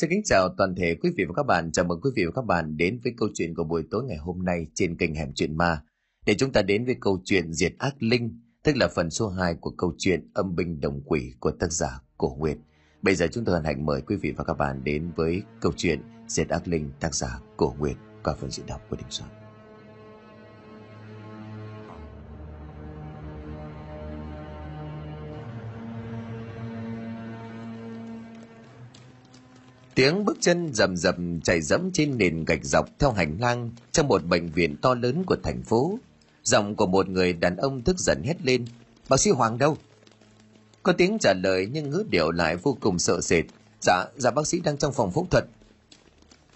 Xin kính chào toàn thể quý vị và các bạn. Chào mừng quý vị và các bạn đến với câu chuyện của buổi tối ngày hôm nay trên kênh Hẻm Chuyện Ma. Để chúng ta đến với câu chuyện Diệt Ác Linh, tức là phần số 2 của câu chuyện Âm binh đồng quỷ của tác giả Cổ Nguyệt. Bây giờ chúng tôi hân hạnh mời quý vị và các bạn đến với câu chuyện Diệt Ác Linh tác giả Cổ Nguyệt qua phần diễn đọc của Đình Soạn. Tiếng bước chân rầm rầm chạy dẫm trên nền gạch dọc theo hành lang trong một bệnh viện to lớn của thành phố. Giọng của một người đàn ông tức giận hét lên. Bác sĩ Hoàng đâu? Có tiếng trả lời nhưng ngữ điệu lại vô cùng sợ sệt. Dạ, dạ bác sĩ đang trong phòng phẫu thuật.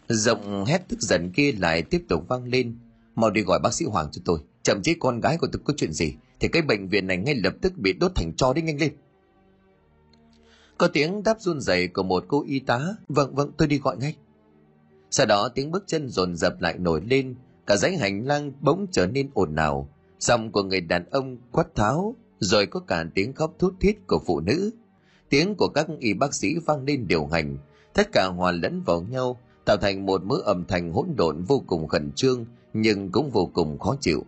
Giọng hét tức giận kia lại tiếp tục vang lên. Mau đi gọi bác sĩ Hoàng cho tôi. Chậm chí con gái của tôi có chuyện gì thì cái bệnh viện này ngay lập tức bị đốt thành tro đấy nhanh lên. Có tiếng đáp run rẩy của một cô y tá. Vâng, vâng, tôi đi gọi ngay. Sau đó tiếng bước chân dồn dập lại nổi lên, cả dãy hành lang bỗng trở nên ồn ào. Giọng của người đàn ông quát tháo, rồi có cả tiếng khóc thút thít của phụ nữ. Tiếng của các y bác sĩ vang lên điều hành, tất cả hòa lẫn vào nhau, tạo thành một mớ âm thanh hỗn độn vô cùng khẩn trương, nhưng cũng vô cùng khó chịu.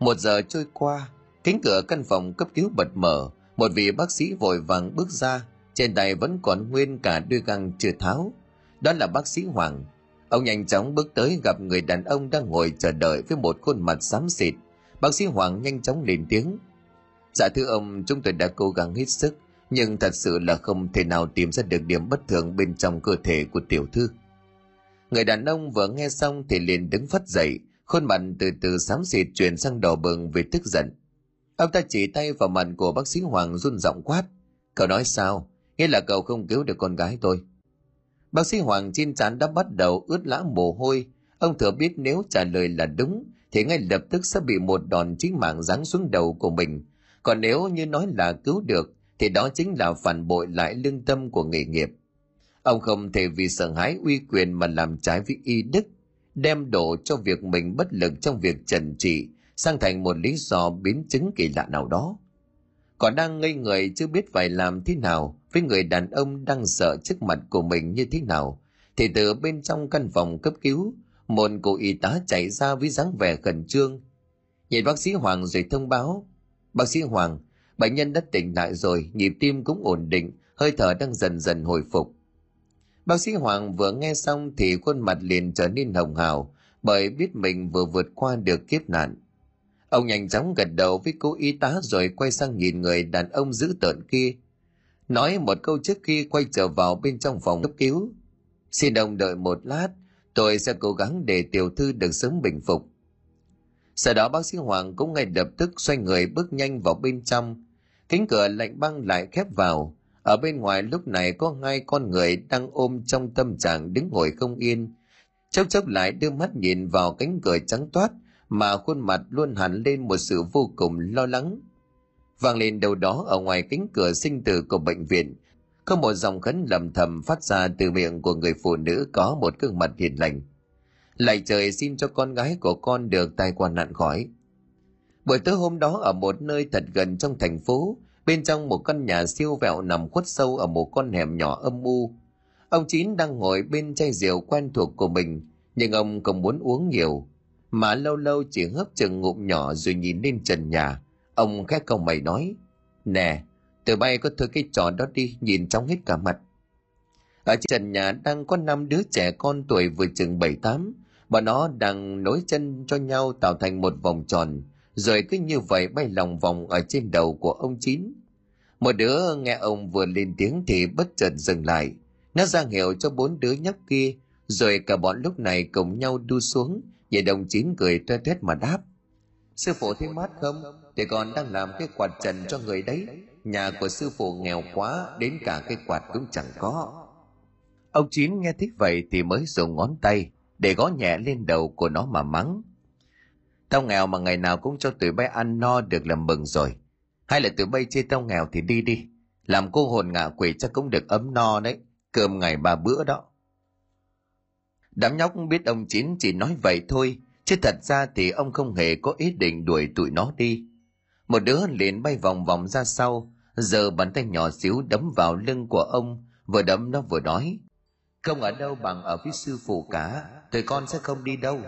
Một giờ trôi qua, cánh cửa căn phòng cấp cứu bật mở, một vị bác sĩ vội vàng bước ra, trên tay vẫn còn nguyên cả đôi găng chưa tháo. Đó là bác sĩ Hoàng. Ông nhanh chóng bước tới gặp người đàn ông đang ngồi chờ đợi với một khuôn mặt xám xịt. Bác sĩ Hoàng nhanh chóng lên tiếng. Dạ thưa ông, chúng tôi đã cố gắng hết sức, nhưng thật sự là không thể nào tìm ra được điểm bất thường bên trong cơ thể của tiểu thư. Người đàn ông vừa nghe xong thì liền đứng phát dậy, khuôn mặt từ từ xám xịt chuyển sang đỏ bừng vì tức giận. Ông ta chỉ tay vào mặt của bác sĩ Hoàng run giọng quát. Cậu nói sao? Nghĩa là cậu không cứu được con gái tôi. Bác sĩ Hoàng trên trán đã bắt đầu ướt lã mồ hôi. Ông thừa biết nếu trả lời là đúng, thì ngay lập tức sẽ bị một đòn chí mạng giáng xuống đầu của mình. Còn nếu như nói là cứu được, thì đó chính là phản bội lại lương tâm của nghề nghiệp. Ông không thể vì sợ hãi uy quyền mà làm trái với y đức, đem đổ cho việc mình bất lực trong việc trần trị sang thành một lý do biến chứng kỳ lạ nào đó. Còn đang ngây người chưa biết phải làm thế nào với người đàn ông đang sợ trước mặt của mình như thế nào, thì từ bên trong căn phòng cấp cứu, một cô y tá chạy ra với dáng vẻ khẩn trương. Nhìn bác sĩ Hoàng rồi thông báo, bác sĩ Hoàng, bệnh nhân đã tỉnh lại rồi, nhịp tim cũng ổn định, hơi thở đang dần dần hồi phục. Bác sĩ Hoàng vừa nghe xong thì khuôn mặt liền trở nên hồng hào, bởi biết mình vừa vượt qua được kiếp nạn. Ông nhanh chóng gật đầu với cô y tá rồi quay sang nhìn người đàn ông dữ tợn kia. Nói một câu trước khi quay trở vào bên trong phòng cấp cứu. Xin ông đợi một lát, tôi sẽ cố gắng để tiểu thư được sớm bình phục. Sau đó bác sĩ Hoàng cũng ngay lập tức xoay người bước nhanh vào bên trong. Cánh cửa lạnh băng lại khép vào. Ở bên ngoài lúc này có hai con người đang ôm trong tâm trạng đứng ngồi không yên. Chốc chốc lại đưa mắt nhìn vào cánh cửa trắng toát mà khuôn mặt luôn hẳn lên một sự vô cùng lo lắng. Vang lên đầu đó ở ngoài cánh cửa sinh tử của bệnh viện, có một dòng khấn lầm thầm phát ra từ miệng của người phụ nữ có một gương mặt hiền lành. Lạy trời xin cho con gái của con được tai qua nạn khỏi. Buổi tối hôm đó ở một nơi thật gần trong thành phố, bên trong một căn nhà siêu vẹo nằm khuất sâu ở một con hẻm nhỏ âm u. Ông Chín đang ngồi bên chai rượu quen thuộc của mình, nhưng ông không muốn uống nhiều, mà lâu lâu chỉ hớp chừng ngụm nhỏ rồi nhìn lên trần nhà. Ông khẽ câu mày nói, Nè, từ bay có thưa cái trò đó đi, nhìn trong hết cả mặt. Ở trần nhà đang có năm đứa trẻ con tuổi vừa chừng bảy tám, bọn nó đang nối chân cho nhau tạo thành một vòng tròn, rồi cứ như vậy bay lòng vòng ở trên đầu của ông Chín. Một đứa nghe ông vừa lên tiếng thì bất chợt dừng lại. Nó ra hiệu cho bốn đứa nhóc kia, rồi cả bọn lúc này cùng nhau đu xuống, Vậy đồng chín cười toe toét mà đáp. Sư phụ thấy mát không? Thì còn đang làm cái quạt trần cho người đấy. Nhà của sư phụ nghèo quá, đến cả cái quạt cũng chẳng có. Ông Chín nghe thích vậy thì mới dùng ngón tay để gõ nhẹ lên đầu của nó mà mắng. Tao nghèo mà ngày nào cũng cho tụi bay ăn no được làm mừng rồi. Hay là tụi bay chê tao nghèo thì đi đi. Làm cô hồn ngạ quỷ chắc cũng được ấm no đấy. Cơm ngày ba bữa đó. Đám nhóc biết ông Chín chỉ nói vậy thôi, chứ thật ra thì ông không hề có ý định đuổi tụi nó đi. Một đứa liền bay vòng vòng ra sau, giờ bàn tay nhỏ xíu đấm vào lưng của ông, vừa đấm nó vừa nói. Không ở đâu bằng ở với sư phụ cả, tụi con sẽ không đi đâu.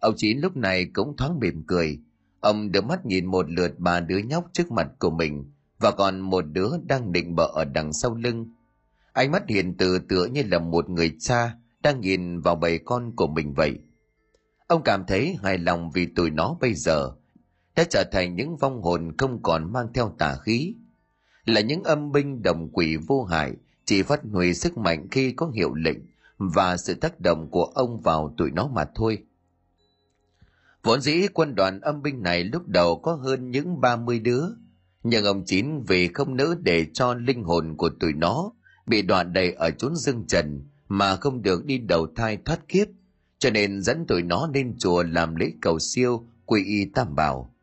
Ông Chín lúc này cũng thoáng mỉm cười. Ông đưa mắt nhìn một lượt ba đứa nhóc trước mặt của mình và còn một đứa đang định bợ ở đằng sau lưng. Ánh mắt hiền từ tựa như là một người cha đang nhìn vào bầy con của mình vậy. Ông cảm thấy hài lòng vì tụi nó bây giờ đã trở thành những vong hồn không còn mang theo tà khí, là những âm binh đồng quỷ vô hại chỉ phát huy sức mạnh khi có hiệu lệnh và sự tác động của ông vào tụi nó mà thôi. Vốn dĩ quân đoàn âm binh này lúc đầu có hơn những 30 đứa, nhưng ông Chín vì không nỡ để cho linh hồn của tụi nó bị đoạn đầy ở chốn dương trần mà không được đi đầu thai thoát kiếp, cho nên dẫn tụi nó lên chùa làm lễ cầu siêu quy y tam bảo.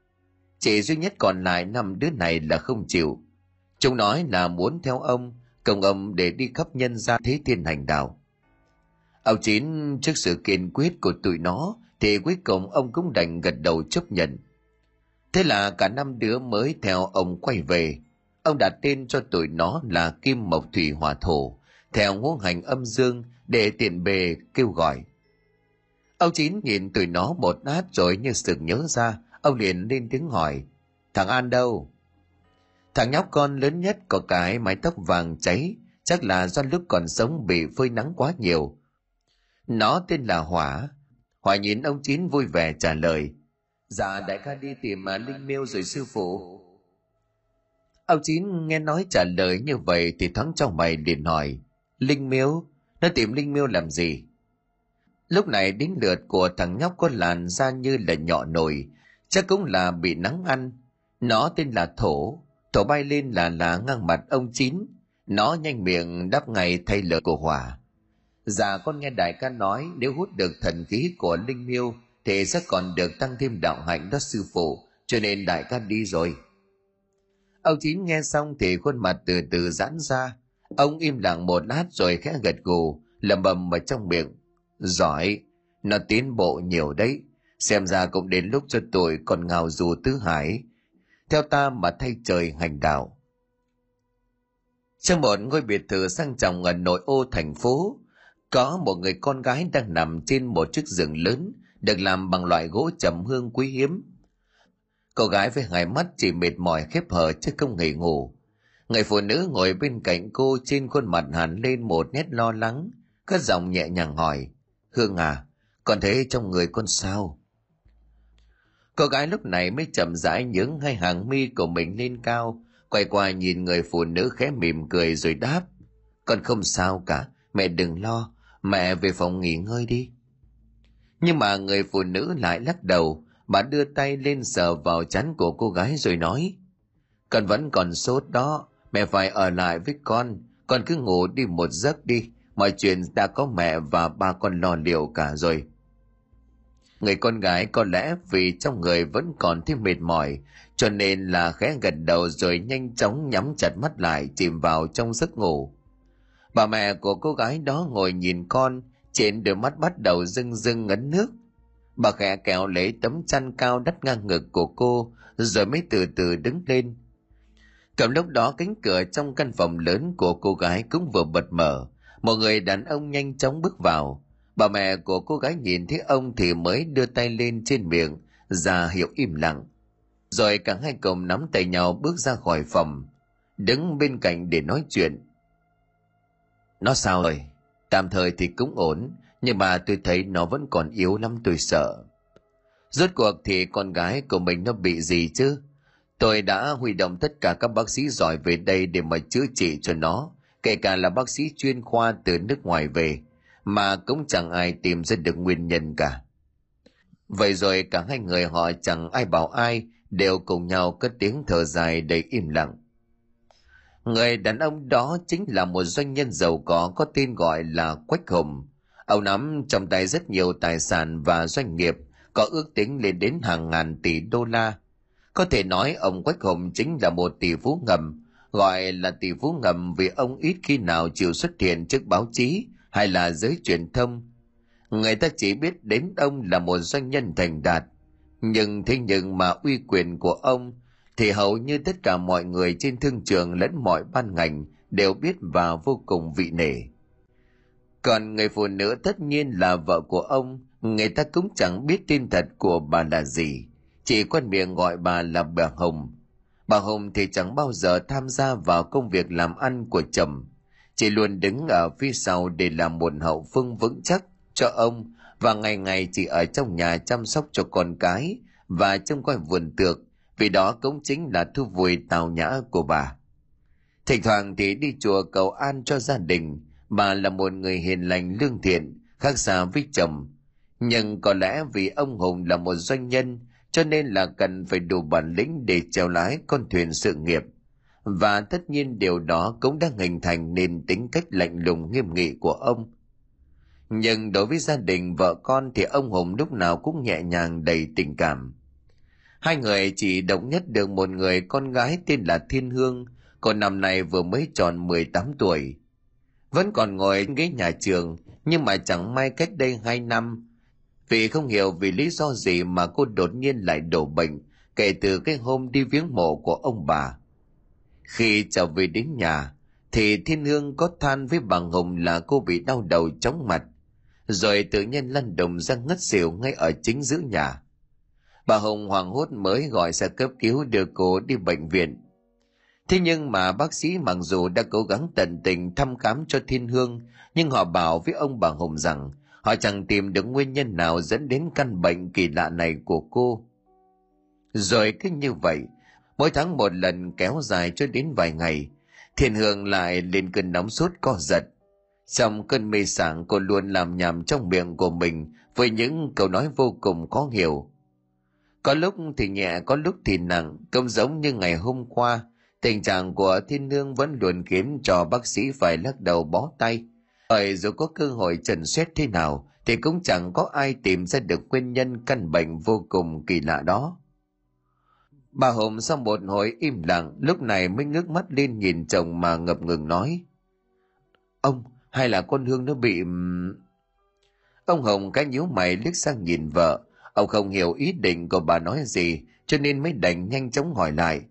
Chỉ duy nhất còn lại năm đứa này là không chịu. Chúng nói là muốn theo ông, công ông để đi khắp nhân gian thế thiên hành đạo. Ông Chín trước sự kiên quyết của tụi nó thì cuối cùng ông cũng đành gật đầu chấp nhận. Thế là cả năm đứa mới theo ông quay về. Ông đặt tên cho tụi nó là Kim Mộc Thủy Hỏa Thổ, theo ngũ hành âm dương để tiện bề kêu gọi. Ông Chín nhìn tụi nó một lát rồi như sực nhớ ra, ông liền lên tiếng hỏi, thằng An đâu? Thằng nhóc con lớn nhất có cái mái tóc vàng cháy, chắc là do lúc còn sống bị phơi nắng quá nhiều. Nó tên là Hỏa. Hỏa nhìn ông Chín vui vẻ trả lời, dạ đại ca đi tìm à, Linh Miêu rồi sư phụ. Ông Chín nghe nói trả lời như vậy thì thoáng trong mày liền hỏi, Linh Miêu, nó tìm Linh Miêu làm gì? Lúc này đến lượt của thằng nhóc có làn da như là nhọ nổi, chắc cũng là bị nắng ăn. Nó tên là Thổ, Thổ bay lên là là ngang mặt ông Chín. Nó nhanh miệng đáp ngay thay lời của Hòa. Dạ con nghe đại ca nói nếu hút được thần khí của Linh Miêu thì sẽ còn được tăng thêm đạo hạnh đó sư phụ, cho nên đại ca đi rồi. Ông Chín nghe xong thì khuôn mặt từ từ giãn ra. Ông im lặng một lát rồi khẽ gật gù, lầm bầm vào trong miệng. Giỏi, nó tiến bộ nhiều đấy. Xem ra cũng đến lúc cho tuổi còn ngào dù tứ hải. Theo ta mà thay trời hành đạo. Trong một ngôi biệt thự sang trọng ở nội ô thành phố, có một người con gái đang nằm trên một chiếc giường lớn được làm bằng loại gỗ trầm hương quý hiếm. Cô gái với hai mắt chỉ mệt mỏi khép hờ chứ không hề ngủ. Người phụ nữ ngồi bên cạnh cô trên khuôn mặt hẳn lên một nét lo lắng, cất giọng nhẹ nhàng hỏi. Hương à, còn thấy trong người con sao? Cô gái lúc này mới chậm rãi những hai hàng mi của mình lên cao, quay qua nhìn người phụ nữ khẽ mỉm cười rồi đáp. Con không sao cả, mẹ đừng lo, mẹ về phòng nghỉ ngơi đi. Nhưng mà người phụ nữ lại lắc đầu, bà đưa tay lên sờ vào chắn của cô gái rồi nói. Con vẫn còn sốt đó, mẹ phải ở lại với con, con cứ ngủ đi một giấc đi, mọi chuyện đã có mẹ và ba con lo liệu cả rồi. Người con gái có lẽ vì trong người vẫn còn thêm mệt mỏi, cho nên là khẽ gật đầu rồi nhanh chóng nhắm chặt mắt lại chìm vào trong giấc ngủ. Bà mẹ của cô gái đó ngồi nhìn con, trên đôi mắt bắt đầu rưng rưng ngấn nước. Bà khẽ kẹo lấy tấm chăn cao đắt ngang ngực của cô, rồi mới từ từ đứng lên. Cầm lúc đó cánh cửa trong căn phòng lớn của cô gái cũng vừa bật mở, một người đàn ông nhanh chóng bước vào. Bà mẹ của cô gái nhìn thấy ông thì mới đưa tay lên trên miệng, ra hiệu im lặng. Rồi cả hai cùng nắm tay nhau bước ra khỏi phòng, đứng bên cạnh để nói chuyện. Nó sao rồi? Tạm thời thì cũng ổn, nhưng mà tôi thấy nó vẫn còn yếu lắm tôi sợ. Rốt cuộc thì con gái của mình nó bị gì chứ? Tôi đã huy động tất cả các bác sĩ giỏi về đây để mà chữa trị cho nó, kể cả là bác sĩ chuyên khoa từ nước ngoài về, mà cũng chẳng ai tìm ra được nguyên nhân cả. Vậy rồi cả hai người họ chẳng ai bảo ai, đều cùng nhau cất tiếng thở dài đầy im lặng. Người đàn ông đó chính là một doanh nhân giàu có có tên gọi là Quách Hùng. Ông nắm trong tay rất nhiều tài sản và doanh nghiệp có ước tính lên đến hàng ngàn tỷ đô la. Có thể nói ông Quách Hùng chính là một tỷ phú ngầm, gọi là tỷ phú ngầm vì ông ít khi nào chịu xuất hiện trước báo chí hay là giới truyền thông. Người ta chỉ biết đến ông là một doanh nhân thành đạt, nhưng thế nhưng mà uy quyền của ông thì hầu như tất cả mọi người trên thương trường lẫn mọi ban ngành đều biết và vô cùng vị nể. còn người phụ nữ tất nhiên là vợ của ông người ta cũng chẳng biết tin thật của bà là gì chỉ quen miệng gọi bà là bà hồng. Bà hồng thì chẳng bao giờ tham gia vào công việc làm ăn của chồng. Chỉ luôn đứng ở phía sau để làm một hậu phương vững chắc cho ông và ngày ngày chỉ ở trong nhà chăm sóc cho con cái và trông coi vườn tược, vì đó cũng chính là thu vui tào nhã của bà. Thỉnh thoảng thì đi chùa cầu an cho gia đình, bà là một người hiền lành lương thiện, khác xa với chồng. Nhưng có lẽ vì ông hùng là một doanh nhân cho nên là cần phải đủ bản lĩnh để chèo lái con thuyền sự nghiệp. Và tất nhiên điều đó cũng đã hình thành nên tính cách lạnh lùng nghiêm nghị của ông. Nhưng đối với gia đình vợ con thì ông hùng lúc nào cũng nhẹ nhàng đầy tình cảm. Hai người chỉ đồng nhất được một người con gái tên là thiên hương còn năm nay vừa mới tròn 18 tuổi. Vẫn còn ngồi ghế nhà trường, nhưng mà chẳng may cách đây hai năm vì không hiểu vì lý do gì mà cô đột nhiên lại đổ bệnh, kể từ cái hôm đi viếng mộ của ông bà. Khi trở về đến nhà, thì thiên hương có than với bà hùng là cô bị đau đầu chóng mặt, rồi tự nhiên lăn đồng ra ngất xỉu ngay ở chính giữa nhà. Bà hồng hoảng hốt mới gọi xe cấp cứu đưa cô đi bệnh viện. Thế nhưng mà bác sĩ mặc dù đã cố gắng tận tình thăm khám cho thiên hương, nhưng họ bảo với ông bà hồng rằng họ chẳng tìm được nguyên nhân nào dẫn đến căn bệnh kỳ lạ này của cô. Rồi cứ như vậy, mỗi tháng một lần kéo dài cho đến vài ngày, thiên hương lại lên cơn nóng sốt co giật. Trong cơn mê sảng, cô luôn làm nhảm trong miệng của mình với những câu nói vô cùng khó hiểu. Có lúc thì nhẹ, có lúc thì nặng, cũng giống như ngày hôm qua, tình trạng của thiên hương vẫn luôn khiến cho bác sĩ phải lắc đầu bó tay bởi dù có cơ hội trần xét thế nào, thì cũng chẳng có ai tìm ra được nguyên nhân căn bệnh vô cùng kỳ lạ đó. Bà hồng sau một hồi im lặng, lúc này mới ngước mắt lên nhìn chồng mà ngập ngừng nói, ông, hay là con hương nó bị ông hồng cái nhíu mày liếc sang nhìn vợ. Ông không hiểu ý định của bà nói gì, cho nên mới đành nhanh chóng hỏi lại,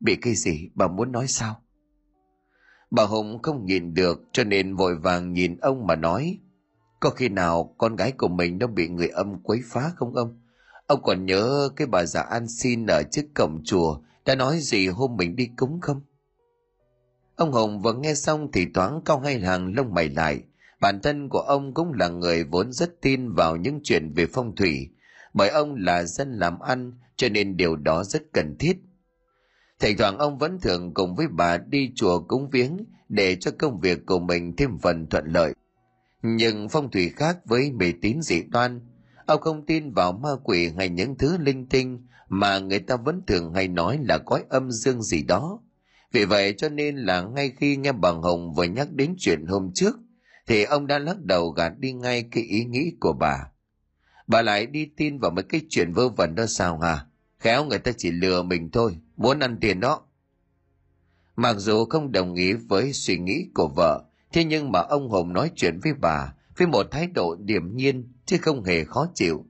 bị cái gì? Bà muốn nói sao? Bà hồng không nhìn được, cho nên vội vàng nhìn ông mà nói, có khi nào con gái của mình nó bị người âm quấy phá không ông? Ông còn nhớ cái bà già an xin ở trước cổng chùa đã nói gì hôm mình đi cúng không? Ông hồng vừa nghe xong thì thoáng cau hai hàng lông mày lại. Bản thân của ông cũng là người vốn rất tin vào những chuyện về phong thủy, bởi ông là dân làm ăn, cho nên điều đó rất cần thiết thỉnh thoảng ông vẫn thường cùng với bà đi chùa cúng viếng để cho công việc của mình thêm phần thuận lợi. Nhưng phong thủy khác với mê tín dị đoan. Ông không tin vào ma quỷ hay những thứ linh tinh mà người ta vẫn thường hay nói là cõi âm dương gì đó. Vì vậy cho nên là ngay khi nghe bà hồng vừa nhắc đến chuyện hôm trước, thì ông đã lắc đầu gạt đi ngay cái ý nghĩ của bà. Bà lại đi tin vào mấy cái chuyện vơ vẩn đó sao hả? Khéo người ta chỉ lừa mình thôi muốn ăn tiền đó. Mặc dù không đồng ý với suy nghĩ của vợ, thế nhưng mà ông hồng nói chuyện với bà với một thái độ điềm nhiên chứ không hề khó chịu.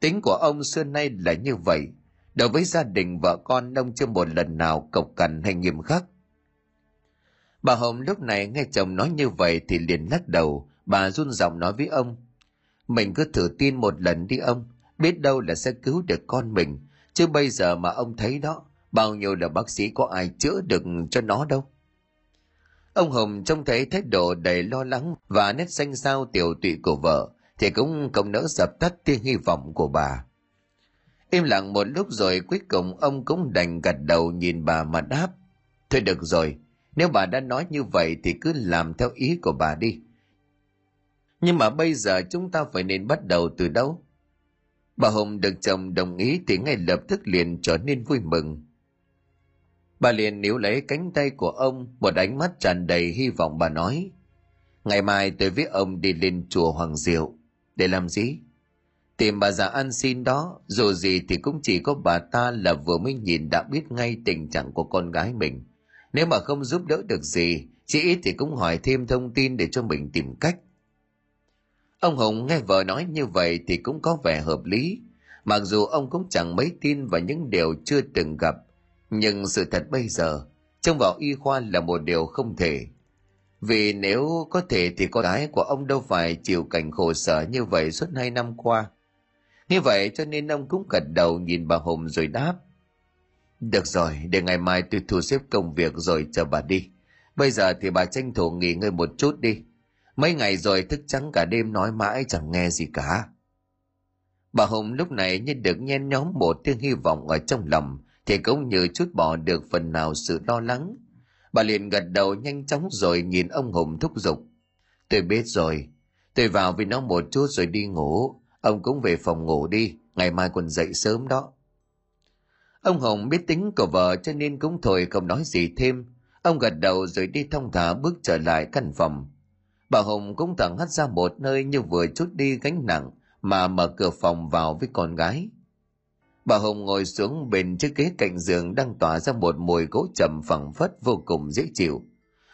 Tính của ông xưa nay là như vậy. Đối với gia đình vợ con, ông chưa một lần nào cộc cằn hay nghiêm khắc. Bà hồng lúc này nghe chồng nói như vậy thì liền lắc đầu. Bà run giọng nói với ông, mình cứ thử tin một lần đi ông, biết đâu là sẽ cứu được con mình chứ bây giờ mà ông thấy đó, bao nhiêu là bác sĩ có ai chữa được cho nó đâu? Ông hồng trông thấy thái độ đầy lo lắng và nét xanh xao tiểu tụy của vợ, thì cũng không nỡ dập tắt tia hy vọng của bà. Im lặng một lúc rồi cuối cùng ông cũng đành gật đầu nhìn bà mà đáp, thôi được rồi, nếu bà đã nói như vậy thì cứ làm theo ý của bà đi. Nhưng mà bây giờ chúng ta phải nên bắt đầu từ đâu? Bà hồng được chồng đồng ý thì ngay lập tức liền trở nên vui mừng. Bà liền níu lấy cánh tay của ông, một ánh mắt tràn đầy hy vọng bà nói, ngày mai tôi với ông đi lên chùa hoàng diệu để làm gì? Tìm bà già ăn xin đó, dù gì thì cũng chỉ có bà ta là vừa mới nhìn đã biết ngay tình trạng của con gái mình. Nếu mà không giúp đỡ được gì chị ít thì cũng hỏi thêm thông tin để cho mình tìm cách ông hùng nghe vợ nói như vậy thì cũng có vẻ hợp lý mặc dù ông cũng chẳng mấy tin vào những điều chưa từng gặp nhưng sự thật bây giờ trông vào y khoa là một điều không thể Vì nếu có thể thì con gái của ông đâu phải chịu cảnh khổ sở như vậy suốt hai năm qua. Như vậy cho nên ông cũng gật đầu nhìn bà Hùng rồi đáp. Được rồi, để ngày mai tôi thu xếp công việc rồi chờ bà đi. Bây giờ thì bà tranh thủ nghỉ ngơi một chút đi. Mấy ngày rồi thức trắng cả đêm nói mãi chẳng nghe gì cả. Bà Hùng lúc này như được nhen nhóm một tiếng hy vọng ở trong lòng thì cũng như chút bỏ được phần nào sự lo lắng. Bà liền gật đầu nhanh chóng rồi nhìn ông Hùng thúc giục. Tôi biết rồi, tôi vào với nó một chút rồi đi ngủ. Ông cũng về phòng ngủ đi, ngày mai còn dậy sớm đó. Ông hồng biết tính của vợ cho nên cũng thôi không nói gì thêm. Ông gật đầu rồi đi thong thả bước trở lại căn phòng. Bà hồng cũng thẳng hắt ra một nơi như vừa chút đi gánh nặng mà mở cửa phòng vào với con gái. Bà hồng ngồi xuống bên chiếc ghế cạnh giường đang tỏa ra một mùi gỗ trầm phẳng phất vô cùng dễ chịu.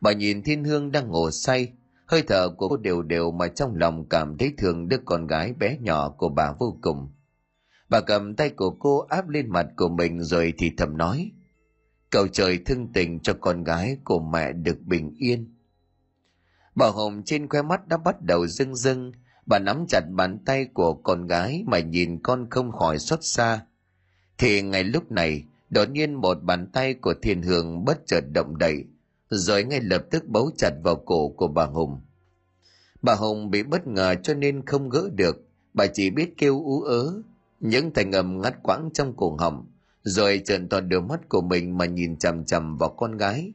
Bà nhìn Thiên Hương đang ngủ say, hơi thở của cô đều đều mà trong lòng cảm thấy thương đứa con gái bé nhỏ của bà vô cùng. Bà cầm tay của cô áp lên mặt của mình rồi thì thầm nói. Cầu trời thương tình cho con gái của mẹ được bình yên. Bà Hồng trên khoe mắt đã bắt đầu rưng rưng, bà nắm chặt bàn tay của con gái mà nhìn con không khỏi xót xa. Thì ngay lúc này, đột nhiên một bàn tay của thiên hương bất chợt động đậy, rồi ngay lập tức bấu chặt vào cổ của bà Hùng. Bà Hùng bị bất ngờ cho nên không gỡ được, bà chỉ biết kêu ú ớ, những thành âm ngắt quãng trong cổ họng, rồi trợn to đôi mắt của mình mà nhìn chằm chằm vào con gái.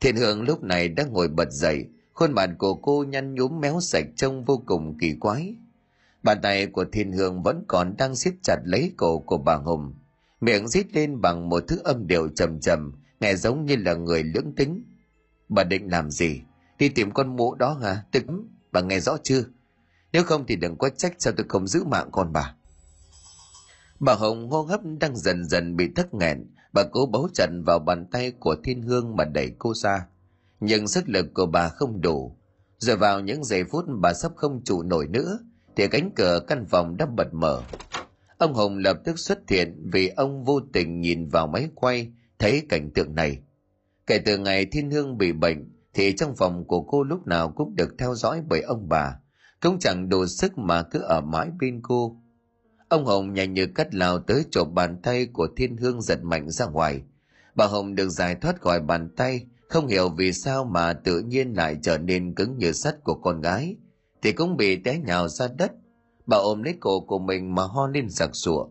Thiên Hương lúc này đã ngồi bật dậy, khuôn mặt của cô nhăn nhúm méo sạch trông vô cùng kỳ quái. Bàn tay của Thiên Hương vẫn còn đang siết chặt lấy cổ của bà Hùng, miệng rít lên bằng một thứ âm điệu trầm trầm, nghe giống như là người lưỡng tính. Bà định làm gì? Đi tìm con mụ đó hả? Tức, bà nghe rõ chưa? Nếu không thì đừng có trách sao tôi không giữ mạng con bà. Bà Hồng hô hấp đang dần dần bị thất nghẹn, bà cố bấu chặt vào bàn tay của Thiên Hương mà đẩy cô ra. Nhưng sức lực của bà không đủ. Rồi vào những giây phút bà sắp không trụ nổi nữa, thì cánh cửa căn phòng đã bật mở. Ông Hồng lập tức xuất hiện vì ông vô tình nhìn vào máy quay, thấy cảnh tượng này. Kể từ ngày Thiên Hương bị bệnh, thì trong phòng của cô lúc nào cũng được theo dõi bởi ông bà. Cũng chẳng đủ sức mà cứ ở mãi bên cô Ông Hồng nhanh như cắt lao tới chỗ bàn tay của Thiên Hương giật mạnh ra ngoài. Bà Hồng được giải thoát khỏi bàn tay, không hiểu vì sao mà tự nhiên lại trở nên cứng như sắt của con gái, thì cũng bị té nhào ra đất. Bà ôm lấy cổ của mình mà ho lên sặc sụa.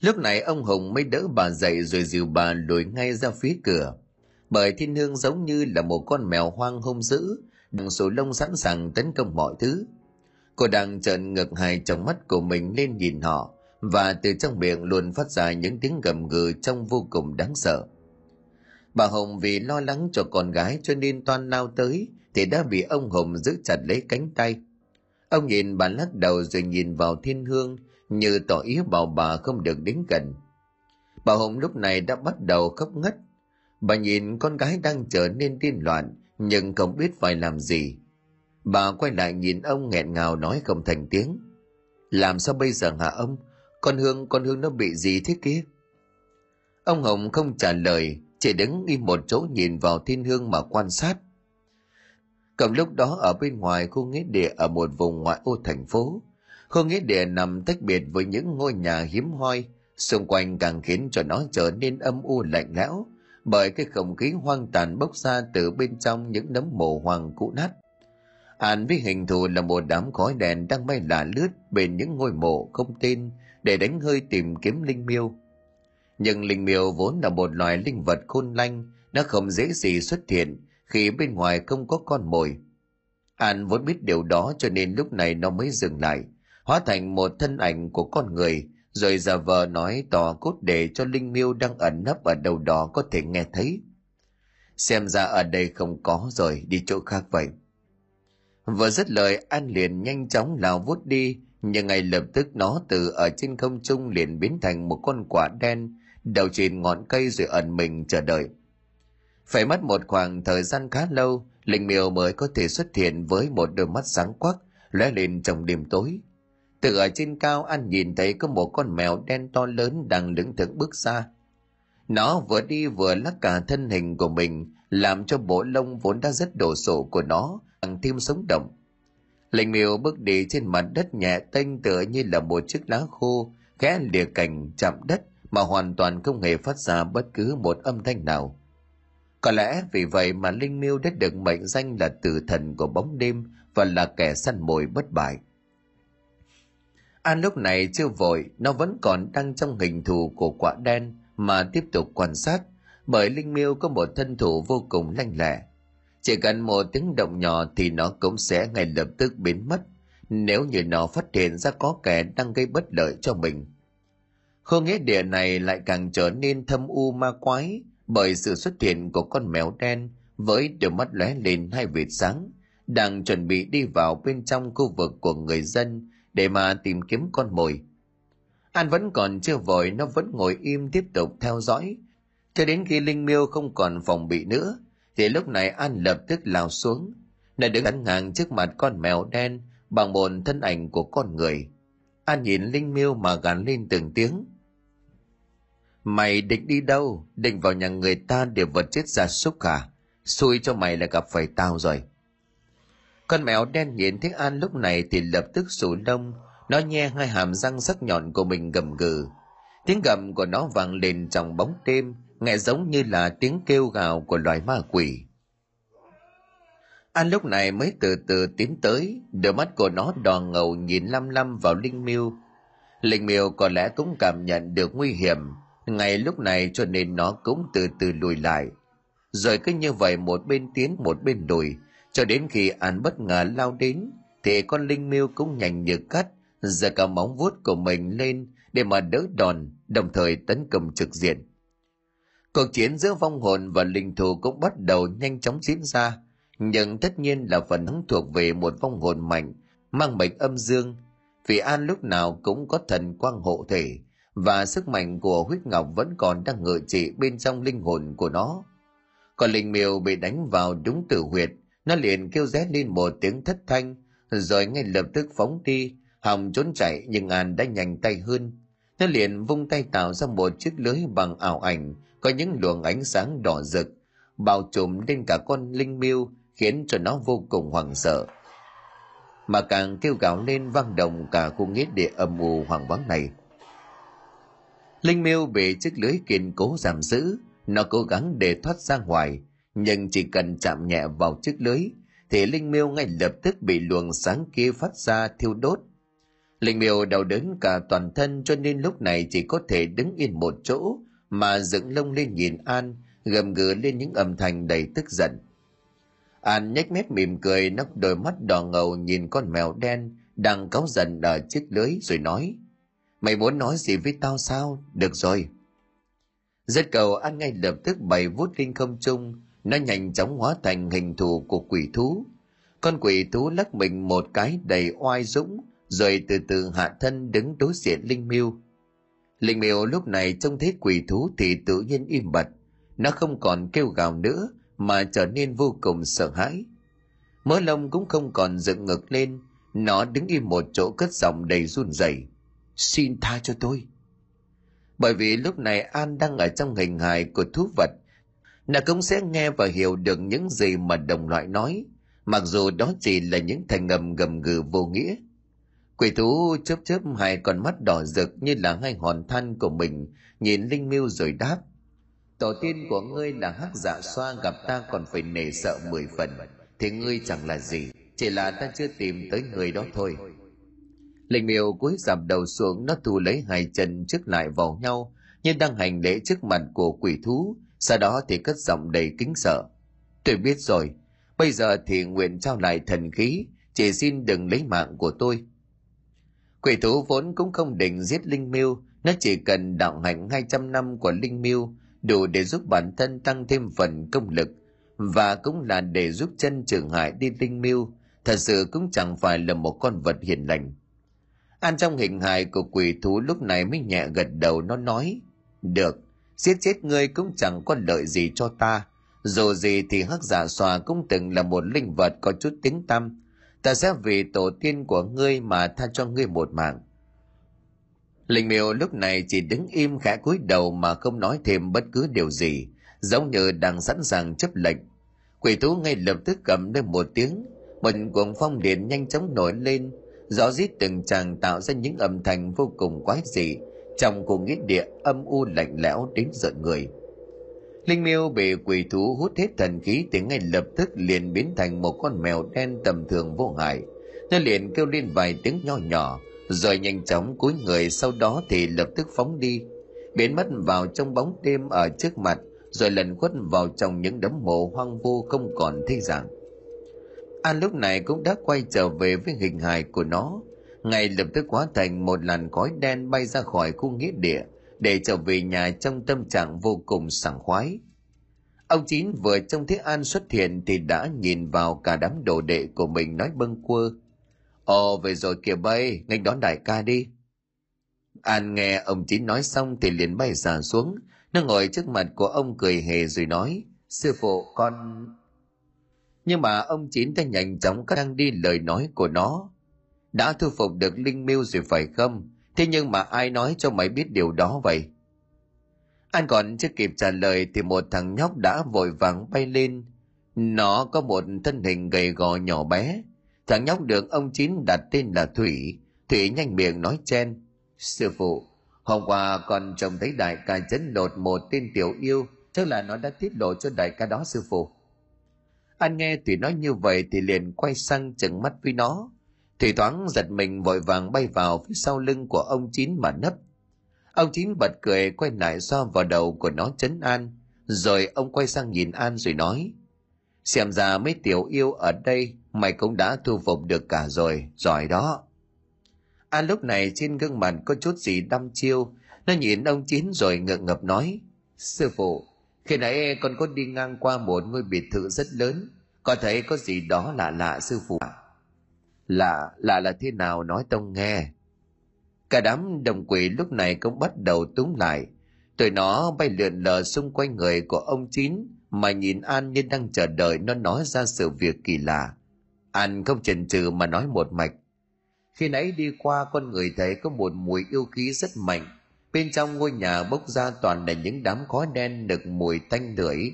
Lúc này ông Hùng mới đỡ bà dậy rồi dìu bà lùi ngay ra phía cửa. Bởi thiên hương giống như là một con mèo hoang hung dữ, đằng sổ lông sẵn sàng tấn công mọi thứ. Cô đang trợn ngược hai trong mắt của mình lên nhìn họ và từ trong miệng luôn phát ra những tiếng gầm gừ trông vô cùng đáng sợ. Bà Hồng vì lo lắng cho con gái cho nên toan lao tới thì đã bị ông Hồng giữ chặt lấy cánh tay. Ông nhìn bà lắc đầu rồi nhìn vào thiên hương như tỏ ý bảo bà không được đến gần. Bà Hồng lúc này đã bắt đầu khóc ngất. Bà nhìn con gái đang trở nên điên loạn nhưng không biết phải làm gì Bà quay lại nhìn ông nghẹn ngào nói không thành tiếng. Làm sao bây giờ hả ông? Con Hương, con Hương nó bị gì thế kia? Ông Hồng không trả lời, chỉ đứng im một chỗ nhìn vào thiên hương mà quan sát. Cầm lúc đó ở bên ngoài khu nghĩa địa ở một vùng ngoại ô thành phố, khu nghĩa địa nằm tách biệt với những ngôi nhà hiếm hoi, xung quanh càng khiến cho nó trở nên âm u lạnh lẽo, bởi cái không khí hoang tàn bốc ra từ bên trong những nấm mồ hoàng cũ nát. Hàn với hình thù là một đám khói đèn đang bay lả lướt bên những ngôi mộ không tên để đánh hơi tìm kiếm linh miêu. Nhưng linh miêu vốn là một loài linh vật khôn lanh, nó không dễ gì xuất hiện khi bên ngoài không có con mồi. An vốn biết điều đó cho nên lúc này nó mới dừng lại, hóa thành một thân ảnh của con người, rồi giả vờ nói tỏ cốt để cho linh miêu đang ẩn nấp ở đâu đó có thể nghe thấy. Xem ra ở đây không có rồi, đi chỗ khác vậy. Vừa dứt lời An liền nhanh chóng lao vút đi, nhưng ngay lập tức nó từ ở trên không trung liền biến thành một con quả đen, đầu trên ngọn cây rồi ẩn mình chờ đợi. Phải mất một khoảng thời gian khá lâu, linh miêu mới có thể xuất hiện với một đôi mắt sáng quắc, lóe lên trong đêm tối. Từ ở trên cao anh nhìn thấy có một con mèo đen to lớn đang đứng thững bước xa. Nó vừa đi vừa lắc cả thân hình của mình, làm cho bộ lông vốn đã rất đổ sổ của nó càng thêm sống động. Lệnh miêu bước đi trên mặt đất nhẹ tênh tựa như là một chiếc lá khô, khẽ lìa cành chạm đất mà hoàn toàn không hề phát ra bất cứ một âm thanh nào. Có lẽ vì vậy mà Linh Miêu đã được mệnh danh là tử thần của bóng đêm và là kẻ săn mồi bất bại. An lúc này chưa vội, nó vẫn còn đang trong hình thù của quả đen mà tiếp tục quan sát, bởi Linh Miêu có một thân thủ vô cùng lanh lẹ. Chỉ cần một tiếng động nhỏ thì nó cũng sẽ ngay lập tức biến mất, nếu như nó phát hiện ra có kẻ đang gây bất lợi cho mình. Khu nghĩa địa này lại càng trở nên thâm u ma quái bởi sự xuất hiện của con mèo đen với đôi mắt lóe lên hai vệt sáng, đang chuẩn bị đi vào bên trong khu vực của người dân để mà tìm kiếm con mồi. An vẫn còn chưa vội, nó vẫn ngồi im tiếp tục theo dõi. Cho đến khi Linh Miêu không còn phòng bị nữa, thì lúc này An lập tức lao xuống. Nó đứng ngắn ngang trước mặt con mèo đen bằng một thân ảnh của con người. An nhìn Linh Miêu mà gắn lên từng tiếng. Mày định đi đâu? Định vào nhà người ta để vật chết ra súc à? Xui cho mày là gặp phải tao rồi. Con mèo đen nhìn thấy An lúc này thì lập tức sủ lông, nó nhe hai hàm răng sắc nhọn của mình gầm gừ. Tiếng gầm của nó vang lên trong bóng đêm, nghe giống như là tiếng kêu gào của loài ma quỷ. An lúc này mới từ từ tiến tới, đôi mắt của nó đỏ ngầu nhìn lăm lăm vào Linh Miêu. Linh Miêu có lẽ cũng cảm nhận được nguy hiểm, ngay lúc này cho nên nó cũng từ từ lùi lại. Rồi cứ như vậy một bên tiến một bên lùi, cho đến khi An bất ngờ lao đến, thì con Linh Miêu cũng nhanh như cắt, giơ cả móng vuốt của mình lên để mà đỡ đòn, đồng thời tấn công trực diện. Cuộc chiến giữa vong hồn và linh thù cũng bắt đầu nhanh chóng diễn ra, nhưng tất nhiên là phần thắng thuộc về một vong hồn mạnh, mang mệnh âm dương, vì An lúc nào cũng có thần quang hộ thể, và sức mạnh của huyết ngọc vẫn còn đang ngự trị bên trong linh hồn của nó. Còn linh miêu bị đánh vào đúng tử huyệt, nó liền kêu ré lên một tiếng thất thanh, rồi ngay lập tức phóng đi, hòng trốn chạy nhưng An đã nhanh tay hơn. Nó liền vung tay tạo ra một chiếc lưới bằng ảo ảnh, có những luồng ánh sáng đỏ rực, bao trùm lên cả con linh miêu, khiến cho nó vô cùng hoảng sợ. Mà càng kêu gào lên vang động cả khu nghĩa địa âm u hoàng vắng này. Linh miêu bị chiếc lưới kiên cố giảm giữ, nó cố gắng để thoát ra ngoài, nhưng chỉ cần chạm nhẹ vào chiếc lưới, thì Linh miêu ngay lập tức bị luồng sáng kia phát ra thiêu đốt. Linh miêu đau đớn cả toàn thân cho nên lúc này chỉ có thể đứng yên một chỗ mà dựng lông lên nhìn An, gầm gừ lên những âm thanh đầy tức giận. An nhếch mép mỉm cười nắp đôi mắt đỏ ngầu nhìn con mèo đen đang cáu giận ở chiếc lưới rồi nói – Mày muốn nói gì với tao sao? Được rồi. Rất cầu ăn ngay lập tức bày vút lên không trung, nó nhanh chóng hóa thành hình thù của quỷ thú. Con quỷ thú lắc mình một cái đầy oai dũng, rồi từ từ hạ thân đứng đối diện Linh Miêu. Linh Miêu lúc này trông thấy quỷ thú thì tự nhiên im bặt, nó không còn kêu gào nữa mà trở nên vô cùng sợ hãi. Mớ lông cũng không còn dựng ngực lên, nó đứng im một chỗ cất giọng đầy run rẩy xin tha cho tôi. Bởi vì lúc này an đang ở trong hình hài của thú vật, nàng cũng sẽ nghe và hiểu được những gì mà đồng loại nói, mặc dù đó chỉ là những thành ngầm gầm gừ vô nghĩa. Quỷ thú chớp chớp hai con mắt đỏ rực như là hai hòn than của mình, nhìn linh miêu rồi đáp, tổ tiên của ngươi là hắc dạ xoa, gặp ta còn phải nể sợ mười phần, thì ngươi chẳng là gì, chỉ là ta chưa tìm tới người đó thôi. Linh miêu cúi dạp đầu xuống, nó thu lấy hai chân trước lại vào nhau, như đang hành lễ trước mặt của quỷ thú, sau đó thì cất giọng đầy kính sợ. Tôi biết rồi, bây giờ thì nguyện trao lại thần khí, chỉ xin đừng lấy mạng của tôi. Quỷ thú vốn cũng không định giết linh miêu, nó chỉ cần đạo hạnh 200 năm của linh miêu, đủ để giúp bản thân tăng thêm phần công lực, và cũng là để giúp chân trường hại đi linh miêu, thật sự cũng chẳng phải là một con vật hiền lành. An trong hình hài của quỷ thú lúc này mới nhẹ gật đầu nó nói, được, giết chết ngươi cũng chẳng có lợi gì cho ta. Dù gì thì hắc giả xòa cũng từng là một linh vật có chút tiếng tăm. Ta sẽ vì tổ tiên của ngươi mà tha cho ngươi một mạng. Linh miêu lúc này chỉ đứng im khẽ cúi đầu mà không nói thêm bất cứ điều gì, giống như đang sẵn sàng chấp lệnh. Quỷ thú ngay lập tức cầm lên một tiếng, một cuồng phong điện nhanh chóng nổi lên, rõ rít từng tràng tạo ra những âm thanh vô cùng quái dị, trong cùng nghĩa địa âm u lạnh lẽo đến giận người. Linh miêu bị quỷ thú hút hết thần khí thì ngay lập tức liền biến thành một con mèo đen tầm thường vô hại. Nó liền kêu lên vài tiếng nho nhỏ, rồi nhanh chóng cúi người sau đó thì lập tức phóng đi, biến mất vào trong bóng đêm ở trước mặt, rồi lần khuất vào trong những đấm mộ hoang vu không còn thấy dạng. An lúc này cũng đã quay trở về với hình hài của nó, ngay lập tức hóa thành một làn khói đen bay ra khỏi khu nghĩa địa để trở về nhà trong tâm trạng vô cùng sảng khoái. Ông Chín vừa trông thấy An xuất hiện thì đã nhìn vào cả đám đồ đệ của mình nói bâng quơ. Ồ, về rồi kìa bay, nghênh đón đại ca đi. An nghe ông Chín nói xong thì liền bay xả xuống, nó ngồi trước mặt của ông cười hề rồi nói, sư phụ con... Nhưng mà ông Chín đã nhanh chóng cắt ngang đi lời nói của nó, đã thu phục được linh miêu rồi phải không? Thế nhưng mà ai nói cho mày biết điều đó vậy? Anh còn chưa kịp trả lời thì một thằng nhóc đã vội vàng bay lên. Nó có một thân hình gầy gò nhỏ bé. Thằng nhóc được ông chín đặt tên là thủy. Thủy nhanh miệng nói chen sư phụ hôm qua con trông thấy đại ca chấn lột một tên tiểu yêu. Chắc là nó đã tiết lộ cho đại ca đó sư phụ. An nghe thủy nói như vậy thì liền quay sang chừng mắt với nó Thủy thoáng giật mình vội vàng bay vào phía sau lưng của ông Chín mà nấp. Ông Chín bật cười quay lại xoa vào đầu của nó chấn an, rồi ông quay sang nhìn An rồi nói, xem ra mấy tiểu yêu ở đây mày cũng đã thu phục được cả rồi, giỏi đó. An lúc này trên gương mặt có chút gì đăm chiêu, nó nhìn ông Chín rồi ngượng ngập nói, sư phụ, khi nãy con có đi ngang qua một ngôi biệt thự rất lớn, có thấy có gì đó lạ lạ sư phụ ạ. Lạ, lạ là thế nào nói tông nghe. Cả đám đồng quỷ lúc này cũng bắt đầu túng lại. Tụi nó bay lượn lờ xung quanh người của ông Chín mà nhìn An như đang chờ đợi nó nói ra sự việc kỳ lạ. An không chần chừ mà nói một mạch. Khi nãy đi qua con người thấy có một mùi yêu khí rất mạnh. Bên trong ngôi nhà bốc ra toàn là những đám khói đen nực mùi tanh tưởi.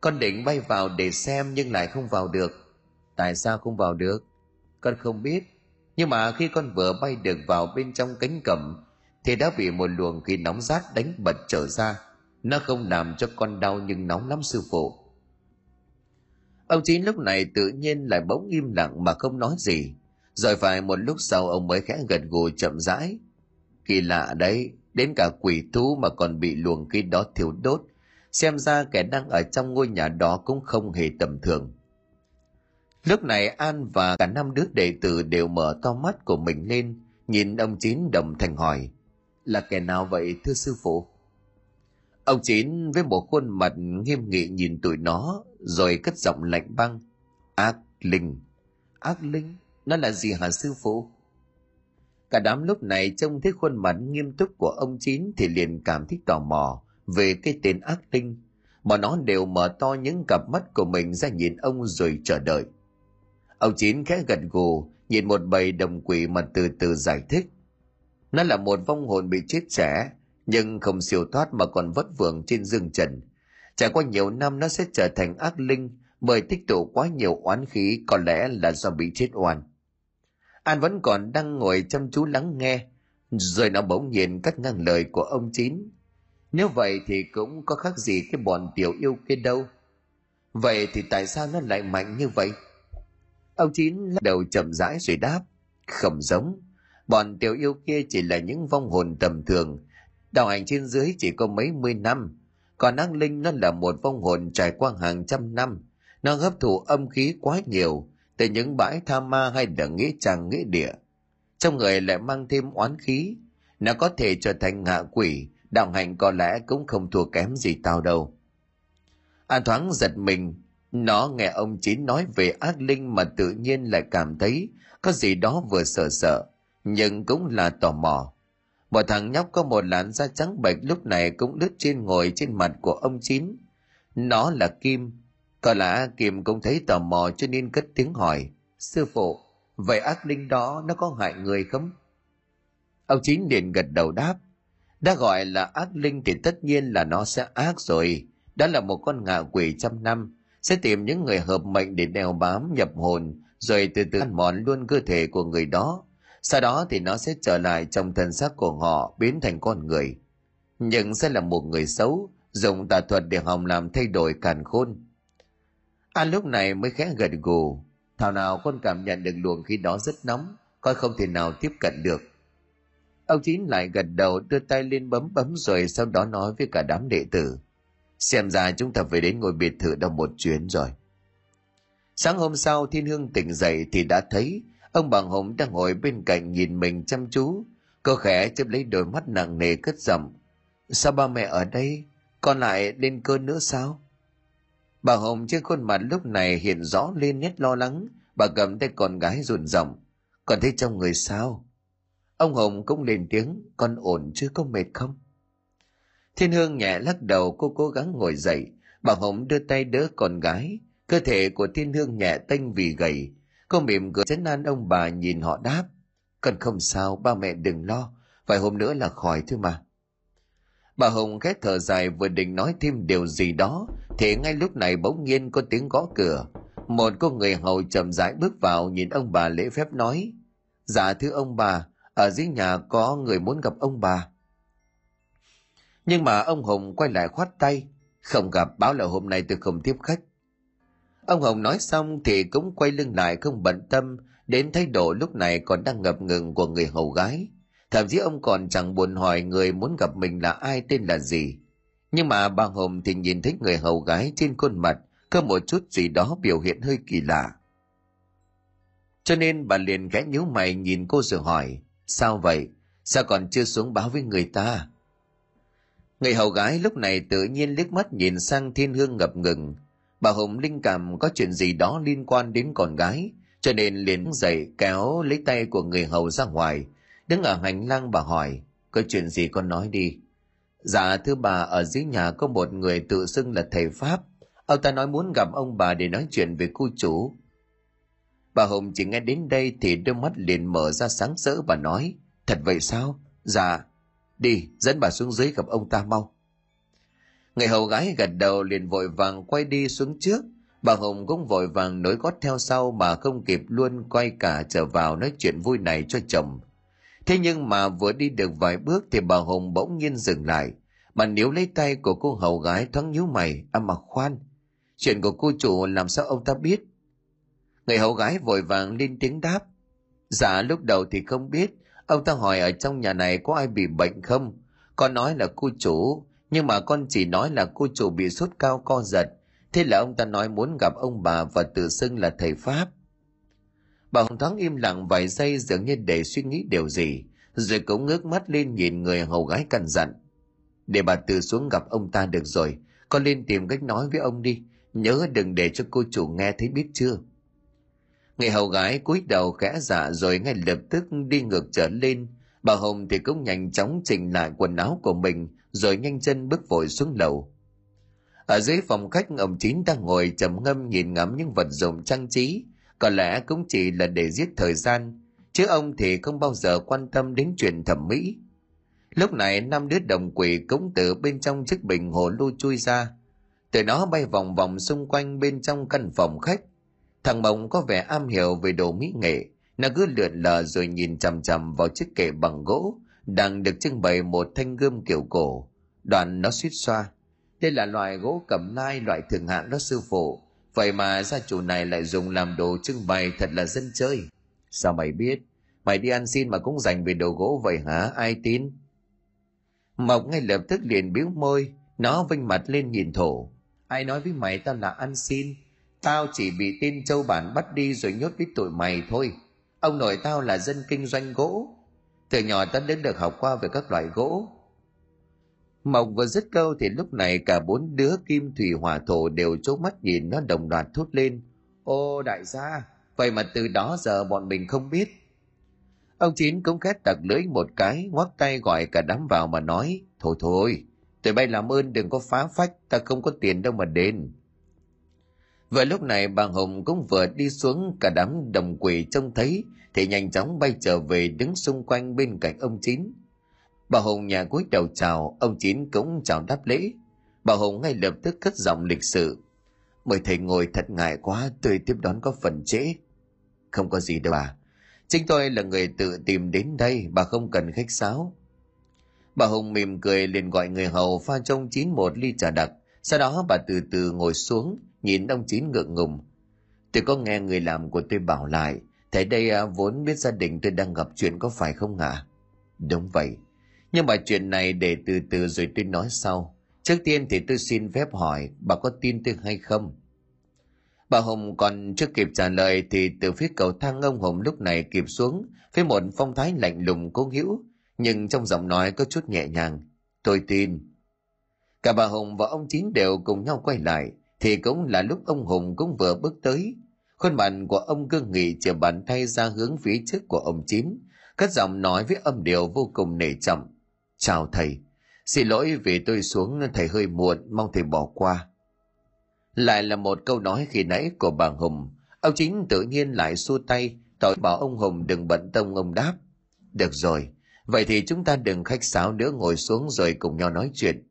Con định bay vào để xem nhưng lại không vào được. Tại sao không vào được? con không biết nhưng mà khi con vừa bay được vào bên trong cánh cẩm thì đã bị một luồng khí nóng rát đánh bật trở ra nó không làm cho con đau nhưng nóng lắm, sư phụ ông chín lúc này tự nhiên lại bỗng im lặng mà không nói gì rồi phải một lúc sau ông mới khẽ gật gù chậm rãi kỳ lạ đấy đến cả quỷ thú mà còn bị luồng khí đó thiêu đốt xem ra kẻ đang ở trong ngôi nhà đó cũng không hề tầm thường Lúc này An và cả năm đứa đệ tử đều mở to mắt của mình lên, nhìn ông Chín đồng thành hỏi, là kẻ nào vậy thưa sư phụ? Ông Chín với một khuôn mặt nghiêm nghị nhìn tụi nó, rồi cất giọng lạnh băng, ác linh. Ác linh? Nó là gì hả sư phụ? Cả đám lúc này trông thấy khuôn mặt nghiêm túc của ông Chín thì liền cảm thấy tò mò về cái tên ác linh. Mà nó đều mở to những cặp mắt của mình ra nhìn ông rồi chờ đợi. Ông Chín khẽ gật gù, nhìn một bầy đồng quỷ mà từ từ giải thích. Nó là một vong hồn bị chết trẻ, nhưng không siêu thoát mà còn vất vưởng trên dương trần. Trải qua nhiều năm nó sẽ trở thành ác linh bởi tích tụ quá nhiều oán khí có lẽ là do bị chết oan. An vẫn còn đang ngồi chăm chú lắng nghe, rồi nó bỗng nhiên cắt ngang lời của ông Chín. Nếu vậy thì cũng có khác gì cái bọn tiểu yêu kia đâu. Vậy thì tại sao nó lại mạnh như vậy? Ông Chín lắc đầu chậm rãi rồi đáp, không giống. Bọn tiểu yêu kia chỉ là những vong hồn tầm thường, đạo hành trên dưới chỉ có mấy mươi năm. Còn ác linh nó là một vong hồn trải qua hàng trăm năm, nó hấp thụ âm khí quá nhiều, từ những bãi tha ma hay là nghĩa trang nghĩa địa. Trong người lại mang thêm oán khí, nó có thể trở thành ngạ quỷ, đạo hành có lẽ cũng không thua kém gì tao đâu. An thoáng giật mình, nó nghe ông Chín nói về ác linh mà tự nhiên lại cảm thấy có gì đó vừa sợ sợ, nhưng cũng là tò mò. Một thằng nhóc có một làn da trắng bệch lúc này cũng lướt trên ngồi trên mặt của ông Chín. Nó là Kim. Có lẽ Kim cũng thấy tò mò cho nên cất tiếng hỏi. Sư phụ, vậy ác linh đó nó có hại người không? Ông chính liền gật đầu đáp. Đã gọi là ác linh thì tất nhiên là nó sẽ ác rồi. Đó là một con ngạ quỷ trăm năm, sẽ tìm những người hợp mệnh để đeo bám nhập hồn, rồi từ từ ăn mòn luôn cơ thể của người đó. Sau đó thì nó sẽ trở lại trong thân xác của họ biến thành con người. Nhưng sẽ là một người xấu, dùng tà thuật để hòng làm thay đổi càn khôn. An lúc này mới khẽ gật gù. Thảo nào con cảm nhận được luồng khí đó rất nóng, coi không thể nào tiếp cận được. Ông Chín lại gật đầu đưa tay lên bấm bấm rồi sau đó nói với cả đám đệ tử. Xem ra chúng ta phải đến ngôi biệt thự đâu một chuyến rồi. Sáng hôm sau Thiên Hương tỉnh dậy thì đã thấy ông Bằng Hùng đang ngồi bên cạnh nhìn mình chăm chú. Cô khẽ chấp lấy đôi mắt nặng nề cất giọng. Sao ba mẹ ở đây? Con lại lên cơn nữa sao? Bà Hồng trên khuôn mặt lúc này hiện rõ lên nét lo lắng. Bà cầm tay con gái run rộng. Còn thấy trong người sao? Ông Hồng cũng lên tiếng. Con ổn chứ có mệt không? Thiên Hương nhẹ lắc đầu cô cố gắng ngồi dậy. Bà Hồng đưa tay đỡ con gái. Cơ thể của Thiên Hương nhẹ tênh vì gầy. Cô mỉm cười chấn an ông bà nhìn họ đáp. Con không sao, ba mẹ đừng lo. Vài hôm nữa là khỏi thôi mà. Bà Hồng khẽ thở dài vừa định nói thêm điều gì đó, thì ngay lúc này bỗng nhiên có tiếng gõ cửa. Một cô người hầu chậm rãi bước vào nhìn ông bà lễ phép nói. Dạ thưa ông bà, ở dưới nhà có người muốn gặp ông bà. Nhưng mà ông Hùng quay lại khoát tay, không gặp báo là hôm nay tôi không tiếp khách. Ông Hồng nói xong thì cũng quay lưng lại không bận tâm đến thái độ lúc này còn đang ngập ngừng của người hầu gái. Thậm chí ông còn chẳng buồn hỏi người muốn gặp mình là ai tên là gì. Nhưng mà bà Hồng thì nhìn thấy người hầu gái trên khuôn mặt có một chút gì đó biểu hiện hơi kỳ lạ. Cho nên bà liền ghé nhíu mày nhìn cô rồi hỏi, sao vậy? Sao còn chưa xuống báo với người ta? Người hầu gái lúc này tự nhiên liếc mắt nhìn sang thiên hương ngập ngừng. Bà Hồng linh cảm có chuyện gì đó liên quan đến con gái, cho nên liền dậy kéo lấy tay của người hầu ra ngoài, Đứng ở hành lang bà hỏi, có chuyện gì con nói đi. Dạ thưa bà, ở dưới nhà có một người tự xưng là thầy Pháp. Ông ta nói muốn gặp ông bà để nói chuyện về cô chủ. Bà Hồng chỉ nghe đến đây thì đôi mắt liền mở ra sáng rỡ và nói, thật vậy sao? Dạ, đi, dẫn bà xuống dưới gặp ông ta mau. Người hầu gái gật đầu liền vội vàng quay đi xuống trước. Bà Hồng cũng vội vàng nối gót theo sau mà không kịp luôn quay cả trở vào nói chuyện vui này cho chồng. Thế nhưng mà vừa đi được vài bước thì bà Hồng bỗng nhiên dừng lại. Bà níu lấy tay của cô hầu gái thoáng nhíu mày. À mà khoan, chuyện của cô chủ làm sao ông ta biết? Người hầu gái vội vàng lên tiếng đáp. Dạ lúc đầu thì không biết. Ông ta hỏi ở trong nhà này có ai bị bệnh không? Con nói là cô chủ, nhưng mà con chỉ nói là cô chủ bị sốt cao co giật. Thế là ông ta nói muốn gặp ông bà và tự xưng là thầy Pháp. Bà Hồng thoáng im lặng vài giây dường như để suy nghĩ điều gì, rồi cũng ngước mắt lên nhìn người hầu gái cằn dặn. Để bà từ xuống gặp ông ta được rồi, con lên tìm cách nói với ông đi, nhớ đừng để cho cô chủ nghe thấy biết chưa. Người hầu gái cúi đầu khẽ dạ rồi ngay lập tức đi ngược trở lên, bà Hồng thì cũng nhanh chóng chỉnh lại quần áo của mình rồi nhanh chân bước vội xuống lầu. Ở dưới phòng khách ông Chín đang ngồi trầm ngâm nhìn ngắm những vật dụng trang trí, có lẽ cũng chỉ là để giết thời gian, chứ ông thì không bao giờ quan tâm đến chuyện thẩm mỹ. Lúc này năm đứa đồng quỷ cũng từ bên trong chiếc bình hồ lô chui ra. Từ nó bay vòng vòng xung quanh bên trong căn phòng khách. Thằng Mộng có vẻ am hiểu về đồ mỹ nghệ. Nó cứ lượn lờ rồi nhìn chằm chằm vào chiếc kệ bằng gỗ đang được trưng bày một thanh gươm kiểu cổ. Đoạn nó suýt xoa. Đây là loại gỗ cẩm lai loại thường hạng đó sư phụ Vậy mà gia chủ này lại dùng làm đồ trưng bày thật là dân chơi. Sao mày biết? Mày đi ăn xin mà cũng dành về đồ gỗ vậy hả? Ai tin? Mộc ngay lập tức liền biếu môi, nó vinh mặt lên nhìn thổ. Ai nói với mày tao là ăn xin? Tao chỉ bị tên châu bản bắt đi rồi nhốt với tụi mày thôi. Ông nội tao là dân kinh doanh gỗ. Từ nhỏ tao đến được học qua về các loại gỗ. Mộc vừa dứt câu thì lúc này cả bốn đứa kim thủy hỏa thổ đều chố mắt nhìn nó đồng loạt thốt lên. Ô đại gia, vậy mà từ đó giờ bọn mình không biết. Ông Chín cũng khét tặc lưới một cái, ngoắc tay gọi cả đám vào mà nói. Thôi thôi, tụi bay làm ơn đừng có phá phách, ta không có tiền đâu mà đền. Vừa lúc này bà hồng cũng vừa đi xuống cả đám đồng quỷ trông thấy thì nhanh chóng bay trở về đứng xung quanh bên cạnh ông Chín. Bà Hùng nhà cúi đầu chào, ông Chín cũng chào đáp lễ. Bà Hùng ngay lập tức cất giọng lịch sự. Mời thầy ngồi thật ngại quá, tôi tiếp đón có phần trễ. Không có gì đâu bà. Chính tôi là người tự tìm đến đây, bà không cần khách sáo. Bà Hùng mỉm cười liền gọi người hầu pha trong chín một ly trà đặc. Sau đó bà từ từ ngồi xuống, nhìn ông Chín ngượng ngùng. Tôi có nghe người làm của tôi bảo lại, thầy đây à, vốn biết gia đình tôi đang gặp chuyện có phải không ạ? À? Đúng vậy. Nhưng mà chuyện này để từ từ rồi tôi nói sau. Trước tiên thì tôi xin phép hỏi, bà có tin tôi hay không? Bà Hùng còn chưa kịp trả lời thì từ phía cầu thang ông Hùng lúc này kịp xuống với một phong thái lạnh lùng cố hữu, nhưng trong giọng nói có chút nhẹ nhàng. Tôi tin. Cả bà Hùng và ông Chín đều cùng nhau quay lại, thì cũng là lúc ông Hùng cũng vừa bước tới. Khuôn mặt của ông cương nghị chìa bàn tay ra hướng phía trước của ông Chín, cất giọng nói với âm điệu vô cùng nể trọng. Chào thầy, xin lỗi vì tôi xuống thầy hơi muộn, mong thầy bỏ qua. Lại là một câu nói khi nãy của bà Hùng. Ông chính tự nhiên lại xua tay, tỏ bảo ông Hùng đừng bận tâm ông đáp. Được rồi, vậy thì chúng ta đừng khách sáo nữa ngồi xuống rồi cùng nhau nói chuyện.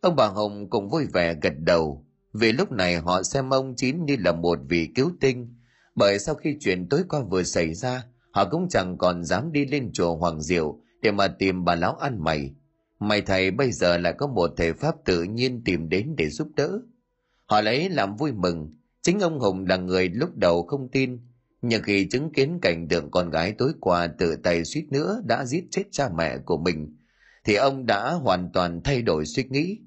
Ông bà hồng cũng vui vẻ gật đầu, vì lúc này họ xem ông Chín như là một vị cứu tinh, bởi sau khi chuyện tối qua vừa xảy ra, họ cũng chẳng còn dám đi lên chùa Hoàng Diệu để mà tìm bà lão ăn mày. Mày thầy bây giờ lại có một thể pháp tự nhiên tìm đến để giúp đỡ. Họ lấy làm vui mừng, chính ông Hùng là người lúc đầu không tin, nhưng khi chứng kiến cảnh tượng con gái tối qua tự tay suýt nữa đã giết chết cha mẹ của mình, thì ông đã hoàn toàn thay đổi suy nghĩ.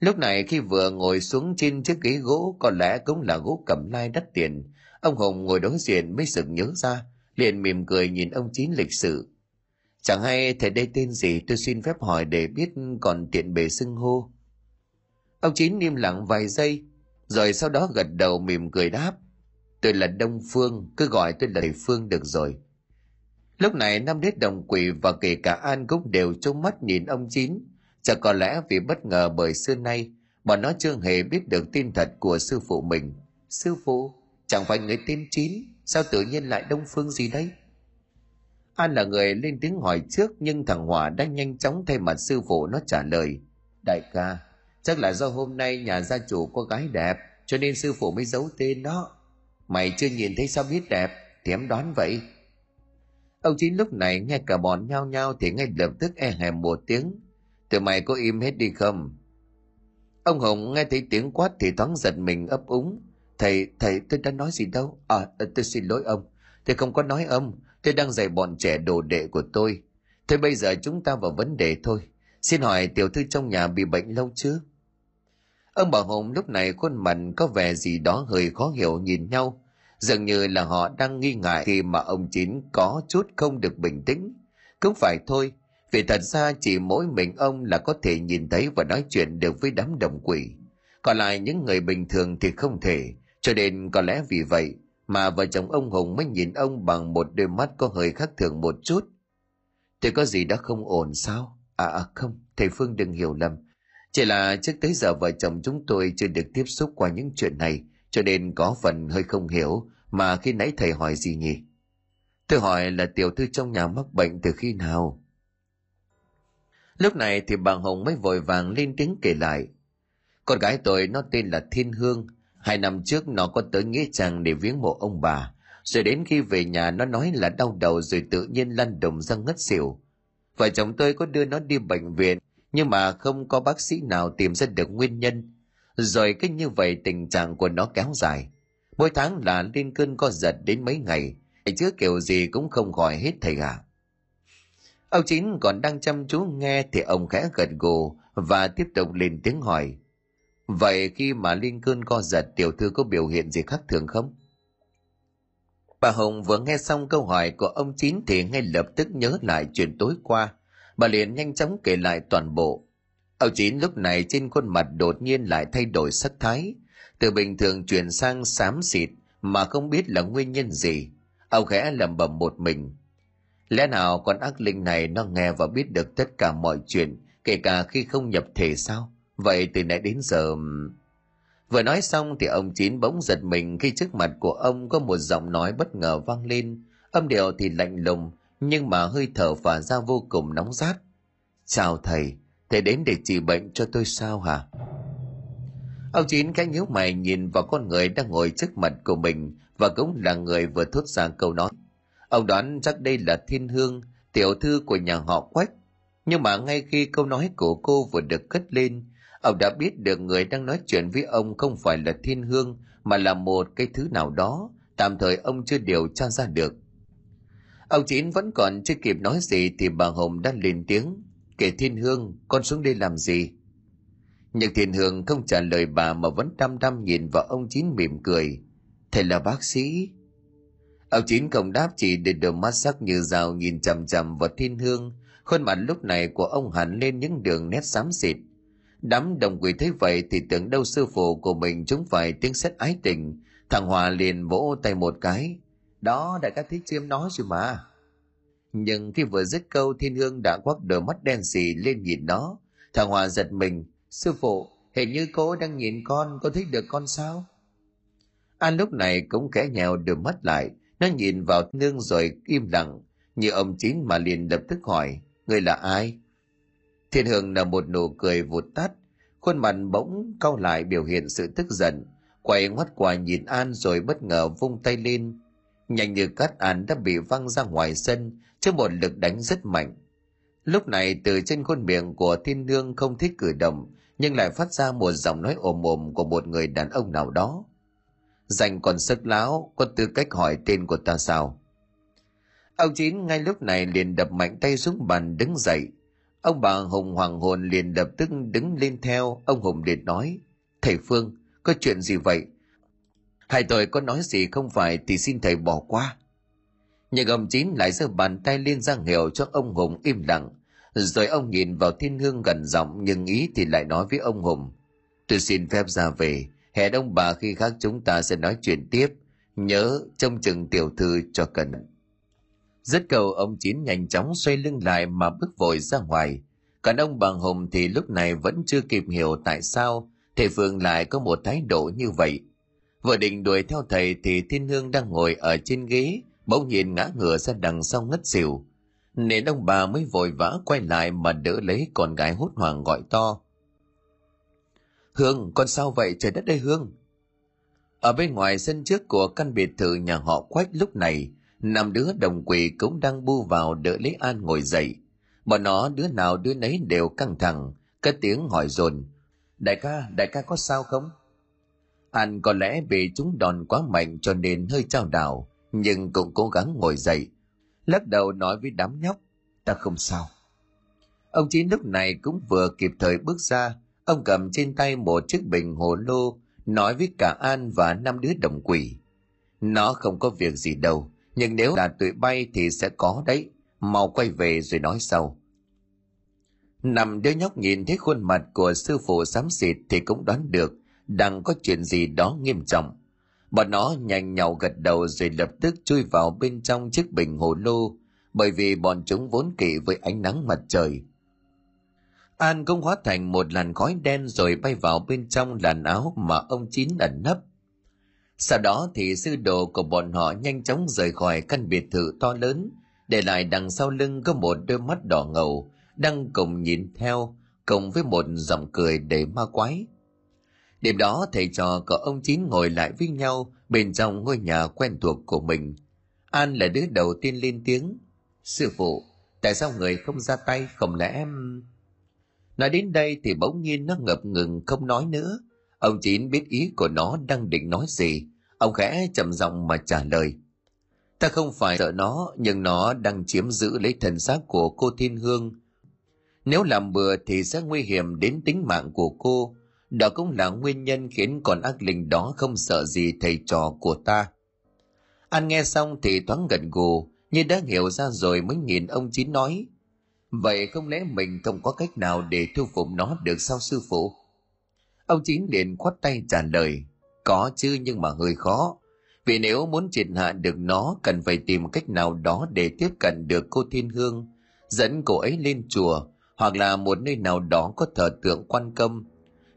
Lúc này khi vừa ngồi xuống trên chiếc ghế gỗ có lẽ cũng là gỗ cầm lai đắt tiền, ông Hùng ngồi đối diện mới sực nhớ ra, liền mỉm cười nhìn ông Chín lịch sự. Chẳng hay thầy đây tên gì tôi xin phép hỏi để biết còn tiện bề xưng hô. Ông Chín im lặng vài giây, rồi sau đó gật đầu mỉm cười đáp. Tôi là Đông Phương, cứ gọi tôi là thầy Phương được rồi. Lúc này năm đế đồng quỷ và kể cả An cũng đều trông mắt nhìn ông Chín. Chắc có lẽ vì bất ngờ bởi xưa nay, bọn nó chưa hề biết được tin thật của sư phụ mình. Sư phụ, chẳng phải người tên Chín, sao tự nhiên lại Đông Phương gì đấy? An là người lên tiếng hỏi trước nhưng thằng Hòa đã nhanh chóng thay mặt sư phụ nó trả lời. Đại ca, chắc là do hôm nay nhà gia chủ có gái đẹp cho nên sư phụ mới giấu tên đó. Mày chưa nhìn thấy sao biết đẹp, thì em đoán vậy. Ông Chín lúc này nghe cả bọn nhao nhao thì ngay lập tức e hèm một tiếng. Tụi mày có im hết đi không? Ông Hồng nghe thấy tiếng quát thì thoáng giật mình ấp úng. Thầy, thầy, tôi đã nói gì đâu. À, tôi xin lỗi ông. Tôi không có nói ông. Tôi đang dạy bọn trẻ đồ đệ của tôi. thế bây giờ chúng ta vào vấn đề thôi. Xin hỏi tiểu thư trong nhà bị bệnh lâu chưa? Ông bà Hùng lúc này khuôn mặt có vẻ gì đó hơi khó hiểu nhìn nhau. Dường như là họ đang nghi ngại khi mà ông Chín có chút không được bình tĩnh. Cũng phải thôi, vì thật ra chỉ mỗi mình ông là có thể nhìn thấy và nói chuyện được với đám đồng quỷ. Còn lại những người bình thường thì không thể, cho nên có lẽ vì vậy mà vợ chồng ông Hùng mới nhìn ông bằng một đôi mắt có hơi khác thường một chút. Thì có gì đã không ổn sao? À, à không, thầy Phương đừng hiểu lầm. Chỉ là trước tới giờ vợ chồng chúng tôi chưa được tiếp xúc qua những chuyện này, cho nên có phần hơi không hiểu mà khi nãy thầy hỏi gì nhỉ? Tôi hỏi là tiểu thư trong nhà mắc bệnh từ khi nào? Lúc này thì bà Hồng mới vội vàng lên tiếng kể lại. Con gái tôi nó tên là Thiên Hương. Hai năm trước nó có tới Nghĩa Trang để viếng mộ ông bà. Rồi đến khi về nhà nó nói là đau đầu rồi tự nhiên lăn đồng ra ngất xỉu. Vợ chồng tôi có đưa nó đi bệnh viện nhưng mà không có bác sĩ nào tìm ra được nguyên nhân. Rồi cứ như vậy tình trạng của nó kéo dài. Mỗi tháng là lên cơn co giật đến mấy ngày, chứ kiểu gì cũng không khỏi hết thầy ạ. À. Ông Chín còn đang chăm chú nghe thì ông khẽ gật gù và tiếp tục lên tiếng hỏi. Vậy khi mà Linh cơn co giật tiểu thư có biểu hiện gì khác thường không? Bà Hồng vừa nghe xong câu hỏi của ông Chín thì ngay lập tức nhớ lại chuyện tối qua. Bà liền nhanh chóng kể lại toàn bộ. Ông Chín lúc này trên khuôn mặt đột nhiên lại thay đổi sắc thái. Từ bình thường chuyển sang xám xịt mà không biết là nguyên nhân gì. Ông khẽ lẩm bẩm một mình. Lẽ nào con ác linh này nó nghe và biết được tất cả mọi chuyện, kể cả khi không nhập thể sao? Vậy từ nãy đến giờ... Vừa nói xong thì ông Chín bỗng giật mình khi trước mặt của ông có một giọng nói bất ngờ vang lên. Âm điệu thì lạnh lùng, nhưng mà hơi thở phả ra vô cùng nóng rát. Chào thầy, thầy đến để trị bệnh cho tôi sao hả? Ông Chín cái nhíu mày nhìn vào con người đang ngồi trước mặt của mình và cũng là người vừa thốt ra câu nói. Ông đoán chắc đây là Thiên Hương, tiểu thư của nhà họ Quách. Nhưng mà ngay khi câu nói của cô vừa được cất lên, ông đã biết được người đang nói chuyện với ông không phải là Thiên Hương mà là một cái thứ nào đó, tạm thời ông chưa điều tra ra được. Ông Chín vẫn còn chưa kịp nói gì thì bà Hồng đã lên tiếng. Kể Thiên Hương, con xuống đây làm gì? Nhưng Thiên Hương không trả lời bà mà vẫn đăm đăm nhìn vào ông Chín mỉm cười. Thầy là bác sĩ. Ông Chín không đáp chỉ để đôi mắt sắc như rào nhìn chằm chằm vào Thiên Hương. Khuôn mặt lúc này của ông hẳn lên những đường nét xám xịt. Đám đồng quỷ thấy vậy thì tưởng đâu sư phụ của mình chúng phải tiếng xét ái tình. Thằng Hòa liền vỗ tay một cái. Đó đại ca thích chiêm nó rồi mà. Nhưng khi vừa dứt câu Thiên Hương đã quắc đôi mắt đen xì lên nhìn nó. Thằng Hòa giật mình. Sư phụ, hình như cô đang nhìn con, có thích được con sao? An lúc này cũng kẽ nhèo đôi mắt lại, nó nhìn vào nương rồi im lặng, như ông chín mà liền lập tức hỏi, người là ai? Thiên Hương là một nụ cười vụt tắt, khuôn mặt bỗng cau lại biểu hiện sự tức giận, quay ngoắt qua nhìn An rồi bất ngờ vung tay lên. Nhanh như cắt An đã bị văng ra ngoài sân trước một lực đánh rất mạnh. Lúc này từ trên khuôn miệng của Thiên Hương không thích cử động, nhưng lại phát ra một giọng nói ồm ồm của một người đàn ông nào đó. Dành còn sức láo, có tư cách hỏi tên của ta sao? Ông Chín ngay lúc này liền đập mạnh tay xuống bàn đứng dậy. Ông bà Hùng hoàng hồn liền lập tức đứng lên theo, ông Hùng liền nói, Thầy Phương, có chuyện gì vậy? Hai tôi có nói gì không phải thì xin thầy bỏ qua. Nhưng ông Chín lại giơ bàn tay lên ra hiệu cho ông Hùng im lặng, rồi ông nhìn vào thiên hương gần giọng nhưng ý thì lại nói với ông Hùng. Tôi xin phép ra về, hẹn ông bà khi khác chúng ta sẽ nói chuyện tiếp. Nhớ trông chừng tiểu thư cho cần. Rất cầu ông Chín nhanh chóng xoay lưng lại mà bước vội ra ngoài. Còn ông bà Hùng thì lúc này vẫn chưa kịp hiểu tại sao thầy Phương lại có một thái độ như vậy. Vừa định đuổi theo thầy thì Thiên Hương đang ngồi ở trên ghế, bỗng nhiên ngã ngửa ra đằng sau ngất xỉu nên ông bà mới vội vã quay lại mà đỡ lấy con gái hốt hoảng gọi to hương con sao vậy trời đất đây hương ở bên ngoài sân trước của căn biệt thự nhà họ quách lúc này năm đứa đồng quỷ cũng đang bu vào đỡ lấy an ngồi dậy. Bọn nó đứa nào đứa nấy đều căng thẳng, cất tiếng hỏi dồn, đại ca đại ca có sao không? An có lẽ bị chúng đòn quá mạnh cho nên hơi trao đảo, nhưng cũng cố gắng ngồi dậy, lắc đầu nói với đám nhóc, ta không sao. Ông chín lúc này cũng vừa kịp thời bước ra, ông cầm trên tay một chiếc bình hồ lô, nói với cả an và năm đứa đồng quỷ nó không có việc gì đâu nhưng nếu là tụi bay thì sẽ có đấy mau quay về rồi nói sau nằm đứa nhóc nhìn thấy khuôn mặt của sư phụ xám xịt thì cũng đoán được đang có chuyện gì đó nghiêm trọng Bọn nó nhanh nhào gật đầu rồi lập tức chui vào bên trong chiếc bình hồ lô, bởi vì bọn chúng vốn kỵ với ánh nắng mặt trời. An cũng hóa thành một làn khói đen rồi bay vào bên trong làn áo mà ông Chín ẩn nấp. Sau đó thì sư đồ của bọn họ nhanh chóng rời khỏi căn biệt thự to lớn, để lại đằng sau lưng có một đôi mắt đỏ ngầu, đang cùng nhìn theo, cùng với một giọng cười đầy ma quái. Đêm đó thầy trò của ông Chín ngồi lại với nhau bên trong ngôi nhà quen thuộc của mình. An là đứa đầu tiên lên tiếng. Sư phụ, tại sao người không ra tay không lẽ em... Nói đến đây thì bỗng nhiên nó ngập ngừng không nói nữa. Ông Chín biết ý của nó đang định nói gì. Ông khẽ trầm giọng mà trả lời. Ta không phải sợ nó, nhưng nó đang chiếm giữ lấy thần xác của cô Thiên Hương. Nếu làm bừa thì sẽ nguy hiểm đến tính mạng của cô đó cũng là nguyên nhân khiến con ác linh đó không sợ gì thầy trò của ta. An nghe xong thì thoáng gần gù, như đã hiểu ra rồi mới nhìn ông Chín nói. Vậy không lẽ mình không có cách nào để thu phục nó được sao sư phụ? Ông Chín liền khoát tay trả lời, có chứ nhưng mà hơi khó. Vì nếu muốn triệt hạ được nó cần phải tìm cách nào đó để tiếp cận được cô Thiên Hương, dẫn cô ấy lên chùa hoặc là một nơi nào đó có thờ tượng quan công.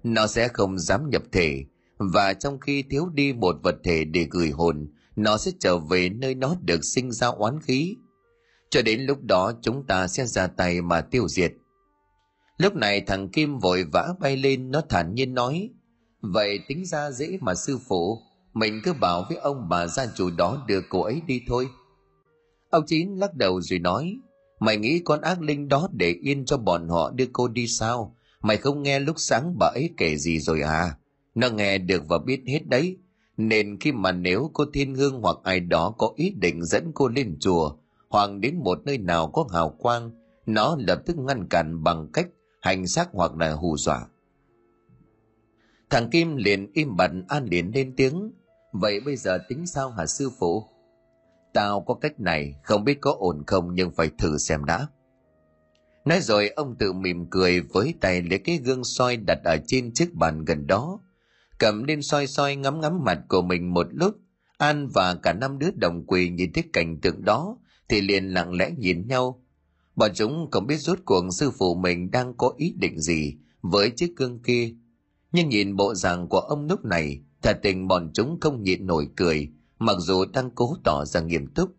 Nó sẽ không dám nhập thể và trong khi thiếu đi một vật thể để gửi hồn nó sẽ trở về nơi nó được sinh ra oán khí. Cho đến lúc đó chúng ta sẽ ra tay mà tiêu diệt lúc này thằng kim vội vã bay lên, nó thản nhiên nói, vậy tính ra dễ mà sư phụ, mình cứ bảo với ông bà gia chủ đó đưa cô ấy đi thôi. Ông chín lắc đầu rồi nói, mày nghĩ con ác linh đó để yên cho bọn họ đưa cô đi sao? Mày không nghe lúc sáng bà ấy kể gì rồi à? Nó nghe được và biết hết đấy. Nên khi mà nếu cô thiên hương hoặc ai đó có ý định dẫn cô lên chùa hoặc đến một nơi nào có hào quang, nó lập tức ngăn cản bằng cách hành xác hoặc là hù dọa. Thằng kim liền im bặt, an liền lên tiếng. Vậy bây giờ tính sao hả sư phụ? Tao có cách này, không biết có ổn không nhưng phải thử xem đã. Nói rồi, ông tự mỉm cười với tay lấy cái gương soi đặt ở trên chiếc bàn gần đó. Cầm lên soi soi ngắm ngắm mặt của mình một lúc. An và cả năm đứa đồng quỳ nhìn thấy cảnh tượng đó thì liền lặng lẽ nhìn nhau bọn chúng không biết rốt cuộc sư phụ mình đang có ý định gì với chiếc gương kia. Nhưng nhìn bộ dạng của ông lúc này, thật tình bọn chúng không nhịn nổi cười, mặc dù đang cố tỏ ra nghiêm túc.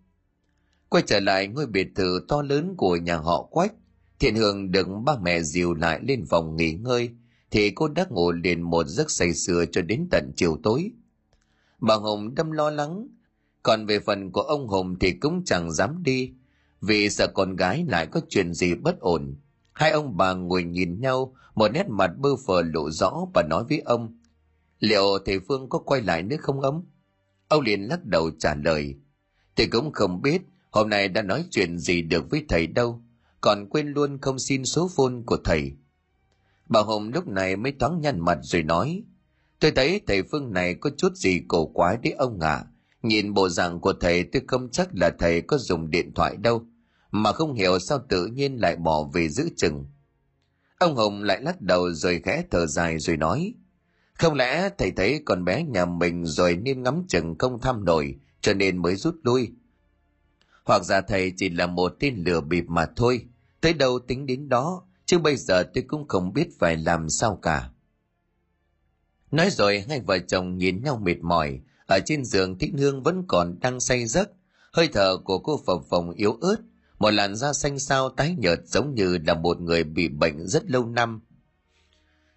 Quay trở lại ngôi biệt thự to lớn của nhà họ quách, thiện hương được ba mẹ dìu lại lên phòng nghỉ ngơi, thì cô đã ngủ liền một giấc say sưa cho đến tận chiều tối. Bà hồng đâm lo lắng, còn về phần của ông hùng thì cũng chẳng dám đi vì sợ con gái lại có chuyện gì bất ổn. Hai ông bà ngồi nhìn nhau, một nét mặt bơ phờ lộ rõ và nói với ông, liệu thầy phương có quay lại nữa không ông? Ông liền lắc đầu trả lời thầy cũng không biết, hôm nay đã nói chuyện gì được với thầy đâu, còn quên luôn không xin số phone của thầy. Bà hồng lúc này mới thoáng nhăn mặt rồi nói, tôi thấy thầy phương này có chút gì cổ quái đấy ông ạ. À. nhìn bộ dạng của thầy tôi không chắc là thầy có dùng điện thoại đâu mà không hiểu sao tự nhiên lại bỏ về giữ chừng. Ông hồng lại lắc đầu rồi khẽ thở dài rồi nói, không lẽ thầy thấy con bé nhà mình rồi nên ngắm chừng không thăm nổi, cho nên mới rút lui? Hoặc giả thầy chỉ là một tên lừa bịp mà thôi. Tới đâu tính đến đó, chứ bây giờ tôi cũng không biết phải làm sao cả. Nói rồi, hai vợ chồng nhìn nhau mệt mỏi. Ở trên giường thích hương vẫn còn đang say giấc. Hơi thở của cô phập phồng yếu ớt một làn da xanh xao tái nhợt giống như là một người bị bệnh rất lâu năm.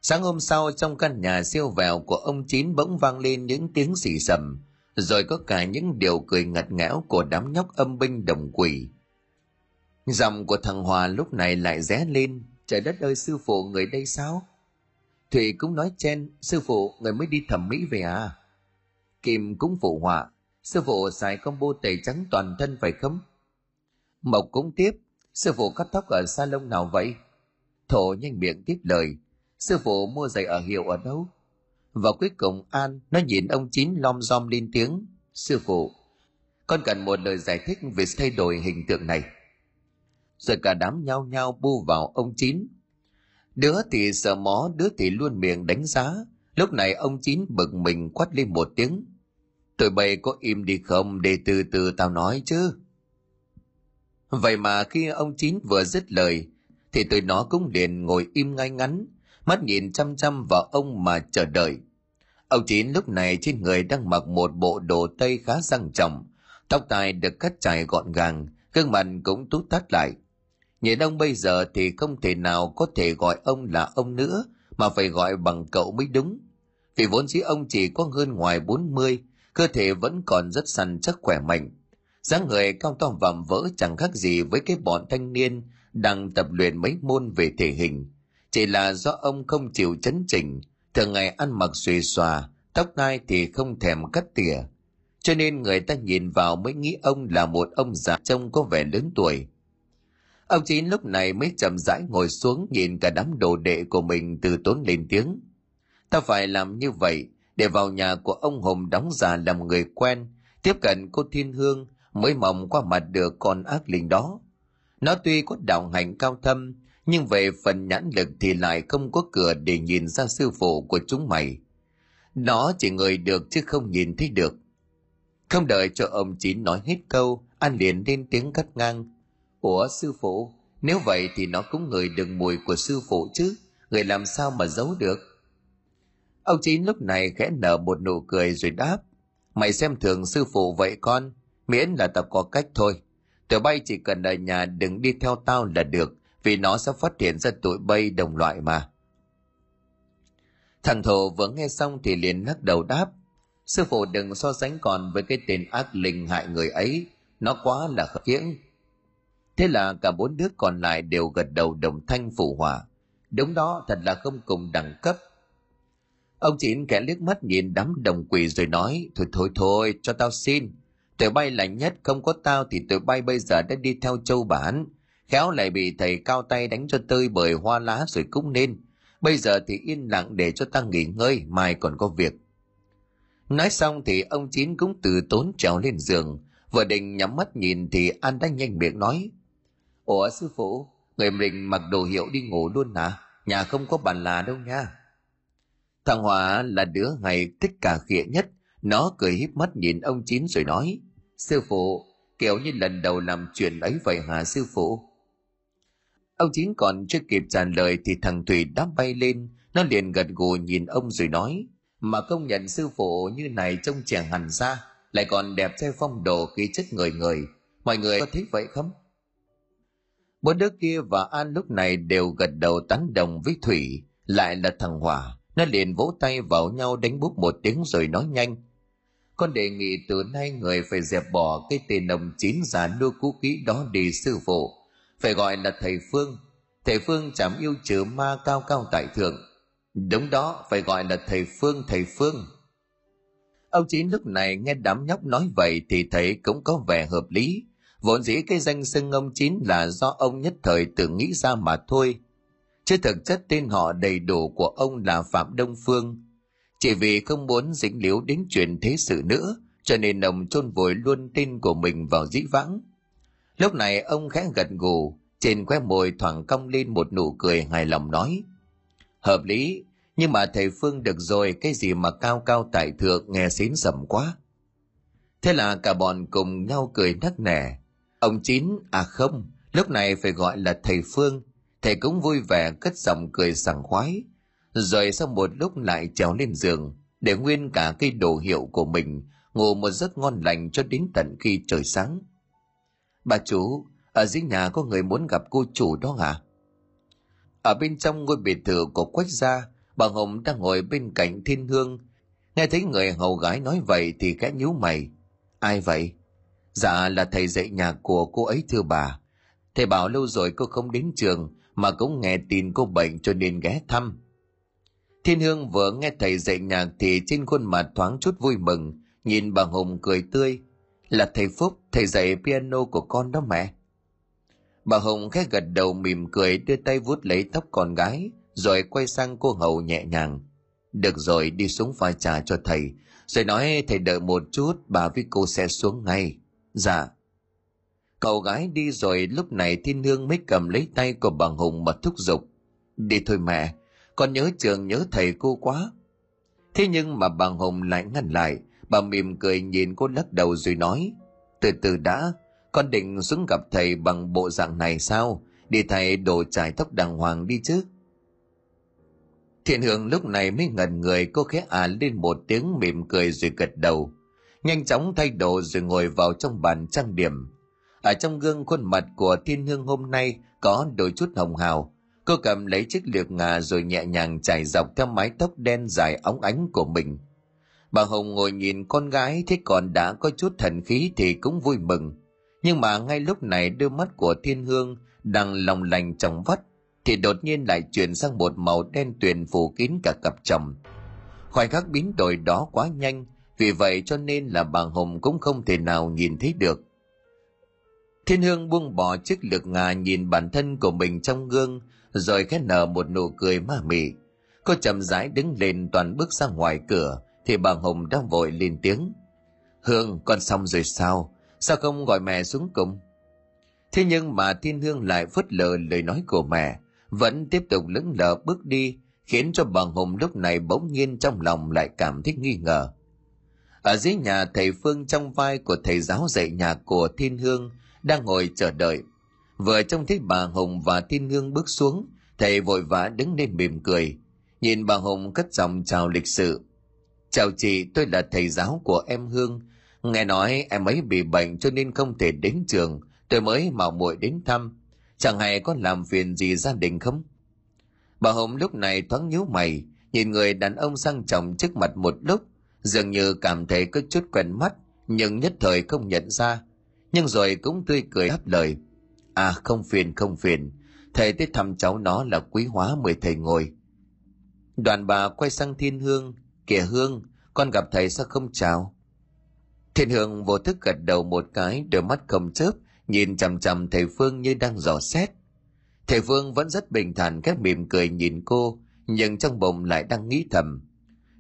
Sáng hôm sau, trong căn nhà siêu vẹo của ông chín bỗng vang lên những tiếng xì sầm rồi có cả những điều cười ngặt ngẽo của đám nhóc âm binh đồng quỷ. Giọng của thằng hòa lúc này lại ré lên, trời đất ơi, sư phụ người đây sao? Thủy cũng nói chen, sư phụ, người mới đi thẩm mỹ về à? Kim cũng phụ họa, sư phụ, xài combo tẩy trắng toàn thân phải không? Mộc cũng tiếp, sư phụ cắt tóc ở salon nào vậy? Thổ nhanh miệng tiếp lời, sư phụ mua giày ở hiệu ở đâu? Và cuối cùng an, nó nhìn ông chín lom rom lên tiếng, sư phụ, con cần một lời giải thích về thay đổi hình tượng này. Rồi cả đám nhao nhao bu vào ông chín. Đứa thì sợ mó, đứa thì luôn miệng đánh giá. Lúc này ông chín bực mình quát lên một tiếng, tụi bay có im đi không? Để từ từ tao nói chứ vậy mà khi ông chín vừa dứt lời thì tụi nó cũng liền ngồi im ngay ngắn mắt nhìn chăm chăm vào ông mà chờ đợi. Ông chín lúc này trên người đang mặc một bộ đồ tây khá sang trọng tóc tai được cắt chải gọn gàng gương mặt cũng tút tắt lại. Nhìn ông bây giờ thì không thể nào có thể gọi ông là ông nữa mà phải gọi bằng cậu mới đúng. Vì vốn dĩ ông chỉ có hơn ngoài 40, cơ thể vẫn còn rất săn chắc khỏe mạnh dáng người cao to vạm vỡ chẳng khác gì với cái bọn thanh niên đang tập luyện mấy môn về thể hình. Chỉ là do ông không chịu chấn chỉnh, thường ngày ăn mặc xuề xòa, tóc tai thì không thèm cắt tỉa. Cho nên người ta nhìn vào mới nghĩ ông là một ông già trông có vẻ lớn tuổi. Ông chín lúc này mới chậm rãi ngồi xuống nhìn cả đám đồ đệ của mình từ tốn lên tiếng. Ta phải làm như vậy để vào nhà của ông hùng đóng giả làm người quen, tiếp cận cô thiên hương mới mong qua mặt được con ác linh đó. Nó tuy có đạo hành cao thâm nhưng về phần nhãn lực thì lại không có cửa để nhìn ra sư phụ của chúng mày. Nó chỉ người được chứ không nhìn thấy được. Không đợi cho ông chín nói hết câu an liền lên tiếng cắt ngang. Ủa sư phụ nếu vậy thì nó cũng ngửi được mùi của sư phụ chứ người làm sao mà giấu được? Ông Chín lúc này khẽ nở một nụ cười rồi đáp. Mày xem thường sư phụ vậy con, miễn là tao có cách thôi. Tụi bay chỉ cần ở nhà đừng đi theo tao là được, vì nó sẽ phát hiện ra tụi bay đồng loại mà. Thằng Thổ vừa nghe xong thì liền lắc đầu đáp. Sư phụ đừng so sánh còn với cái tên ác linh hại người ấy, nó quá là khập khiễng. Thế là cả bốn đứa còn lại đều gật đầu đồng thanh phụ hòa. Đúng đó, thật là không cùng đẳng cấp. Ông Chín kẻ liếc mắt nhìn đám đồng quỷ rồi nói, thôi thôi thôi, cho tao xin. Tụi bay là nhất, không có tao thì tụi bay bây giờ đã đi theo châu bản. Khéo lại bị thầy cao tay đánh cho tơi bởi hoa lá rồi cũng nên. Bây giờ thì yên lặng để cho ta nghỉ ngơi, mai còn có việc. Nói xong thì ông Chín cũng từ tốn trèo lên giường. Vừa định nhắm mắt nhìn thì An đã nhanh miệng nói. Ủa sư phụ, người mình mặc đồ hiệu đi ngủ luôn hả? Nhà không có bàn là đâu nha. Thằng Hòa là đứa ngày thích cả khịa nhất. Nó cười híp mắt nhìn ông Chín rồi nói. Sư phụ, kiểu như lần đầu làm chuyện ấy vậy hả sư phụ? Ông Chín còn chưa kịp trả lời thì thằng Thủy đã bay lên, nó liền gật gù nhìn ông rồi nói, mà công nhận sư phụ như này trông trẻ hẳn ra, lại còn đẹp theo phong độ khí chất người người. Mọi người có thấy vậy không? Bốn đứa kia và An lúc này đều gật đầu tán đồng với Thủy, lại là thằng Hòa. Nó liền vỗ tay vào nhau đánh búp một tiếng rồi nói nhanh. Con đề nghị từ nay người phải dẹp bỏ cái tên nồng chín già nua cũ kỹ đó đi sư phụ. Phải gọi là thầy phương. Thầy phương chẳng yêu trừ ma cao cao tại thượng. Đúng đó, phải gọi là thầy phương thầy phương. Ông chín lúc này nghe đám nhóc nói vậy thì thấy cũng có vẻ hợp lý. Vốn dĩ cái danh xưng ông chín là do ông nhất thời tự nghĩ ra mà thôi. Chứ thực chất tên họ đầy đủ của ông là phạm đông phương chỉ vì không muốn dính líu đến chuyện thế sự nữa cho nên ông chôn vùi luôn tin của mình vào dĩ vãng Lúc này ông khẽ gật gù, trên khóe môi thoảng cong lên một nụ cười hài lòng nói. Hợp lý, nhưng mà thầy Phương được rồi, cái gì mà cao cao tại thượng nghe xín sầm quá. Thế là cả bọn cùng nhau cười nắc nẻ. Ông Chín, à không, lúc này phải gọi là thầy Phương. Thầy cũng vui vẻ cất giọng cười sảng khoái. Rồi sau một lúc lại trèo lên giường, để nguyên cả cây đồ hiệu của mình ngủ một giấc ngon lành cho đến tận khi trời sáng. Bà chủ, ở dưới nhà có người muốn gặp cô chủ đó hả? Ở bên trong ngôi biệt thự của Quách gia, bà Hồng đang ngồi bên cạnh thiên hương. Nghe thấy người hầu gái nói vậy thì khẽ nhíu mày. Ai vậy? Dạ là thầy dạy nhà của cô ấy thưa bà. Thầy bảo lâu rồi cô không đến trường mà cũng nghe tin cô bệnh cho nên ghé thăm. Thiên Hương vừa nghe thầy dạy nhạc thì trên khuôn mặt thoáng chút vui mừng, nhìn bà Hồng cười tươi, là thầy Phúc, thầy dạy piano của con đó mẹ. Bà Hồng khẽ gật đầu mỉm cười đưa tay vuốt lấy tóc con gái, rồi quay sang cô hầu nhẹ nhàng. Được rồi, đi xuống pha trà cho thầy, rồi nói thầy đợi một chút, bà với cô sẽ xuống ngay. Dạ. Cậu gái đi rồi lúc này thiên hương mới cầm lấy tay của bà Hùng mà thúc giục. Đi thôi mẹ, con nhớ trường nhớ thầy cô quá. Thế nhưng mà bà hồng lại ngăn lại, Bà mỉm cười nhìn cô lắc đầu rồi nói, từ từ đã, con định xuống gặp thầy bằng bộ dạng này sao? Đi thầy đồ trải tóc đàng hoàng đi chứ. Thiện hương lúc này mới ngẩn người cô khẽ à lên một tiếng mỉm cười rồi gật đầu. Nhanh chóng thay đồ rồi ngồi vào trong bàn trang điểm. Ở trong gương khuôn mặt của thiên hương hôm nay có đôi chút hồng hào. Cô cầm lấy chiếc liệp ngà rồi nhẹ nhàng chảy dọc theo mái tóc đen dài óng ánh của mình. Bà Hồng ngồi nhìn con gái thế còn đã có chút thần khí thì cũng vui mừng. Nhưng mà ngay lúc này đôi mắt của thiên hương đang lòng lành trong vắt thì đột nhiên lại chuyển sang một màu đen tuyền phủ kín cả cặp chồng. Khoảnh khắc biến đổi đó quá nhanh, vì vậy cho nên là bà Hồng cũng không thể nào nhìn thấy được. Thiên hương buông bỏ chiếc lược ngà nhìn bản thân của mình trong gương, rồi khẽ nở một nụ cười ma mị. Cô chậm rãi đứng lên toàn bước ra ngoài cửa, thì bà Hồng đang vội lên tiếng. Hương, con xong rồi sao? Sao không gọi mẹ xuống cùng? Thế nhưng mà Thiên Hương lại phớt lờ lời nói của mẹ, vẫn tiếp tục lững lờ bước đi, khiến cho bà Hồng lúc này bỗng nhiên trong lòng lại cảm thấy nghi ngờ. Ở dưới nhà thầy Phương trong vai của thầy giáo dạy nhà của Thiên Hương đang ngồi chờ đợi. Vừa trông thấy bà Hồng và Thiên Hương bước xuống, thầy vội vã đứng lên mỉm cười. nhìn bà Hùng cất giọng chào lịch sự. Chào chị, tôi là thầy giáo của em Hương. Nghe nói em ấy bị bệnh cho nên không thể đến trường, tôi mới mạo muội đến thăm. Chẳng hay có làm phiền gì gia đình không? Bà Hồng lúc này thoáng nhíu mày, nhìn người đàn ông sang trọng trước mặt một lúc, dường như cảm thấy có chút quen mắt, nhưng nhất thời không nhận ra. Nhưng rồi cũng tươi cười đáp lời. À không phiền không phiền, thầy tới thăm cháu nó là quý hóa mời thầy ngồi. Đoàn bà quay sang thiên hương, kìa hương, con gặp thầy sao không chào? Thiên hương vô thức gật đầu một cái, đôi mắt không chớp, nhìn chằm chằm thầy Phương như đang dò xét. Thầy Phương vẫn rất bình thản các mỉm cười nhìn cô, nhưng trong bụng lại đang nghĩ thầm.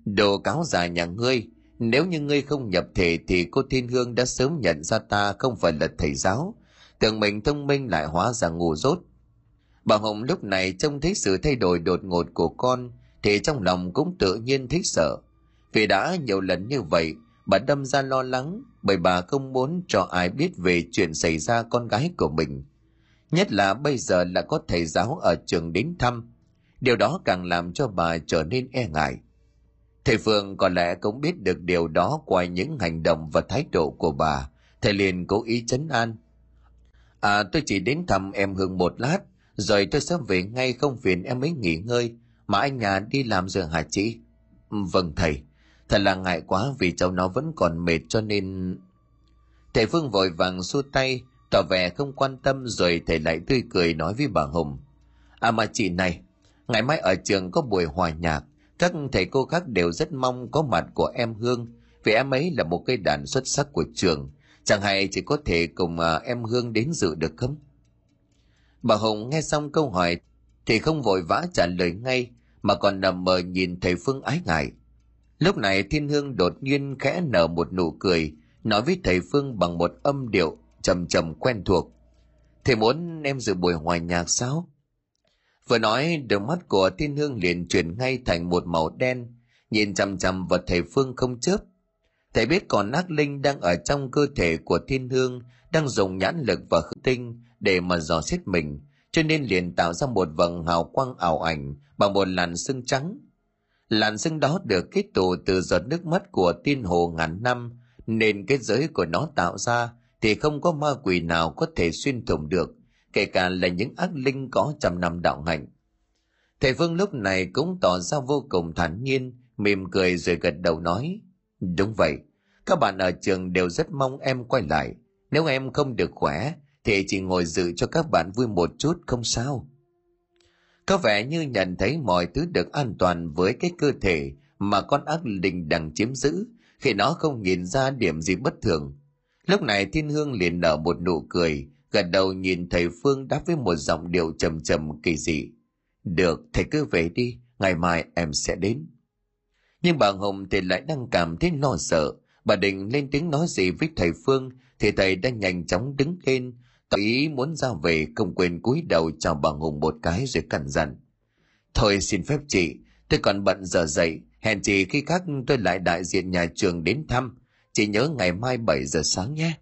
Đồ cáo già nhà ngươi, nếu như ngươi không nhập thể thì cô Thiên Hương đã sớm nhận ra ta không phải là thầy giáo, tưởng mình thông minh lại hóa ra ngu dốt. Bà Hồng lúc này trông thấy sự thay đổi đột ngột của con, thì trong lòng cũng tự nhiên thấy sợ. Vì đã nhiều lần như vậy, bà đâm ra lo lắng bởi bà không muốn cho ai biết về chuyện xảy ra con gái của mình. Nhất là bây giờ là có thầy giáo ở trường đến thăm. Điều đó càng làm cho bà trở nên e ngại. Thầy Phương có lẽ cũng biết được điều đó qua những hành động và thái độ của bà. Thầy liền cố ý chấn an. À tôi chỉ đến thăm em Hương một lát, rồi tôi sẽ về ngay không phiền em ấy nghỉ ngơi, mà anh nhà đi làm giờ hả chị? Vâng thầy, thật là ngại quá vì cháu nó vẫn còn mệt cho nên... Thầy Phương vội vàng xua tay, tỏ vẻ không quan tâm rồi thầy lại tươi cười nói với bà Hùng. À mà chị này, ngày mai ở trường có buổi hòa nhạc, các thầy cô khác đều rất mong có mặt của em Hương, vì em ấy là một cây đàn xuất sắc của trường. Chẳng hay chỉ có thể cùng à, em Hương đến dự được không? Bà Hùng nghe xong câu hỏi thì không vội vã trả lời ngay mà còn nằm mờ nhìn thầy Phương ái ngại. Lúc này Thiên Hương đột nhiên khẽ nở một nụ cười, nói với thầy Phương bằng một âm điệu trầm trầm quen thuộc. Thầy muốn em dự buổi hòa nhạc sao? Vừa nói, đôi mắt của Thiên Hương liền chuyển ngay thành một màu đen, nhìn chằm chằm vào thầy Phương không chớp. Thầy biết còn ác linh đang ở trong cơ thể của Thiên Hương, đang dùng nhãn lực và hư tinh để mà dò xét mình, cho nên liền tạo ra một vầng hào quang ảo ảnh bằng một làn sưng trắng. Làn sưng đó được kết tụ từ giọt nước mắt của tiên hồ ngàn năm, nên kết giới của nó tạo ra thì không có ma quỷ nào có thể xuyên thủng được, kể cả là những ác linh có trăm năm đạo hạnh. Thầy vương lúc này cũng tỏ ra vô cùng thản nhiên, mỉm cười rồi gật đầu nói, đúng vậy, các bạn ở trường đều rất mong em quay lại, nếu em không được khỏe thì chỉ ngồi dự cho các bạn vui một chút không sao. Có vẻ như nhận thấy mọi thứ được an toàn với cái cơ thể mà con ác linh đang chiếm giữ, khi nó không nhìn ra điểm gì bất thường. Lúc này Thiên Hương liền nở một nụ cười, gật đầu nhìn thầy Phương đáp với một giọng điệu trầm trầm kỳ dị. Được, thầy cứ về đi, ngày mai em sẽ đến. Nhưng bà Hồng thì lại đang cảm thấy lo sợ, bà định lên tiếng nói gì với thầy Phương thì thầy đã nhanh chóng đứng lên, tỏ ý muốn ra về không quên cúi đầu chào bà Hùng một cái rồi cẩn dặn. Thôi xin phép chị, tôi còn bận giờ dậy, hẹn chị khi khác tôi lại đại diện nhà trường đến thăm, chị nhớ ngày mai 7 giờ sáng nhé.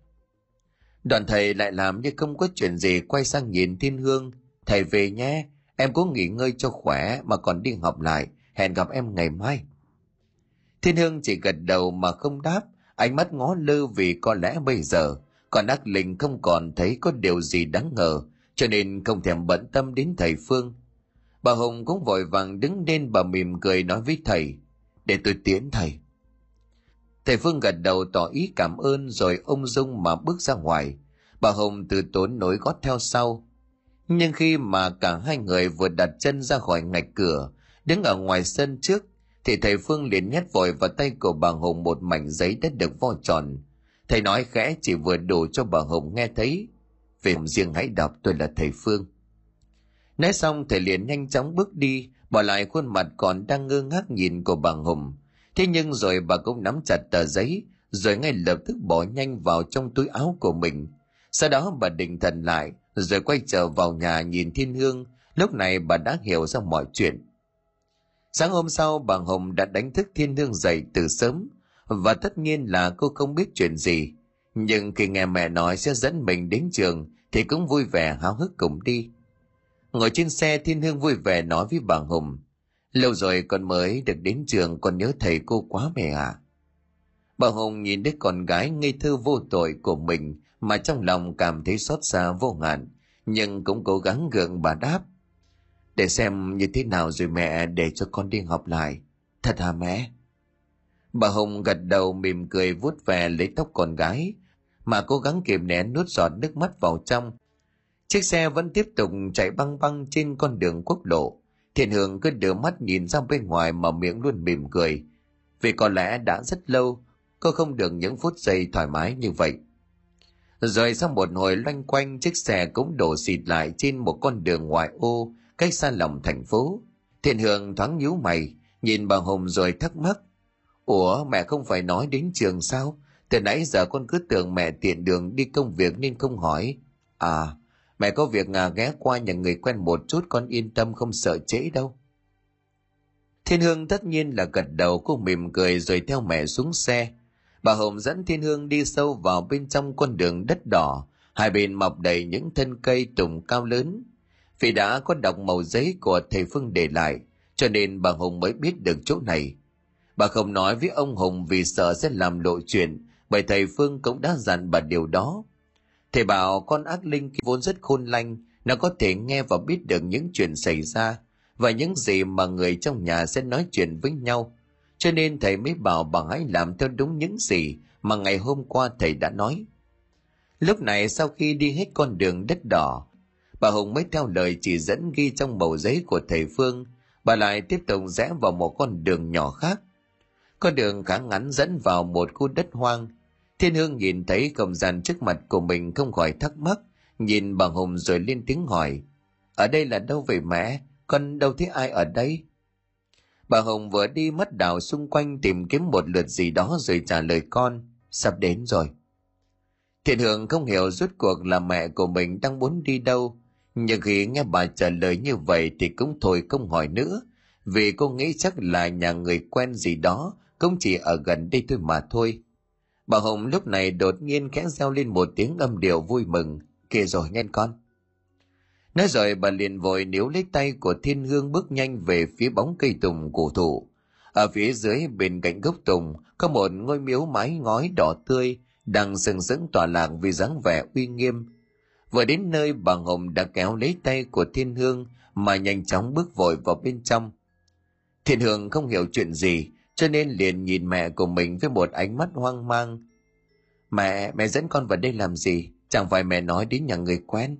Đoàn thầy lại làm như không có chuyện gì quay sang nhìn Thiên Hương. Thầy về nhé, em cố nghỉ ngơi cho khỏe mà còn đi học lại, hẹn gặp em ngày mai. Thiên Hương chỉ gật đầu mà không đáp, ánh mắt ngó lơ vì có lẽ bây giờ còn ác linh không còn thấy có điều gì đáng ngờ cho nên không thèm bận tâm đến thầy phương. Bà hồng cũng vội vàng đứng lên bà mỉm cười nói với thầy để tôi tiễn thầy. Thầy phương gật đầu tỏ ý cảm ơn rồi ông dung mà bước ra ngoài. Bà hồng từ tốn nối gót theo sau. Nhưng khi mà cả hai người vừa đặt chân ra khỏi ngạch cửa đứng ở ngoài sân trước thì thầy phương liền nhét vội vào tay của bà hồng một mảnh giấy đã được vo tròn. Thầy nói khẽ, chỉ vừa đủ cho bà hồng nghe thấy. Về riêng hãy đọc, tôi là thầy phương. Nói xong, thầy liền nhanh chóng bước đi, bỏ lại khuôn mặt còn đang ngơ ngác nhìn của bà hồng. Thế nhưng rồi bà cũng nắm chặt tờ giấy, rồi ngay lập tức bỏ nhanh vào trong túi áo của mình. Sau đó bà định thần lại, rồi quay trở vào nhà nhìn thiên hương. Lúc này bà đã hiểu ra mọi chuyện sáng hôm sau bà hồng đã đánh thức thiên hương dậy từ sớm và tất nhiên là cô không biết chuyện gì nhưng khi nghe mẹ nói sẽ dẫn mình đến trường thì cũng vui vẻ háo hức cùng đi ngồi trên xe thiên hương vui vẻ nói với bà hùng Lâu rồi con mới được đến trường con nhớ thầy cô quá mẹ à. Bà Hùng nhìn đứa con gái ngây thơ vô tội của mình mà trong lòng cảm thấy xót xa vô hạn, nhưng cũng cố gắng gượng bà đáp. Để xem như thế nào rồi mẹ để cho con đi học lại. Thật hả mẹ? Bà Hồng gật đầu mỉm cười vuốt về lấy tóc con gái, mà cố gắng kìm nén nuốt giọt nước mắt vào trong. Chiếc xe vẫn tiếp tục chạy băng băng trên con đường quốc lộ. Thiện Hương cứ đưa mắt nhìn ra bên ngoài mà miệng luôn mỉm cười. Vì có lẽ đã rất lâu, cô không được những phút giây thoải mái như vậy. Rồi sau một hồi loanh quanh, chiếc xe cũng đổ xịt lại trên một con đường ngoại ô, cách xa lòng thành phố. Thiện Hương thoáng nhíu mày, nhìn bà Hùng rồi thắc mắc. Ủa mẹ không phải nói đến trường sao? Từ nãy giờ con cứ tưởng mẹ tiện đường đi công việc nên không hỏi. À, mẹ có việc à, ghé qua nhà người quen một chút con yên tâm không sợ trễ đâu. Thiên Hương tất nhiên là gật đầu cô mỉm cười rồi theo mẹ xuống xe. Bà Hồng dẫn Thiên Hương đi sâu vào bên trong con đường đất đỏ, hai bên mọc đầy những thân cây tùng cao lớn. Vì đã có đọc màu giấy của thầy Phương để lại, cho nên bà Hồng mới biết được chỗ này. Bà không nói với ông Hùng vì sợ sẽ làm lộ chuyện, bởi thầy Phương cũng đã dặn bà điều đó. Thầy bảo con ác linh vốn rất khôn lanh, nó có thể nghe và biết được những chuyện xảy ra và những gì mà người trong nhà sẽ nói chuyện với nhau. Cho nên thầy mới bảo bà hãy làm theo đúng những gì mà ngày hôm qua thầy đã nói. Lúc này sau khi đi hết con đường đất đỏ, bà Hùng mới theo lời chỉ dẫn ghi trong mẩu giấy của thầy Phương, bà lại tiếp tục rẽ vào một con đường nhỏ khác. Con đường khá ngắn dẫn vào một khu đất hoang, Thiên Hương nhìn thấy không gian trước mặt của mình không khỏi thắc mắc, nhìn bà Hùng rồi lên tiếng hỏi. Ở đây là đâu vậy mẹ? Con đâu thấy ai ở đây? Bà Hồng vừa đi mất đảo xung quanh tìm kiếm một lượt gì đó rồi trả lời con. Sắp đến rồi. Thiện Hương không hiểu rốt cuộc là mẹ của mình đang muốn đi đâu. Nhưng khi nghe bà trả lời như vậy thì cũng thôi không hỏi nữa. Vì cô nghĩ chắc là nhà người quen gì đó, cũng chỉ ở gần đây thôi mà thôi. Bà Hồng lúc này đột nhiên khẽ reo lên một tiếng âm điệu vui mừng. Kìa rồi, nghe con. Nói rồi, bà liền vội níu lấy tay của thiên hương bước nhanh về phía bóng cây tùng cổ thụ. Ở phía dưới bên cạnh gốc tùng, có một ngôi miếu mái ngói đỏ tươi, đang sừng sững tỏa lạc vì dáng vẻ uy nghiêm. Vừa đến nơi bà Hồng đã kéo lấy tay của thiên hương mà nhanh chóng bước vội vào bên trong. Thiên hương không hiểu chuyện gì cho nên liền nhìn mẹ của mình với một ánh mắt hoang mang. Mẹ, mẹ dẫn con vào đây làm gì? Chẳng phải mẹ nói đến nhà người quen.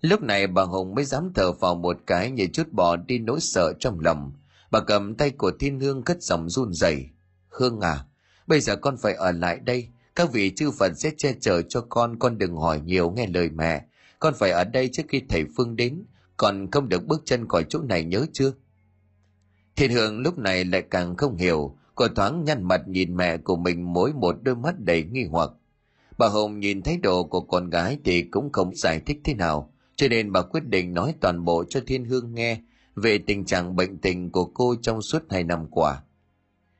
Lúc này bà Hồng mới dám thở vào một cái như chút bỏ đi nỗi sợ trong lòng. Bà cầm tay của Thiên Hương cất giọng run rẩy. Hương à, bây giờ con phải ở lại đây. Các vị chư Phật sẽ che chở cho con, con đừng hỏi nhiều nghe lời mẹ. Con phải ở đây trước khi thầy Phương đến, còn không được bước chân khỏi chỗ này nhớ chưa? Thiên Hương lúc này lại càng không hiểu, cô thoáng nhăn mặt nhìn mẹ của mình mỗi một đôi mắt đầy nghi hoặc. Bà Hồng nhìn thái độ của con gái thì cũng không giải thích thế nào, cho nên bà quyết định nói toàn bộ cho Thiên Hương nghe về tình trạng bệnh tình của cô trong suốt hai năm qua.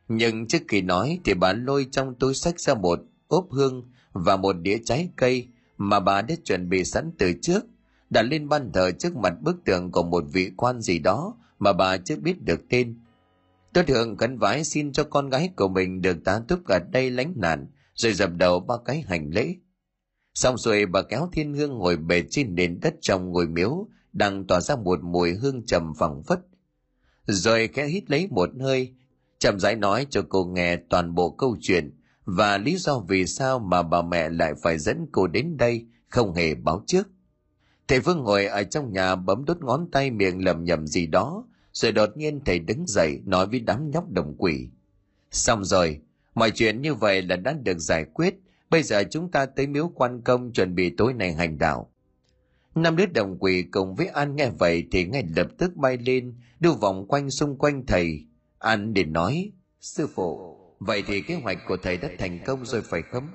Nhưng trước khi nói thì bà lôi trong túi sách ra một ốp hương và một đĩa trái cây mà bà đã chuẩn bị sẵn từ trước, đặt lên ban thờ trước mặt bức tượng của một vị quan gì đó mà bà chưa biết được tên. Tôi thường khấn vái xin cho con gái của mình được tá túc ở đây lánh nạn, rồi dập đầu ba cái hành lễ. Xong rồi bà kéo thiên hương ngồi bề trên nền đất trong ngôi miếu, đang tỏa ra một mùi hương trầm phẳng phất. Rồi khẽ hít lấy một hơi, chậm rãi nói cho cô nghe toàn bộ câu chuyện và lý do vì sao mà bà mẹ lại phải dẫn cô đến đây không hề báo trước. Thầy Phương ngồi ở trong nhà bấm đốt ngón tay miệng lầm nhầm gì đó, rồi đột nhiên thầy đứng dậy nói với đám nhóc đồng quỷ. Xong rồi, mọi chuyện như vậy là đã được giải quyết, Bây giờ chúng ta tới miếu quan công chuẩn bị tối nay hành đạo. Năm đứa đồng quỷ cùng với An nghe vậy thì ngay lập tức bay lên, đưa vòng quanh xung quanh thầy. An để nói, sư phụ, vậy thì kế hoạch của thầy đã thành công rồi phải không?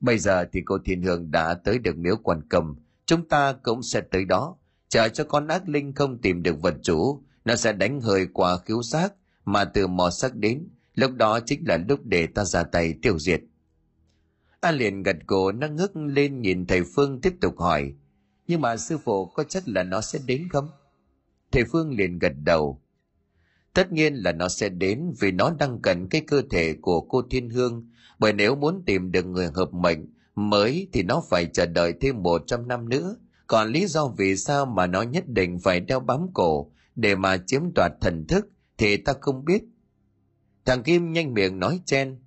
Bây giờ thì cô Thiên Hương đã tới được miếu quan cầm, chúng ta cũng sẽ tới đó. Chờ cho con ác linh không tìm được vật chủ, nó sẽ đánh hơi qua khiếu xác mà từ mò sắc đến, lúc đó chính là lúc để ta ra tay tiêu diệt. A liền gật cổ nó ngước lên nhìn thầy Phương tiếp tục hỏi. Nhưng mà sư phụ có chắc là nó sẽ đến không? Thầy Phương liền gật đầu. Tất nhiên là nó sẽ đến vì nó đang cần cái cơ thể của cô Thiên Hương, bởi nếu muốn tìm được người hợp mệnh mới thì nó phải chờ đợi thêm 100 năm nữa. Còn lý do vì sao mà nó nhất định phải đeo bám cổ để mà chiếm đoạt thần thức thì ta không biết. Thằng Kim nhanh miệng nói chen.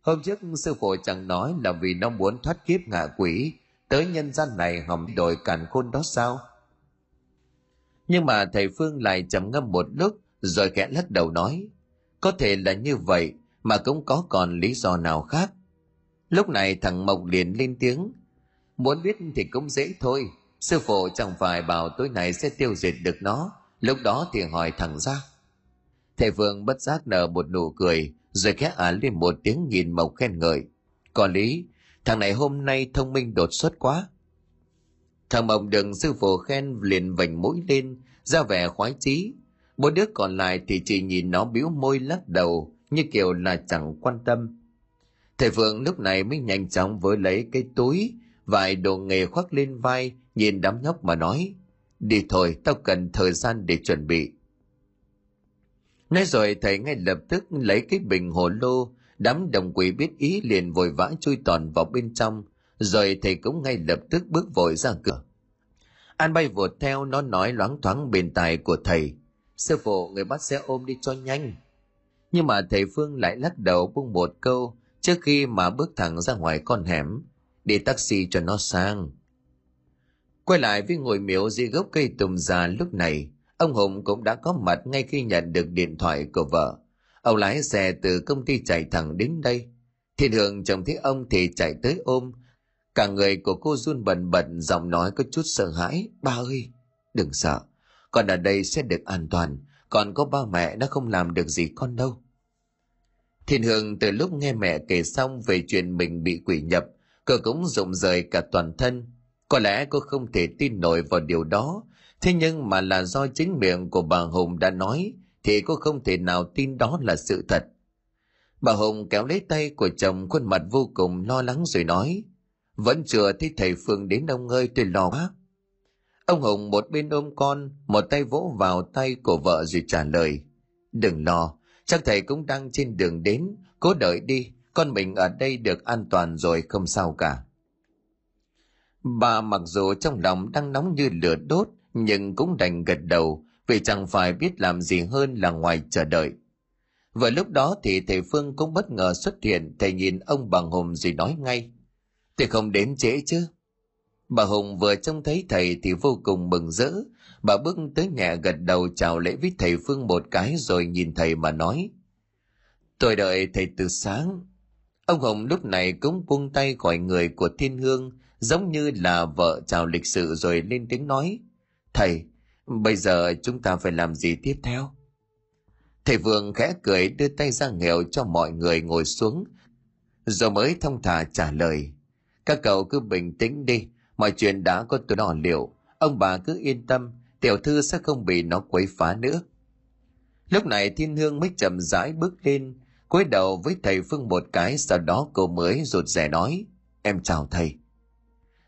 Hôm trước sư phụ chẳng nói là vì nó muốn thoát kiếp ngạ quỷ, tới nhân gian này hỏng đổi cản khôn đó sao? Nhưng mà thầy Phương lại trầm ngâm một lúc rồi khẽ lắc đầu nói, có thể là như vậy mà cũng có còn lý do nào khác. Lúc này thằng Mộc liền lên tiếng, muốn biết thì cũng dễ thôi, sư phụ chẳng phải bảo tối nay sẽ tiêu diệt được nó, lúc đó thì hỏi thẳng ra. Thầy vương bất giác nở một nụ cười, rồi khẽ ả lên một tiếng nhìn Mộc khen ngợi. Có lý, thằng này hôm nay thông minh đột xuất quá. Thằng Mộc đừng sư phụ khen liền vành mũi lên, ra vẻ khoái chí. Bốn đứa còn lại thì chỉ nhìn nó biếu môi lắc đầu, như kiểu là chẳng quan tâm. Thầy Phượng lúc này mới nhanh chóng với lấy cái túi, vài đồ nghề khoác lên vai, nhìn đám nhóc mà nói, đi thôi, tao cần thời gian để chuẩn bị. Nói rồi thầy ngay lập tức lấy cái bình hồ lô, đám đồng quỷ biết ý liền vội vã chui toàn vào bên trong, rồi thầy cũng ngay lập tức bước vội ra cửa. An bay vụt theo nó nói loáng thoáng bên tài của thầy. Sư phụ người bắt xe ôm đi cho nhanh. Nhưng mà thầy Phương lại lắc đầu buông một câu trước khi mà bước thẳng ra ngoài con hẻm. Đi taxi cho nó sang. Quay lại với ngồi miếu dưới gốc cây tùng già lúc này, ông Hùng cũng đã có mặt ngay khi nhận được điện thoại của vợ. Ông lái xe từ công ty chạy thẳng đến đây. Thiên Hương chồng thấy ông thì chạy tới ôm, Cả người của cô run bần bật giọng nói có chút sợ hãi. Ba ơi, đừng sợ. Con ở đây sẽ được an toàn. Còn có ba mẹ nó không làm được gì con đâu. Thiên Hương từ lúc nghe mẹ kể xong về chuyện mình bị quỷ nhập, cô cũng rụng rời cả toàn thân. Có lẽ cô không thể tin nổi vào điều đó, thế nhưng mà là do chính miệng của bà Hùng đã nói, thì cô không thể nào tin đó là sự thật. Bà Hùng kéo lấy tay của chồng khuôn mặt vô cùng lo lắng rồi nói, vẫn chưa thấy thầy Phương đến ông ơi tôi lo quá. Ông Hùng một bên ôm con, một tay vỗ vào tay của vợ rồi trả lời. Đừng lo, chắc thầy cũng đang trên đường đến, cố đợi đi, con mình ở đây được an toàn rồi không sao cả. Bà mặc dù trong lòng đang nóng như lửa đốt, nhưng cũng đành gật đầu, vì chẳng phải biết làm gì hơn là ngoài chờ đợi. Vừa lúc đó thì thầy Phương cũng bất ngờ xuất hiện, thầy nhìn ông bằng hùng rồi nói ngay. thầy không đến trễ chứ. Bà Hùng vừa trông thấy thầy thì vô cùng mừng rỡ. Bà bước tới nhà gật đầu chào lễ với thầy Phương một cái rồi nhìn thầy mà nói. Tôi đợi thầy từ sáng. Ông hồng lúc này cũng buông tay khỏi người của thiên hương giống như là vợ chào lịch sự rồi lên tiếng nói. Thầy, bây giờ chúng ta phải làm gì tiếp theo? Thầy Vương khẽ cười đưa tay ra nghèo cho mọi người ngồi xuống, rồi mới thông thả trả lời. Các cậu cứ bình tĩnh đi, mọi chuyện đã có tôi đỏ liệu. Ông bà cứ yên tâm, tiểu thư sẽ không bị nó quấy phá nữa. Lúc này thiên hương mới chậm rãi bước lên, cúi đầu với thầy Phương một cái, sau đó cô mới rụt rè nói, em chào thầy.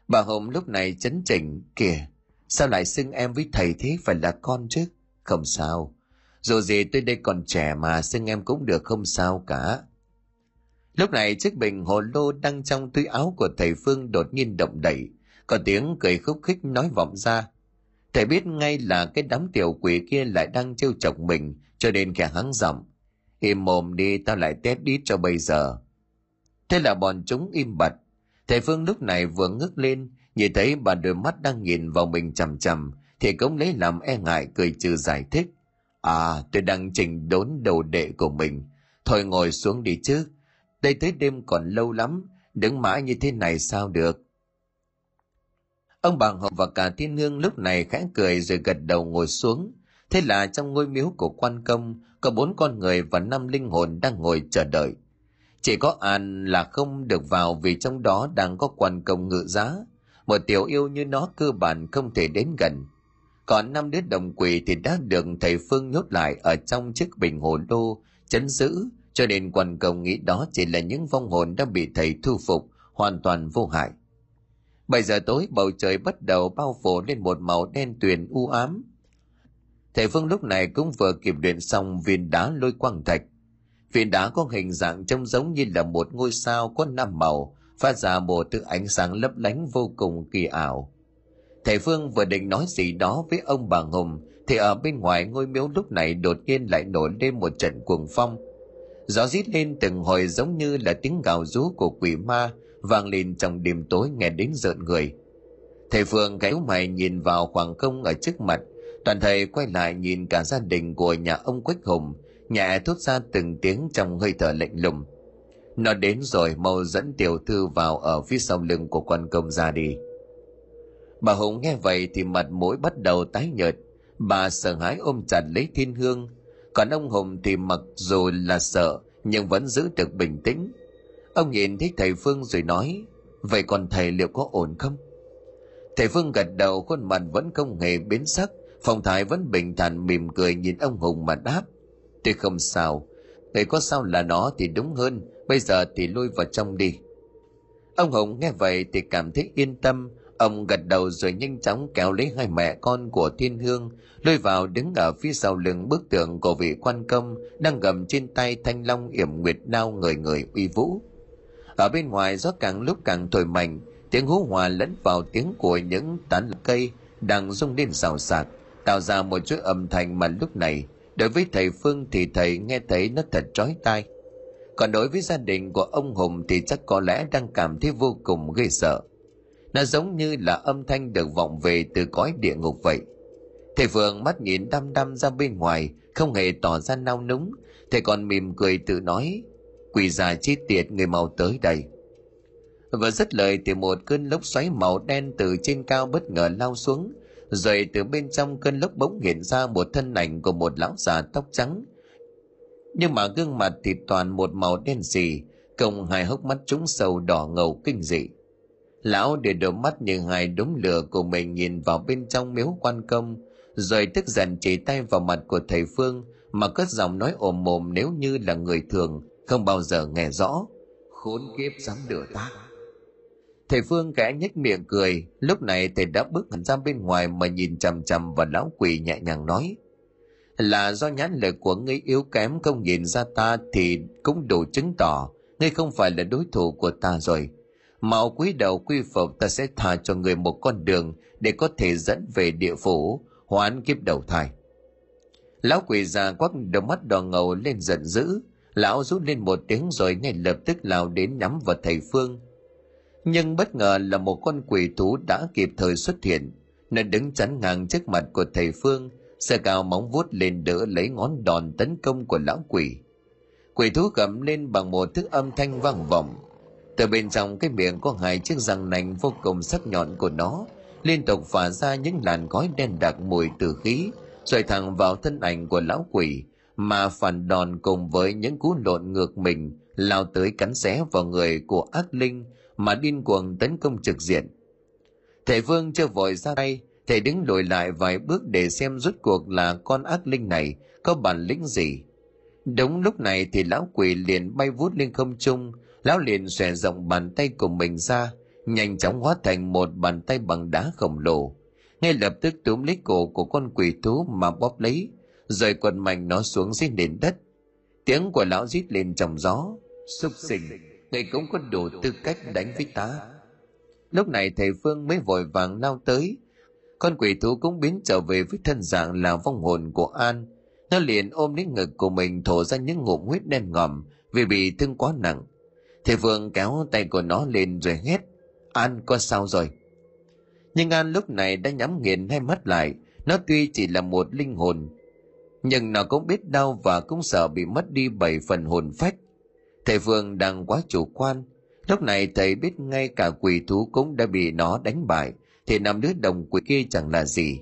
Bà Hồng lúc này chấn chỉnh, kìa, sao lại xưng em với thầy thế phải là con chứ? Không sao, dù gì tôi đây còn trẻ mà xưng em cũng được không sao cả. Lúc này chiếc bình hồ lô đang trong túi áo của thầy Phương đột nhiên động đậy, có tiếng cười khúc khích nói vọng ra. Thầy biết ngay là cái đám tiểu quỷ kia lại đang trêu chọc mình, cho nên kẻ hắng giọng. Im mồm đi, tao lại tét đít cho bây giờ. Thế là bọn chúng im bặt. Thầy Phương lúc này vừa ngước lên, nhìn thấy bà đôi mắt đang nhìn vào mình chằm chằm, thì cũng lấy làm e ngại cười trừ giải thích. À, tôi đang chỉnh đốn đầu đệ của mình. Thôi ngồi xuống đi chứ, đây tới đêm còn lâu lắm, đứng mãi như thế này sao được. Ông bà Hồng và cả Thiên Hương lúc này khẽ cười rồi gật đầu ngồi xuống. Thế là trong ngôi miếu của quan công, có bốn con người và năm linh hồn đang ngồi chờ đợi. Chỉ có An là không được vào vì trong đó đang có quan công ngự giá. Một tiểu yêu như nó cơ bản không thể đến gần. Còn năm đứa đồng quỷ thì đã được thầy Phương nhốt lại ở trong chiếc bình hồ đô chấn giữ, cho nên quan công nghĩ đó chỉ là những vong hồn đã bị thầy thu phục, hoàn toàn vô hại. Bảy giờ tối, bầu trời bắt đầu bao phủ lên một màu đen tuyền u ám. thầy phương lúc này cũng vừa kịp luyện xong viên đá lôi quang thạch. Viên đá có hình dạng trông giống như là một ngôi sao có năm màu, phát ra một thứ ánh sáng lấp lánh vô cùng kỳ ảo. Thầy phương vừa định nói gì đó với ông bà hùng, thì ở bên ngoài ngôi miếu lúc này đột nhiên lại nổi lên một trận cuồng phong. Gió rít lên từng hồi giống như là tiếng gào rú của quỷ ma vang lên trong đêm tối nghe đến rợn người. Thầy phương gáy mày nhìn vào khoảng không ở trước mặt, toàn thầy quay lại nhìn cả gia đình của nhà ông quách hùng, nhẹ thốt ra từng tiếng trong hơi thở lạnh lùng. Nó đến rồi, mau dẫn tiểu thư vào ở phía sau lưng của quan công ra đi. Bà hùng nghe vậy thì mặt mũi bắt đầu tái nhợt. Bà sợ hãi ôm chặt lấy thiên hương. Còn ông hùng thì mặc dù là sợ, nhưng vẫn giữ được bình tĩnh ông nhìn thấy thầy phương rồi nói, vậy còn thầy liệu có ổn không? Thầy phương gật đầu, khuôn mặt vẫn không hề biến sắc, phong thái vẫn bình thản, mỉm cười nhìn ông hùng mà đáp, tôi không sao thầy có sao là nó thì đúng hơn, bây giờ thì lui vào trong đi. Ông hùng nghe vậy thì cảm thấy yên tâm, ông gật đầu rồi nhanh chóng kéo lấy hai mẹ con của thiên hương, lôi vào đứng ở phía sau lưng bức tượng của vị quan công đang gầm trên tay thanh long yểm nguyệt đao người người uy vũ ở bên ngoài gió càng lúc càng thổi mạnh, tiếng hú hòa lẫn vào tiếng của những tán cây đang rung lên xào xạc tạo ra một chuỗi âm thanh mà lúc này, đối với thầy phương thì thầy nghe thấy nó thật trói tai. Còn đối với gia đình của ông hùng thì chắc có lẽ đang cảm thấy vô cùng ghê sợ. Nó giống như là âm thanh được vọng về từ cõi địa ngục vậy. Thầy phương mắt nhìn đăm đăm ra bên ngoài, không hề tỏ ra nao núng, thầy còn mỉm cười tự nói quỷ già chi tiệt người mau tới đây. Và rất lời thì một cơn lốc xoáy màu đen từ trên cao bất ngờ lao xuống, rồi từ bên trong cơn lốc bỗng hiện ra một thân ảnh của một lão già tóc trắng. Nhưng mà gương mặt thì toàn một màu đen xì cộng hai hốc mắt trúng sâu đỏ ngầu kinh dị. Lão để đôi mắt như hai đống lửa của mình nhìn vào bên trong miếu quan công, rồi tức giận chỉ tay vào mặt của thầy phương, mà cất giọng nói ồm mồm nếu như là người thường không bao giờ nghe rõ. Khốn kiếp dám lửa ta thầy phương kẽ nhếch miệng cười. Lúc này thầy đã bước hẳn ra bên ngoài mà nhìn chằm chằm vào lão quỷ nhẹ nhàng nói. Là do nhãn lực của ngươi yếu kém không nhìn ra ta thì cũng đủ chứng tỏ. Ngươi không phải là đối thủ của ta rồi. Mạo quý đầu quy phục ta sẽ thả cho người một con đường để có thể dẫn về địa phủ. Hoán kiếp đầu thai. Lão quỷ già quắc đôi mắt đỏ ngầu lên giận dữ lão rút lên một tiếng rồi ngay lập tức lao đến nhắm vào thầy phương. Nhưng bất ngờ là một con quỷ thú đã kịp thời xuất hiện. Nó đứng chắn ngang trước mặt của thầy phương sơ cao móng vuốt lên đỡ lấy ngón đòn tấn công của lão quỷ. Quỷ thú gầm lên bằng một thức âm thanh vang vọng. Từ bên trong cái miệng có hai chiếc răng nành vô cùng sắc nhọn của nó, liên tục phả ra những làn khói đen đặc mùi từ khí, rồi thẳng vào thân ảnh của lão quỷ mà phản đòn cùng với những cú lộn ngược mình, lao tới cắn xé vào người của ác linh mà điên cuồng tấn công trực diện. Thầy vương chưa vội ra tay, thầy đứng lùi lại vài bước để xem rốt cuộc là con ác linh này có bản lĩnh gì. Đúng lúc này thì lão quỷ liền bay vút lên không trung, lão liền xòe rộng bàn tay của mình ra, nhanh chóng hóa thành một bàn tay bằng đá khổng lồ. Ngay lập tức túm lấy cổ của con quỷ thú mà bóp lấy rồi quật mạnh nó xuống dưới nền đất. Tiếng của lão rít lên trong gió. Xúc sinh, người cũng có đủ tư cách đánh với ta. Lúc này thầy phương mới vội vàng lao tới. Con quỷ thú cũng biến trở về với thân dạng là vong hồn của an. Nó liền ôm lấy ngực của mình thổ ra những ngụm huyết đen ngòm vì bị thương quá nặng. Thầy phương kéo tay của nó lên rồi hét, an, có sao rồi? Nhưng an lúc này đã nhắm nghiền hai mắt lại. Nó tuy chỉ là một linh hồn nhưng nó cũng biết đau và cũng sợ bị mất đi bảy phần hồn phách. Thầy phương đang quá chủ quan. Lúc này thầy biết ngay cả quỷ thú cũng đã bị nó đánh bại, thì năm đứa đồng quỷ kia chẳng là gì.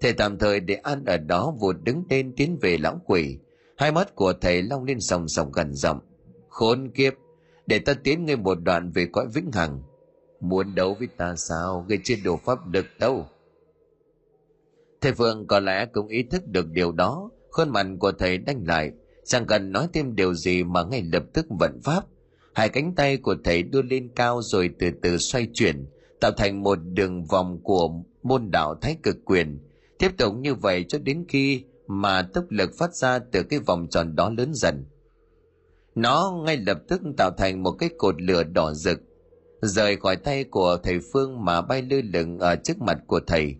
Thầy tạm thời để an ở đó vụt đứng lên tiến về lão quỷ. Hai mắt của thầy long lên sòng sòng gần giọng. Khốn kiếp! Để ta tiến ngay một đoạn về cõi vĩnh hằng. Muốn đấu với ta sao? Gây trên đồ pháp được đâu. Thầy phương có lẽ cũng ý thức được điều đó khuôn mặt của thầy đanh lại, chẳng cần nói thêm điều gì mà ngay lập tức vận pháp. Hai cánh tay của thầy đưa lên cao rồi từ từ xoay chuyển, tạo thành một đường vòng của môn đạo thái cực quyền. Tiếp tục như vậy cho đến khi mà tốc lực phát ra từ cái vòng tròn đó lớn dần. Nó ngay lập tức tạo thành một cái cột lửa đỏ rực, rời khỏi tay của thầy phương mà bay lơ lửng ở trước mặt của thầy.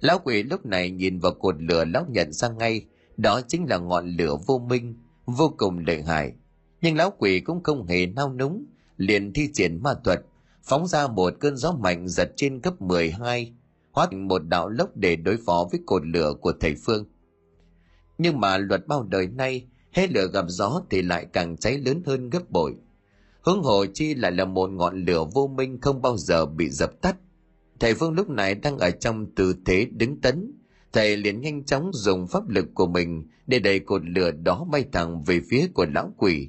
Lão quỷ lúc này nhìn vào cột lửa lão nhận ra ngay đó chính là ngọn lửa vô minh, vô cùng lợi hại. Nhưng lão quỷ cũng không hề nao núng, liền thi triển ma thuật, phóng ra một cơn gió mạnh giật trên cấp 12 hóa thành một đạo lốc để đối phó với cột lửa của thầy phương. Nhưng mà luật bao đời nay hết lửa gặp gió thì lại càng cháy lớn hơn gấp bội. Hướng hồ chi lại là một ngọn lửa vô minh không bao giờ bị dập tắt. Thầy phương lúc này đang ở trong tư thế đứng tấn thầy liền nhanh chóng dùng pháp lực của mình để đẩy cột lửa đó bay thẳng về phía của lão quỷ.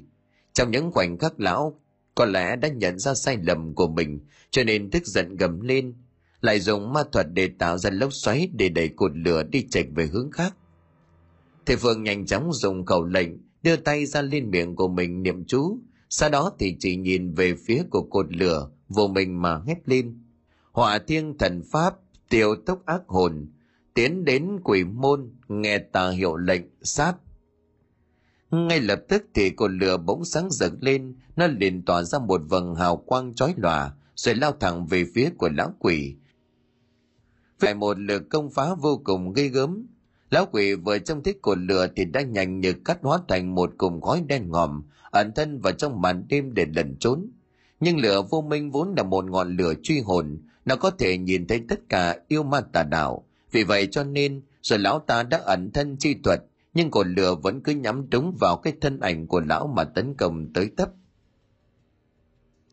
Trong những khoảnh khắc lão có lẽ đã nhận ra sai lầm của mình, cho nên tức giận gầm lên, lại dùng ma thuật để tạo ra lốc xoáy để đẩy cột lửa đi chệch về hướng khác. Thầy phương nhanh chóng dùng khẩu lệnh đưa tay ra lên miệng của mình niệm chú, sau đó thì chỉ nhìn về phía của cột lửa, vô mình mà hét lên. Hỏa thiên thần pháp, tiêu tốc ác hồn tiến đến quỷ môn, nghe tà hiệu lệnh sát. Ngay lập tức thì cột lửa bỗng sáng rực lên, nó liền tỏa ra một vầng hào quang chói lòa, rồi lao thẳng về phía của lão quỷ. Phải một lượt công phá vô cùng ghê gớm. Lão quỷ vừa trông thấy cột lửa thì đã nhanh như cắt hóa thành một cụm khói đen ngòm, ẩn thân vào trong màn đêm để lẩn trốn. Nhưng lửa vô minh vốn là một ngọn lửa truy hồn, nó có thể nhìn thấy tất cả yêu ma tà đạo vì vậy cho nên rồi lão ta đã ẩn thân chi thuật, nhưng cột lửa vẫn cứ nhắm đúng vào cái thân ảnh của lão mà tấn công tới tấp.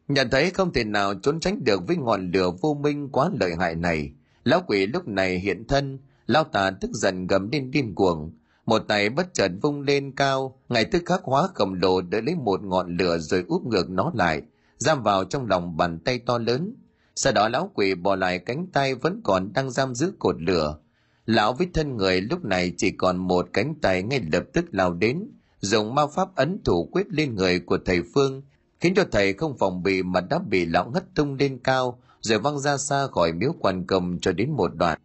Nhận thấy không thể nào trốn tránh được với ngọn lửa vô minh quá lợi hại này, lão quỷ lúc này hiện thân, lão ta tức giận gầm lên điên cuồng. Một tay bất chợt vung lên cao ngày tức khắc hóa khổng lồ đỡ lấy một ngọn lửa rồi úp ngược nó lại, giam vào trong lòng bàn tay to lớn sau đó lão quỷ bỏ lại cánh tay vẫn còn đang giam giữ cột lửa. Lão với thân người lúc này chỉ còn một cánh tay ngay lập tức lao đến, dùng ma pháp ấn thủ quyết lên người của thầy phương, khiến cho thầy không phòng bị mà đã bị lão ngất tung lên cao, rồi văng ra xa khỏi miếu quan công cho đến một đoạn.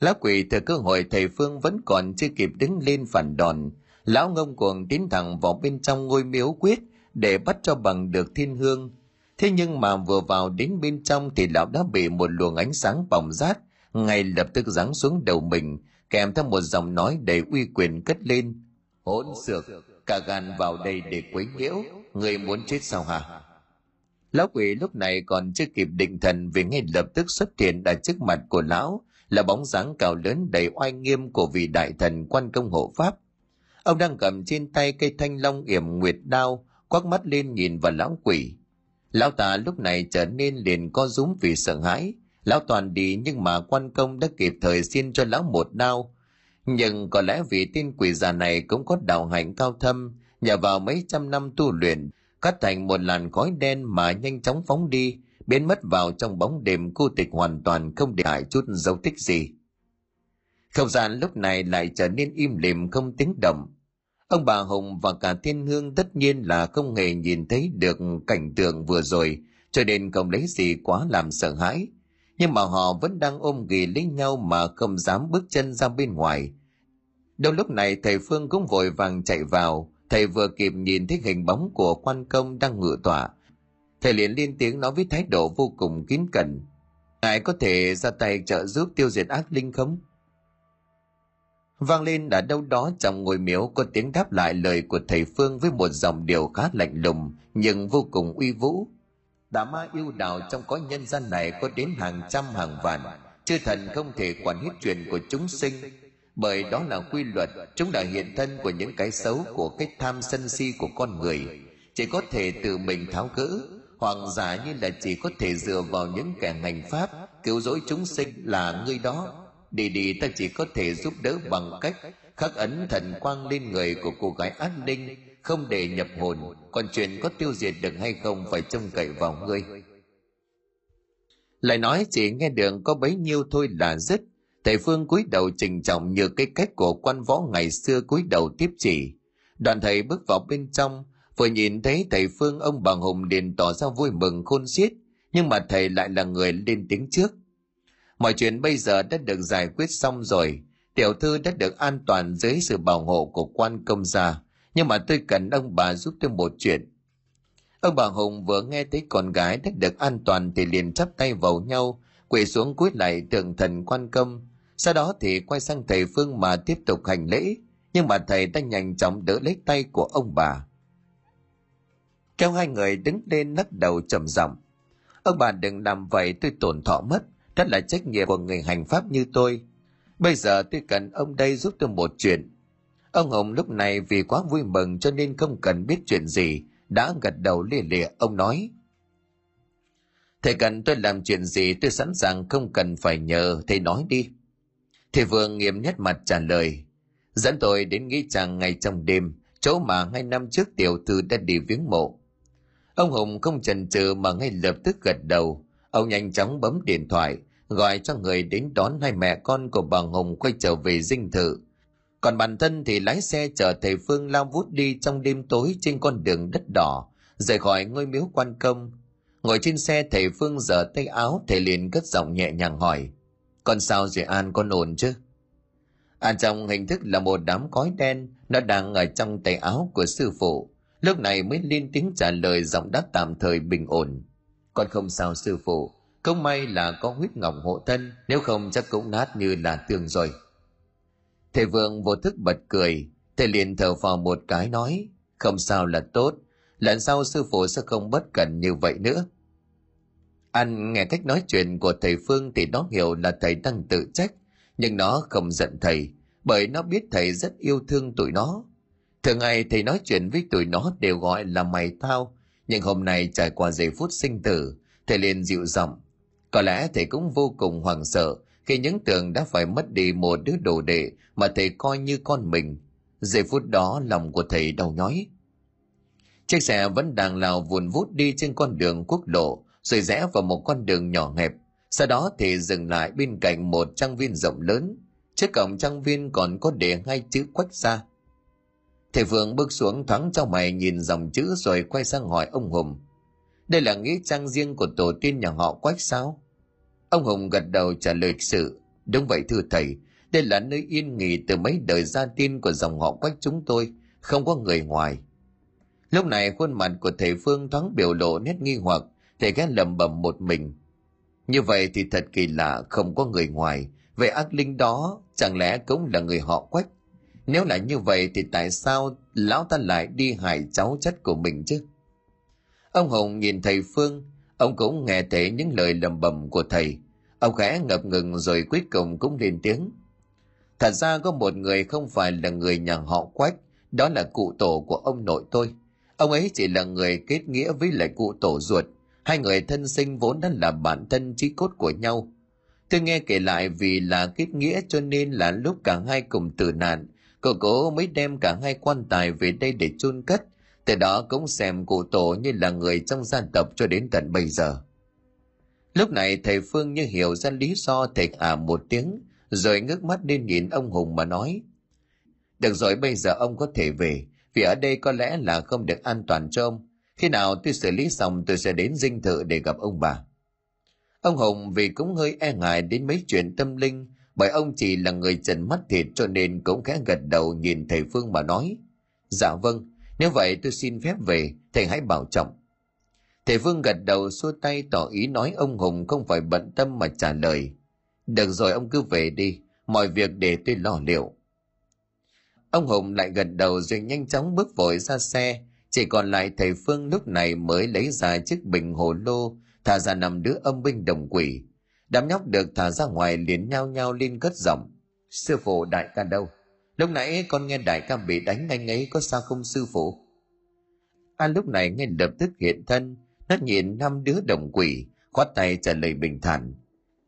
Lão quỷ thừa cơ hội thầy phương vẫn còn chưa kịp đứng lên phản đòn. Lão ngông cuồng tiến thẳng vào bên trong ngôi miếu quyết để bắt cho bằng được thiên hương thế nhưng mà vừa vào đến bên trong thì lão đã bị một luồng ánh sáng bỏng rát, ngay lập tức giáng xuống đầu mình, kèm theo một giọng nói đầy uy quyền cất lên. Hỗn xược, cả gan vào đây để quấy nhiễu, người muốn chết sao hả? Lão quỷ lúc này còn chưa kịp định thần vì ngay lập tức xuất hiện ở trước mặt của lão, là bóng dáng cao lớn đầy oai nghiêm của vị đại thần quan công hộ pháp. Ông đang cầm trên tay cây thanh long yểm nguyệt đao, quắc mắt lên nhìn vào lão quỷ lão ta lúc này trở nên liền co rúm vì sợ hãi. Lão toàn đi nhưng mà quan công đã kịp thời xin cho lão một đao. Nhưng có lẽ vì tên quỷ già này cũng có đạo hạnh cao thâm, nhờ vào mấy trăm năm tu luyện, cắt thành một làn khói đen mà nhanh chóng phóng đi, biến mất vào trong bóng đêm cô tịch hoàn toàn không để lại chút dấu tích gì. Không gian lúc này lại trở nên im lìm không tiếng động ông bà hùng và cả thiên hương tất nhiên là không hề nhìn thấy được cảnh tượng vừa rồi, cho nên không lấy gì quá làm sợ hãi. Nhưng mà họ vẫn đang ôm ghì lấy nhau mà không dám bước chân ra bên ngoài. Đâu lúc này thầy phương cũng vội vàng chạy vào. Thầy vừa kịp nhìn thấy hình bóng của quan công đang ngự tọa. Thầy liền lên tiếng nói với thái độ vô cùng kín cẩn. Ngài có thể ra tay trợ giúp tiêu diệt ác linh không? Vang lên ở đâu đó trong ngôi miếu có tiếng đáp lại lời của thầy phương với một dòng điều khá lạnh lùng nhưng vô cùng uy vũ. Tà ma yêu đào trong cõi nhân gian này có đến hàng trăm hàng vạn, chư thần không thể quản hết chuyện của chúng sinh, bởi đó là quy luật, chúng là hiện thân của những cái xấu của cái tham sân si của con người, chỉ có thể tự mình tháo gỡ, hoặc giả như là chỉ có thể dựa vào những kẻ hành pháp cứu rỗi chúng sinh là ngươi đó đi đi, ta chỉ có thể giúp đỡ bằng cách khắc ấn thần quang lên người của cô gái ác linh không để nhập hồn. Còn chuyện có tiêu diệt được hay không phải trông cậy vào ngươi. Lại nói chỉ nghe đường có bấy nhiêu thôi là dứt. Thầy phương cúi đầu trình trọng như cái cách của quan võ ngày xưa cúi đầu tiếp chỉ. Đoàn thầy bước vào bên trong, vừa nhìn thấy thầy phương ông bằng hùng liền tỏ ra vui mừng khôn xiết. Nhưng mà thầy lại là người lên tiếng trước mọi chuyện bây giờ đã được giải quyết xong rồi Tiểu thư đã được an toàn dưới sự bảo hộ của quan công gia, nhưng mà tôi cần ông bà giúp tôi một chuyện. Ông bà Hùng vừa nghe thấy con gái đã được an toàn thì liền chắp tay vào nhau, quỳ xuống cúi lại tượng thần quan công. Sau đó thì quay sang thầy Phương mà tiếp tục hành lễ, nhưng mà thầy đã nhanh chóng đỡ lấy tay của ông bà. Kéo hai người đứng lên lắc đầu trầm giọng. Ông bà đừng làm vậy tôi tổn thọ mất, đó là trách nhiệm của người hành pháp như tôi. Bây giờ tôi cần ông đây giúp tôi một chuyện. Ông Hồng lúc này vì quá vui mừng cho nên không cần biết chuyện gì, đã gật đầu lìa lịa ông nói. Thầy cần tôi làm chuyện gì tôi sẵn sàng không cần phải nhờ, thầy nói đi. Thầy vương nghiêm nét mặt trả lời. Dẫn tôi đến nghĩ chàng ngày trong đêm, chỗ mà hai năm trước tiểu thư đã đi viếng mộ. Ông Hùng không chần chừ mà ngay lập tức gật đầu. Ông nhanh chóng bấm điện thoại, gọi cho người đến đón hai mẹ con của bà Hùng quay trở về dinh thự. Còn bản thân thì lái xe chở thầy Phương lao vút đi trong đêm tối trên con đường đất đỏ, rời khỏi ngôi miếu quan công. Ngồi trên xe thầy Phương giở tay áo, thầy liền cất giọng nhẹ nhàng hỏi. Con sao rồi An con ổn chứ? An trong hình thức là một đám cói đen, nó đang ở trong tay áo của sư phụ. Lúc này mới lên tiếng trả lời giọng đáp tạm thời bình ổn. Con không sao sư phụ, không may là có huyết ngọc hộ thân, nếu không chắc cũng nát như là tường rồi. Thầy Vương vô thức bật cười, thầy liền thở phào một cái nói, không sao là tốt, lần sau sư phụ sẽ không bất cẩn như vậy nữa. Anh nghe cách nói chuyện của thầy Phương thì nó hiểu là thầy đang tự trách, nhưng nó không giận thầy, bởi nó biết thầy rất yêu thương tụi nó. Thường ngày thầy nói chuyện với tụi nó đều gọi là mày tao, nhưng hôm nay trải qua giây phút sinh tử, thầy liền dịu giọng. Có lẽ thầy cũng vô cùng hoảng sợ khi những tưởng đã phải mất đi một đứa đồ đệ mà thầy coi như con mình. Giây phút đó lòng của thầy đau nhói. Chiếc xe vẫn đang lao vùn vút đi trên con đường quốc lộ, rồi rẽ vào một con đường nhỏ hẹp. Sau đó thì dừng lại bên cạnh một trang viên rộng lớn. Trước cổng trang viên còn có để hai chữ quách ra. Thầy Phương bước xuống thoáng trong mày nhìn dòng chữ rồi quay sang hỏi ông Hùng. Đây là nghĩa trang riêng của tổ tiên nhà họ quách sao? Ông Hùng gật đầu trả lời sự. Đúng vậy thưa thầy, đây là nơi yên nghỉ từ mấy đời gia tiên của dòng họ quách chúng tôi, không có người ngoài. Lúc này khuôn mặt của thầy Phương thoáng biểu lộ nét nghi hoặc, thầy ghé lầm bầm một mình. Như vậy thì thật kỳ lạ không có người ngoài, vậy ác linh đó chẳng lẽ cũng là người họ quách? Nếu là như vậy thì tại sao lão ta lại đi hại cháu chất của mình chứ? Ông Hùng nhìn thầy Phương, ông cũng nghe thấy những lời lầm bầm của thầy. Ông khẽ ngập ngừng rồi cuối cùng cũng lên tiếng. Thật ra có một người không phải là người nhà họ quách, đó là cụ tổ của ông nội tôi. Ông ấy chỉ là người kết nghĩa với lại cụ tổ ruột. Hai người thân sinh vốn đã là bản thân trí cốt của nhau. Tôi nghe kể lại vì là kết nghĩa cho nên là lúc cả hai cùng tử nạn, cậu cố mới đem cả hai quan tài về đây để chôn cất từ đó cũng xem cụ tổ như là người trong gia tộc cho đến tận bây giờ lúc này thầy phương như hiểu ra lý do thầy à một tiếng rồi ngước mắt lên nhìn ông hùng mà nói được rồi bây giờ ông có thể về vì ở đây có lẽ là không được an toàn cho ông khi nào tôi xử lý xong tôi sẽ đến dinh thự để gặp ông bà ông hùng vì cũng hơi e ngại đến mấy chuyện tâm linh bởi ông chỉ là người trần mắt thịt cho nên cũng khẽ gật đầu nhìn thầy Phương mà nói. Dạ vâng, nếu vậy tôi xin phép về, thầy hãy bảo trọng. Thầy vương gật đầu xua tay tỏ ý nói ông Hùng không phải bận tâm mà trả lời. Được rồi ông cứ về đi, mọi việc để tôi lo liệu. Ông Hùng lại gật đầu rồi nhanh chóng bước vội ra xe, chỉ còn lại thầy Phương lúc này mới lấy ra chiếc bình hồ lô, thả ra nằm đứa âm binh đồng quỷ, đám nhóc được thả ra ngoài liền nhao nhao lên cất giọng sư phụ đại ca đâu lúc nãy con nghe đại ca bị đánh anh ấy có sao không sư phụ an lúc này ngay lập tức hiện thân nó nhìn năm đứa đồng quỷ khoát tay trả lời bình thản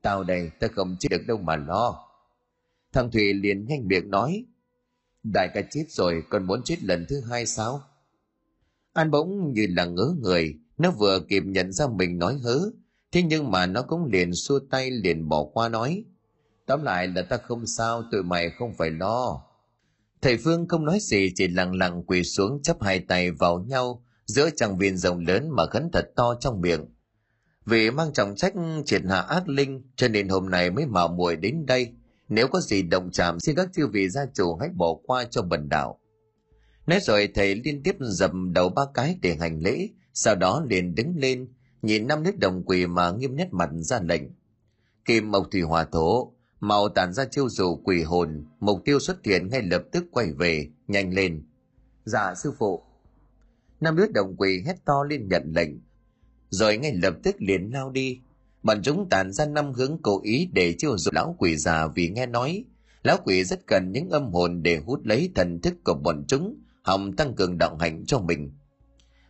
tao đây ta không chết được đâu mà lo thằng thùy liền nhanh miệng nói đại ca chết rồi còn muốn chết lần thứ hai sao an bỗng như là ngớ người nó vừa kịp nhận ra mình nói hớ Thế nhưng mà nó cũng liền xua tay liền bỏ qua nói. Tóm lại là ta không sao, tụi mày không phải lo. Thầy Phương không nói gì, chỉ lặng lặng quỳ xuống chấp hai tay vào nhau, giữa chàng viên rộng lớn mà khấn thật to trong miệng. Vì mang trọng trách triệt hạ ác linh, cho nên hôm nay mới mạo muội đến đây. nếu có gì động chạm, xin các chư vị gia chủ hãy bỏ qua cho bần đạo nói rồi, thầy liên tiếp dập đầu ba cái để hành lễ, sau đó liền đứng lên, nhìn năm nước đồng quỳ mà nghiêm nét mặt ra lệnh kim mộc thủy hỏa thổ màu tản ra chiêu dụ quỷ hồn, mục tiêu xuất hiện ngay lập tức quay về, nhanh lên. Dạ sư phụ. Năm đứa đồng quỷ hét to lên nhận lệnh. Rồi ngay lập tức liền lao đi. Bọn chúng tản ra năm hướng cố ý để chiêu dụ lão quỷ già vì nghe nói. Lão quỷ rất cần những âm hồn để hút lấy thần thức của bọn chúng, hòng tăng cường đạo hạnh cho mình.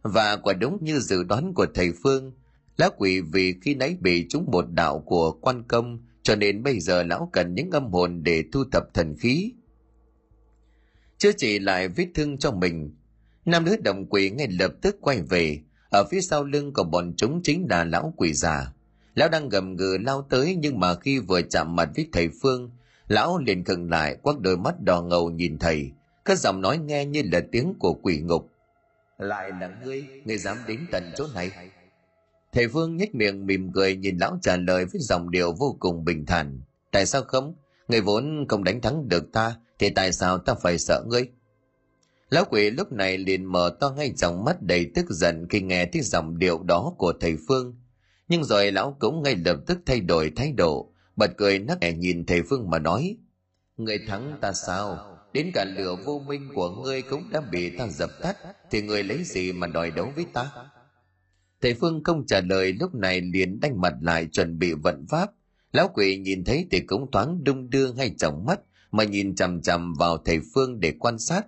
Và quả đúng như dự đoán của thầy phương, lão quỷ vì khi nãy bị chúng một đạo của quan công cho nên bây giờ lão cần những âm hồn để thu thập thần khí. Chữa trị lại vết thương cho mình. Nam nữ đồng quỷ ngay lập tức quay về. Ở phía sau lưng của bọn chúng chính là lão quỷ già. Lão đang gầm gừ lao tới nhưng mà khi vừa chạm mặt với thầy phương, lão liền khựng lại, quắc đôi mắt đỏ ngầu nhìn thầy. Các giọng nói nghe như là tiếng của quỷ ngục. Lại là ngươi ngươi dám đến tận chỗ này thầy phương nhếch miệng mỉm cười nhìn lão trả lời với giọng điệu vô cùng bình thản. Tại sao không? Người vốn không đánh thắng được ta, thì tại sao ta phải sợ ngươi? Lão quỷ lúc này liền mở to ngay dòng mắt đầy tức giận khi nghe thấy giọng điệu đó của thầy phương. Nhưng rồi lão cũng ngay lập tức thay đổi thái độ, bật cười nắc nẻ nhìn thầy phương mà nói, người thắng ta sao? Đến cả lửa vô minh của ngươi cũng đã bị ta dập tắt, thì người lấy gì mà đòi đấu với ta? Thầy phương không trả lời, lúc này liền đánh mặt lại chuẩn bị vận pháp. Lão quỷ nhìn thấy thì cũng thoáng đung đưa ngay trong mắt, mà nhìn chằm chằm vào thầy phương để quan sát.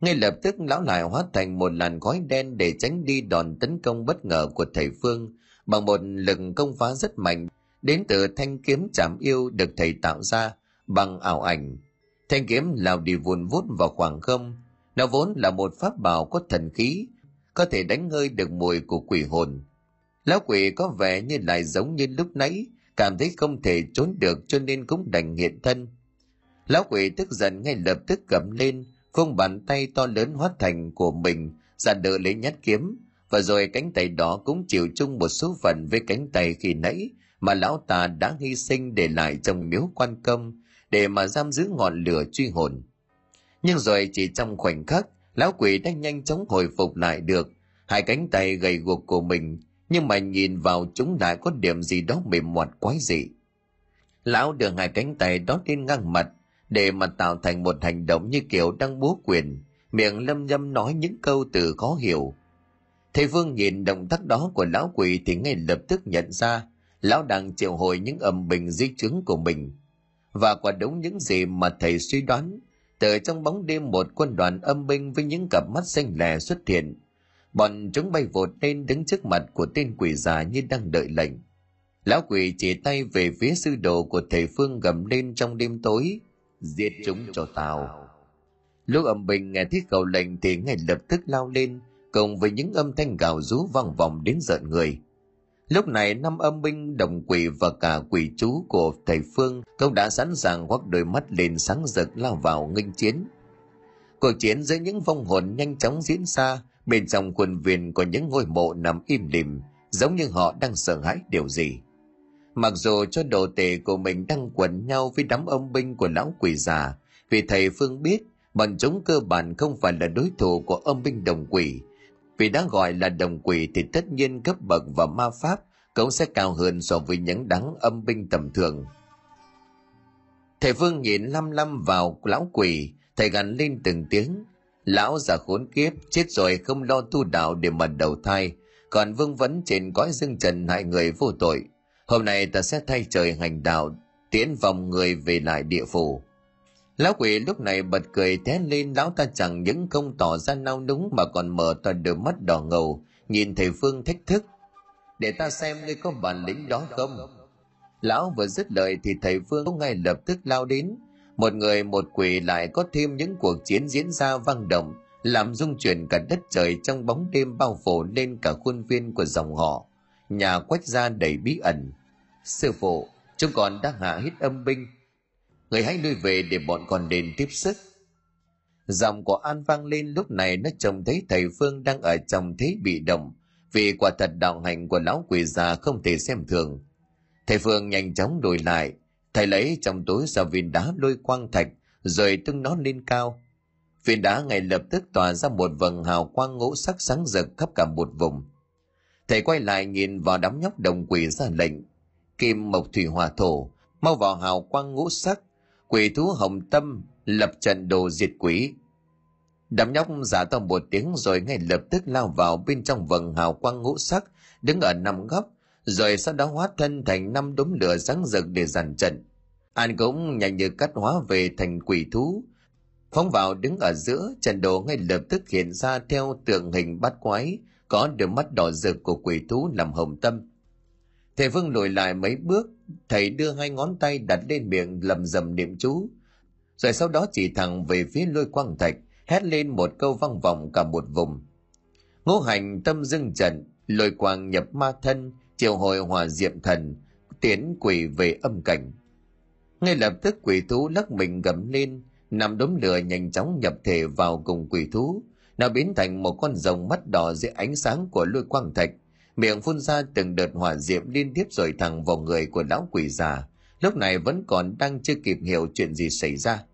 Ngay lập tức, lão lại hóa thành một làn khói đen để tránh đi đòn tấn công bất ngờ của thầy phương, bằng một lực công phá rất mạnh. Đến từ thanh kiếm chạm yêu được thầy tạo ra bằng ảo ảnh. Thanh kiếm lao đi vùn vút vào khoảng không. Nó vốn là một pháp bảo có thần khí có thể đánh hơi được mùi của quỷ hồn. Lão quỷ có vẻ như lại giống như lúc nãy, cảm thấy không thể trốn được cho nên cũng đành hiện thân. Lão quỷ tức giận ngay lập tức gầm lên, vung bàn tay to lớn hóa thành của mình, ra đỡ lấy nhát kiếm, và rồi cánh tay đó cũng chịu chung một số phận với cánh tay khi nãy mà lão ta đã hy sinh để lại trong miếu quan công, để mà giam giữ ngọn lửa truy hồn. Nhưng rồi chỉ trong khoảnh khắc lão quỷ đã nhanh chóng hồi phục lại được. Hai cánh tay gầy guộc của mình, nhưng mà nhìn vào chúng lại có điểm gì đó mềm mọt quái dị. Lão đưa hai cánh tay đó lên ngang mặt, để mà tạo thành một hành động như kiểu đang búa quyền. Miệng lâm nhâm nói những câu từ khó hiểu. Thầy vương nhìn động tác đó của lão quỷ thì ngay lập tức nhận ra lão đang triệu hồi những âm bình di chứng của mình. Và quả đúng những gì mà thầy suy đoán từ trong bóng đêm một quân đoàn âm binh với những cặp mắt xanh lè xuất hiện, bọn chúng bay vụt lên đứng trước mặt của tên quỷ già như đang đợi lệnh. Lão quỷ chỉ tay về phía sư đồ của thầy phương gầm lên trong đêm tối, giết chúng cho tao. Lúc âm binh nghe thấy cầu lệnh thì ngay lập tức lao lên, cùng với những âm thanh gào rú vang vọng đến giận người lúc này năm âm binh, đồng quỷ và cả quỷ chú của thầy phương cũng đã sẵn sàng khoác đôi mắt lên sáng rực lao vào nghênh chiến. Cuộc chiến giữa những vong hồn nhanh chóng diễn ra, bên trong quần viên có những ngôi mộ nằm im lìm, giống như họ đang sợ hãi điều gì. Mặc dù cho đồ tể của mình đang quẩn nhau với đám âm binh của lão quỷ già, vì thầy phương biết bọn chúng cơ bản không phải là đối thủ của âm binh đồng quỷ vì đã gọi là đồng quỷ thì tất nhiên cấp bậc và ma pháp cũng sẽ cao hơn so với những đắng âm binh tầm thường. Thầy vương nhìn lăm lăm vào lão quỷ, thầy gắn lên từng tiếng. Lão già khốn kiếp, chết rồi không lo tu đạo để mà đầu thai, còn vương vấn trên cõi dương trần hại người vô tội. Hôm nay ta sẽ thay trời hành đạo, tiến vòng người về lại địa phủ lão quỷ lúc này bật cười té lên, lão ta chẳng những không tỏ ra nao núng mà còn mở toàn đôi mắt đỏ ngầu, nhìn thầy phương thách thức. Để ta xem ngươi có bản lĩnh đó không? Lão vừa dứt lời thì thầy phương cũng ngay lập tức lao đến. Một người, một quỷ lại có thêm những cuộc chiến diễn ra vang động, làm rung chuyển cả đất trời trong bóng đêm bao phủ lên cả khuôn viên của dòng họ. Nhà quách ra đầy bí ẩn. Sư phụ, chúng còn đang hạ hít âm binh người hãy lui về để bọn con đền tiếp sức. Giọng của an vang lên lúc này nó trông thấy thầy phương đang ở trong thế bị động, vì quả thật đạo hành của lão quỷ già không thể xem thường. Thầy phương nhanh chóng đổi lại, thầy lấy trong túi ra viên đá lôi quang thạch, rồi tung nó lên cao. Viên đá ngay lập tức tỏa ra một vầng hào quang ngũ sắc sáng rực khắp cả một vùng. Thầy quay lại nhìn vào đám nhóc đồng quỷ ra lệnh, kim mộc thủy hỏa thổ, mau vào hào quang ngũ sắc quỷ thú hồng tâm, lập trận đồ diệt quỷ. Đám nhóc giả to một tiếng rồi ngay lập tức lao vào bên trong vầng hào quang ngũ sắc, đứng ở năm góc, rồi sau đó hóa thân thành năm đốm lửa sáng rực để dàn trận. An cũng nhanh như cắt hóa về thành quỷ thú, phóng vào đứng ở giữa, trận đồ ngay lập tức hiện ra theo tượng hình bát quái, có đôi mắt đỏ rực của quỷ thú làm hồng tâm thầy vương lùi lại mấy bước, thầy đưa hai ngón tay đặt lên miệng lầm rầm niệm chú. Rồi sau đó chỉ thẳng về phía lôi quang thạch, hét lên một câu vang vọng cả một vùng. Ngũ hành tâm dưng trận lôi quang nhập ma thân triệu hồi hòa diệm thần, tiến quỷ về âm cảnh. Ngay lập tức quỷ thú lắc mình gầm lên, nằm đốm lửa nhanh chóng nhập thể vào cùng quỷ thú. Nó biến thành một con rồng mắt đỏ dưới ánh sáng của lôi quang thạch miệng phun ra từng đợt hỏa diệm liên tiếp rồi thẳng vào người của lão quỷ già. Lúc này vẫn còn đang chưa kịp hiểu chuyện gì xảy ra.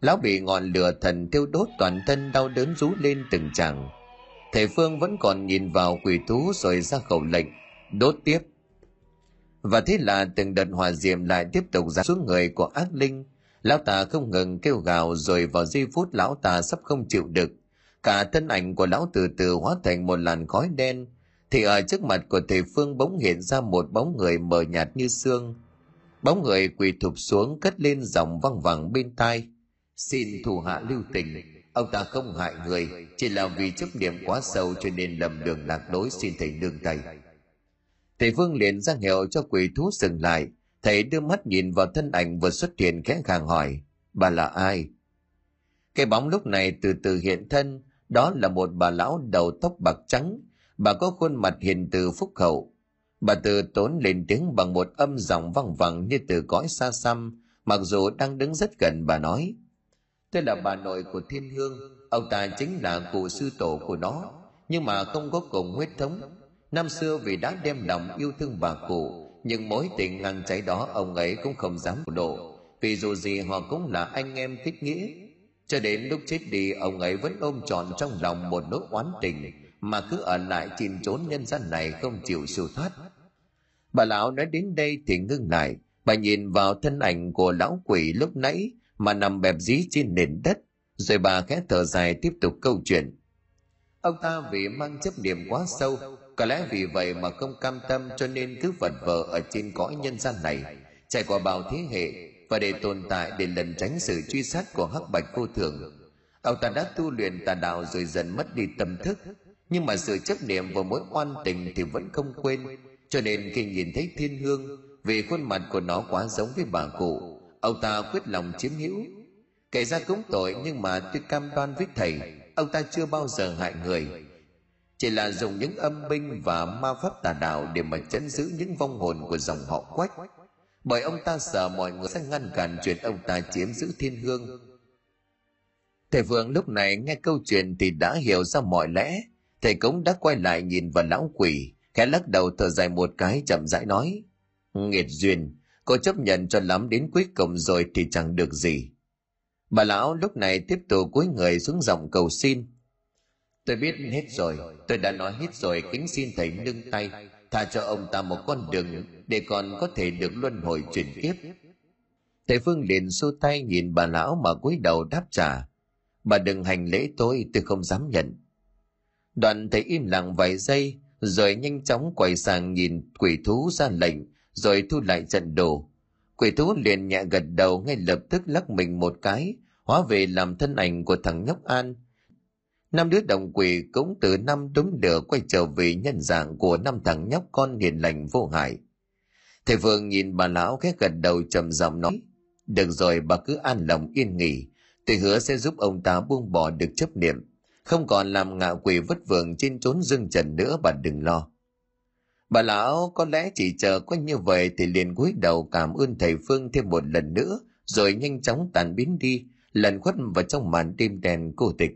Lão bị ngọn lửa thần thiêu đốt, toàn thân đau đớn rú lên từng chàng thầy phương vẫn còn nhìn vào quỷ thú rồi ra khẩu lệnh, đốt tiếp. Và thế là từng đợt hỏa diệm lại tiếp tục ra xuống người của ác linh. Lão ta không ngừng kêu gào rồi vào giây phút lão ta sắp không chịu được. Cả thân ảnh của lão từ từ hóa thành một làn khói đen thì ở trước mặt của thầy phương bỗng hiện ra một bóng người mờ nhạt như xương. Bóng người quỳ thụp xuống, cất lên giọng văng vẳng bên tai. Xin thủ hạ lưu tình, ông ta không hại người, chỉ là vì chấp niệm quá sâu cho nên lầm đường lạc lối xin thầy nương tay. Thầy phương liền ra hiệu cho quỷ thú dừng lại. Thầy đưa mắt nhìn vào thân ảnh vừa xuất hiện khẽ khàng hỏi, bà là ai? Cái bóng lúc này từ từ hiện thân, đó là một bà lão đầu tóc bạc trắng bà có khuôn mặt hiền từ phúc hậu. Bà từ tốn lên tiếng bằng một âm giọng văng vẳng như từ cõi xa xăm, mặc dù đang đứng rất gần bà nói. Tôi là bà nội của thiên hương, ông ta chính là cụ sư tổ của nó, nhưng mà không có cùng huyết thống. Năm xưa vì đã đem lòng yêu thương bà cụ, nhưng mối tình ngang cháy đó ông ấy cũng không dám đổ vì dù gì họ cũng là anh em thích nghĩa. Cho đến lúc chết đi, ông ấy vẫn ôm trọn trong lòng một nỗi oán tình mà cứ ở lại chìm trốn nhân gian này không chịu siêu thoát. Bà lão nói đến đây thì ngưng lại. Bà nhìn vào thân ảnh của lão quỷ lúc nãy mà nằm bẹp dí trên nền đất, rồi bà khẽ thở dài tiếp tục câu chuyện. Ông ta vì mang chấp niệm quá sâu, có lẽ vì vậy mà không cam tâm cho nên cứ vật vờ ở trên cõi nhân gian này, trải qua bao thế hệ và để tồn tại để lần tránh sự truy sát của hắc bạch vô thường. Ông ta đã tu luyện tà đạo rồi dần mất đi tâm thức nhưng mà sự chấp niệm và mối oan tình thì vẫn không quên. Cho nên khi nhìn thấy thiên hương, vì khuôn mặt của nó quá giống với bà cụ, ông ta quyết lòng chiếm hữu. Kể ra cũng tội nhưng mà tôi cam đoan với thầy, ông ta chưa bao giờ hại người. Chỉ là dùng những âm binh và ma pháp tà đạo để mà chấn giữ những vong hồn của dòng họ quách. Bởi ông ta sợ mọi người sẽ ngăn cản chuyện ông ta chiếm giữ thiên hương. Thầy vương lúc này nghe câu chuyện thì đã hiểu ra mọi lẽ thầy cống đã quay lại nhìn vào lão quỷ, khẽ lắc đầu thở dài một cái, chậm rãi nói, nghiệt duyên, cô chấp nhận cho lắm đến cuối cùng rồi thì chẳng được gì. Bà lão lúc này tiếp tục cúi người xuống giọng cầu xin, tôi biết hết rồi, tôi đã nói hết rồi, kính xin thầy nâng tay, tha cho ông ta một con đường để còn có thể được luân hồi chuyển tiếp thầy phương liền xô tay nhìn bà lão mà cúi đầu đáp trả, bà đừng hành lễ tôi tôi không dám nhận đoạn thầy im lặng vài giây, rồi nhanh chóng quay sang nhìn quỷ thú ra lệnh, rồi thu lại trận đồ. Quỷ thú liền nhẹ gật đầu ngay lập tức lắc mình một cái, hóa về làm thân ảnh của thằng nhóc an. Năm đứa đồng quỷ cũng từ năm đúng lửa quay trở về nhân dạng của năm thằng nhóc con hiền lành vô hại. Thầy vương nhìn bà lão khẽ gật đầu trầm giọng nói, được rồi, bà cứ an lòng yên nghỉ, tôi hứa sẽ giúp ông ta buông bỏ được chấp niệm không còn làm ngạ quỷ vất vưởng trên chốn dương trần nữa bà đừng lo. Bà lão có lẽ chỉ chờ có như vậy thì liền cúi đầu cảm ơn thầy phương thêm một lần nữa, rồi nhanh chóng tàn biến đi lần khuất vào trong màn đêm đèn cô tịch.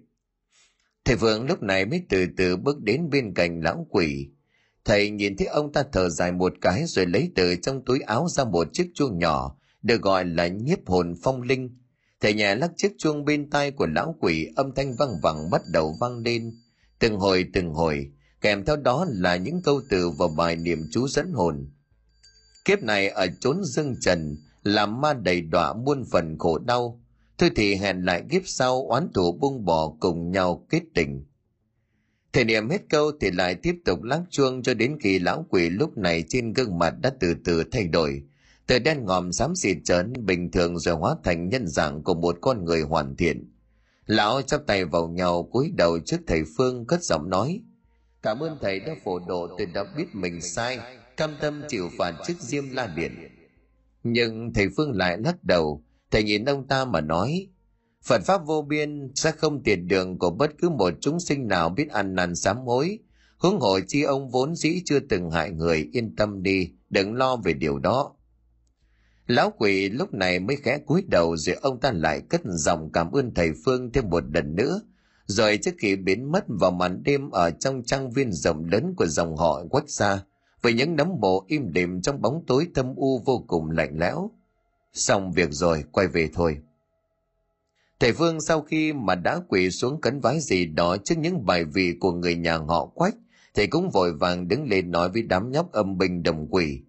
Thầy phương lúc này mới từ từ bước đến bên cạnh lão quỷ. Thầy nhìn thấy ông ta thở dài một cái rồi lấy từ trong túi áo ra một chiếc chuông nhỏ, được gọi là nhiếp hồn phong linh. Thầy nhà lắc chiếc chuông bên tai của lão quỷ âm thanh văng vẳng bắt đầu vang lên. Từng hồi từng hồi, kèm theo đó là những câu từ và bài niệm chú dẫn hồn. Kiếp này ở chốn dương trần, làm ma đầy đọa muôn phần khổ đau. Thôi thì hẹn lại kiếp sau oán thủ buông bỏ cùng nhau kết tình. Thời niệm hết câu thì lại tiếp tục lắc chuông cho đến khi lão quỷ lúc này trên gương mặt đã từ từ thay đổi. Từ đen ngòm xám xịt trở nên bình thường rồi hóa thành nhân dạng của một con người hoàn thiện. Lão chắp tay vào nhau cúi đầu trước thầy Phương cất giọng nói. Cảm ơn thầy đã phổ độ tôi đã biết mình sai, cam tâm chịu phạt trước diêm la điện. Nhưng thầy Phương lại lắc đầu, thầy nhìn ông ta mà nói, Phật Pháp vô biên sẽ không tiền đường của bất cứ một chúng sinh nào biết ăn năn sám hối. Hướng hộ chi ông vốn dĩ chưa từng hại người, yên tâm đi, đừng lo về điều đó. Lão quỷ lúc này mới khẽ cúi đầu rồi ông ta lại cất giọng cảm ơn thầy Phương thêm một lần nữa. Rồi trước khi biến mất vào màn đêm ở trong trang viên rộng lớn của dòng họ quách xa, với những nấm mộ im đềm trong bóng tối thâm u vô cùng lạnh lẽo. Xong việc rồi, quay về thôi. Thầy Phương sau khi mà đã quỳ xuống cấn vái gì đó trước những bài vị của người nhà họ quách, thì cũng vội vàng đứng lên nói với đám nhóc âm binh đồng quỷ.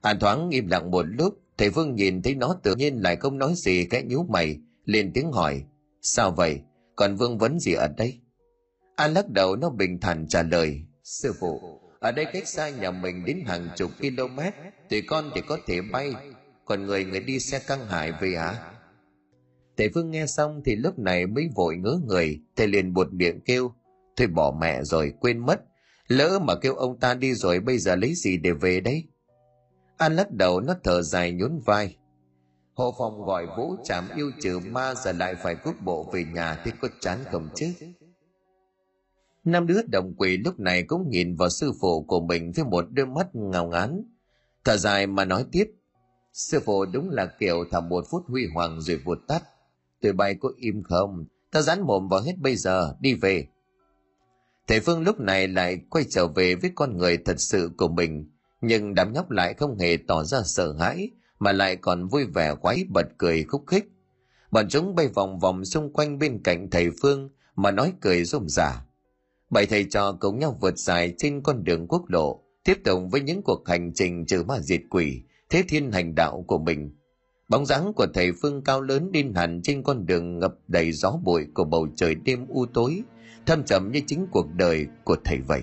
An thoáng im lặng một lúc, thầy vương nhìn thấy nó tự nhiên lại không nói gì cái nhíu mày, lên tiếng hỏi, sao vậy, còn vương vấn gì ở đây? An lắc đầu nó bình thản trả lời, sư phụ, ở đây cách xa nhà mình đến hàng chục km, tụi con thì có thể bay, còn người người đi xe căng hải về hả? Thầy vương nghe xong thì lúc này mới vội ngớ người, thầy liền buột miệng kêu, thôi bỏ mẹ rồi, quên mất, lỡ mà kêu ông ta đi rồi bây giờ lấy gì để về đấy? An lắc đầu, nó thở dài nhún vai. Hộ phòng gọi vũ chạm yêu trừ ma giờ lại phải cút bộ về nhà thì có chán không chứ? Năm đứa đồng quỷ lúc này cũng nhìn vào sư phụ của mình với một đôi mắt ngào ngán. Thở dài mà nói tiếp. Sư phụ đúng là kiểu thả một phút huy hoàng rồi vụt tắt tụi bay có im không ta dán mồm vào hết bây giờ, đi về thầy phương lúc này lại quay trở về với con người thật sự của mình nhưng đám nhóc lại không hề tỏ ra sợ hãi mà lại còn vui vẻ quái bật cười khúc khích. Bọn chúng bay vòng vòng xung quanh bên cạnh thầy phương mà nói cười rôm rả. Bảy thầy trò cùng nhau vượt dài trên con đường quốc lộ tiếp tục với những cuộc hành trình trừ ma diệt quỷ thế thiên hành đạo của mình. Bóng dáng của thầy Phương cao lớn điên hẳn trên con đường ngập đầy gió bụi của bầu trời đêm u tối, thâm trầm như chính cuộc đời của thầy vậy.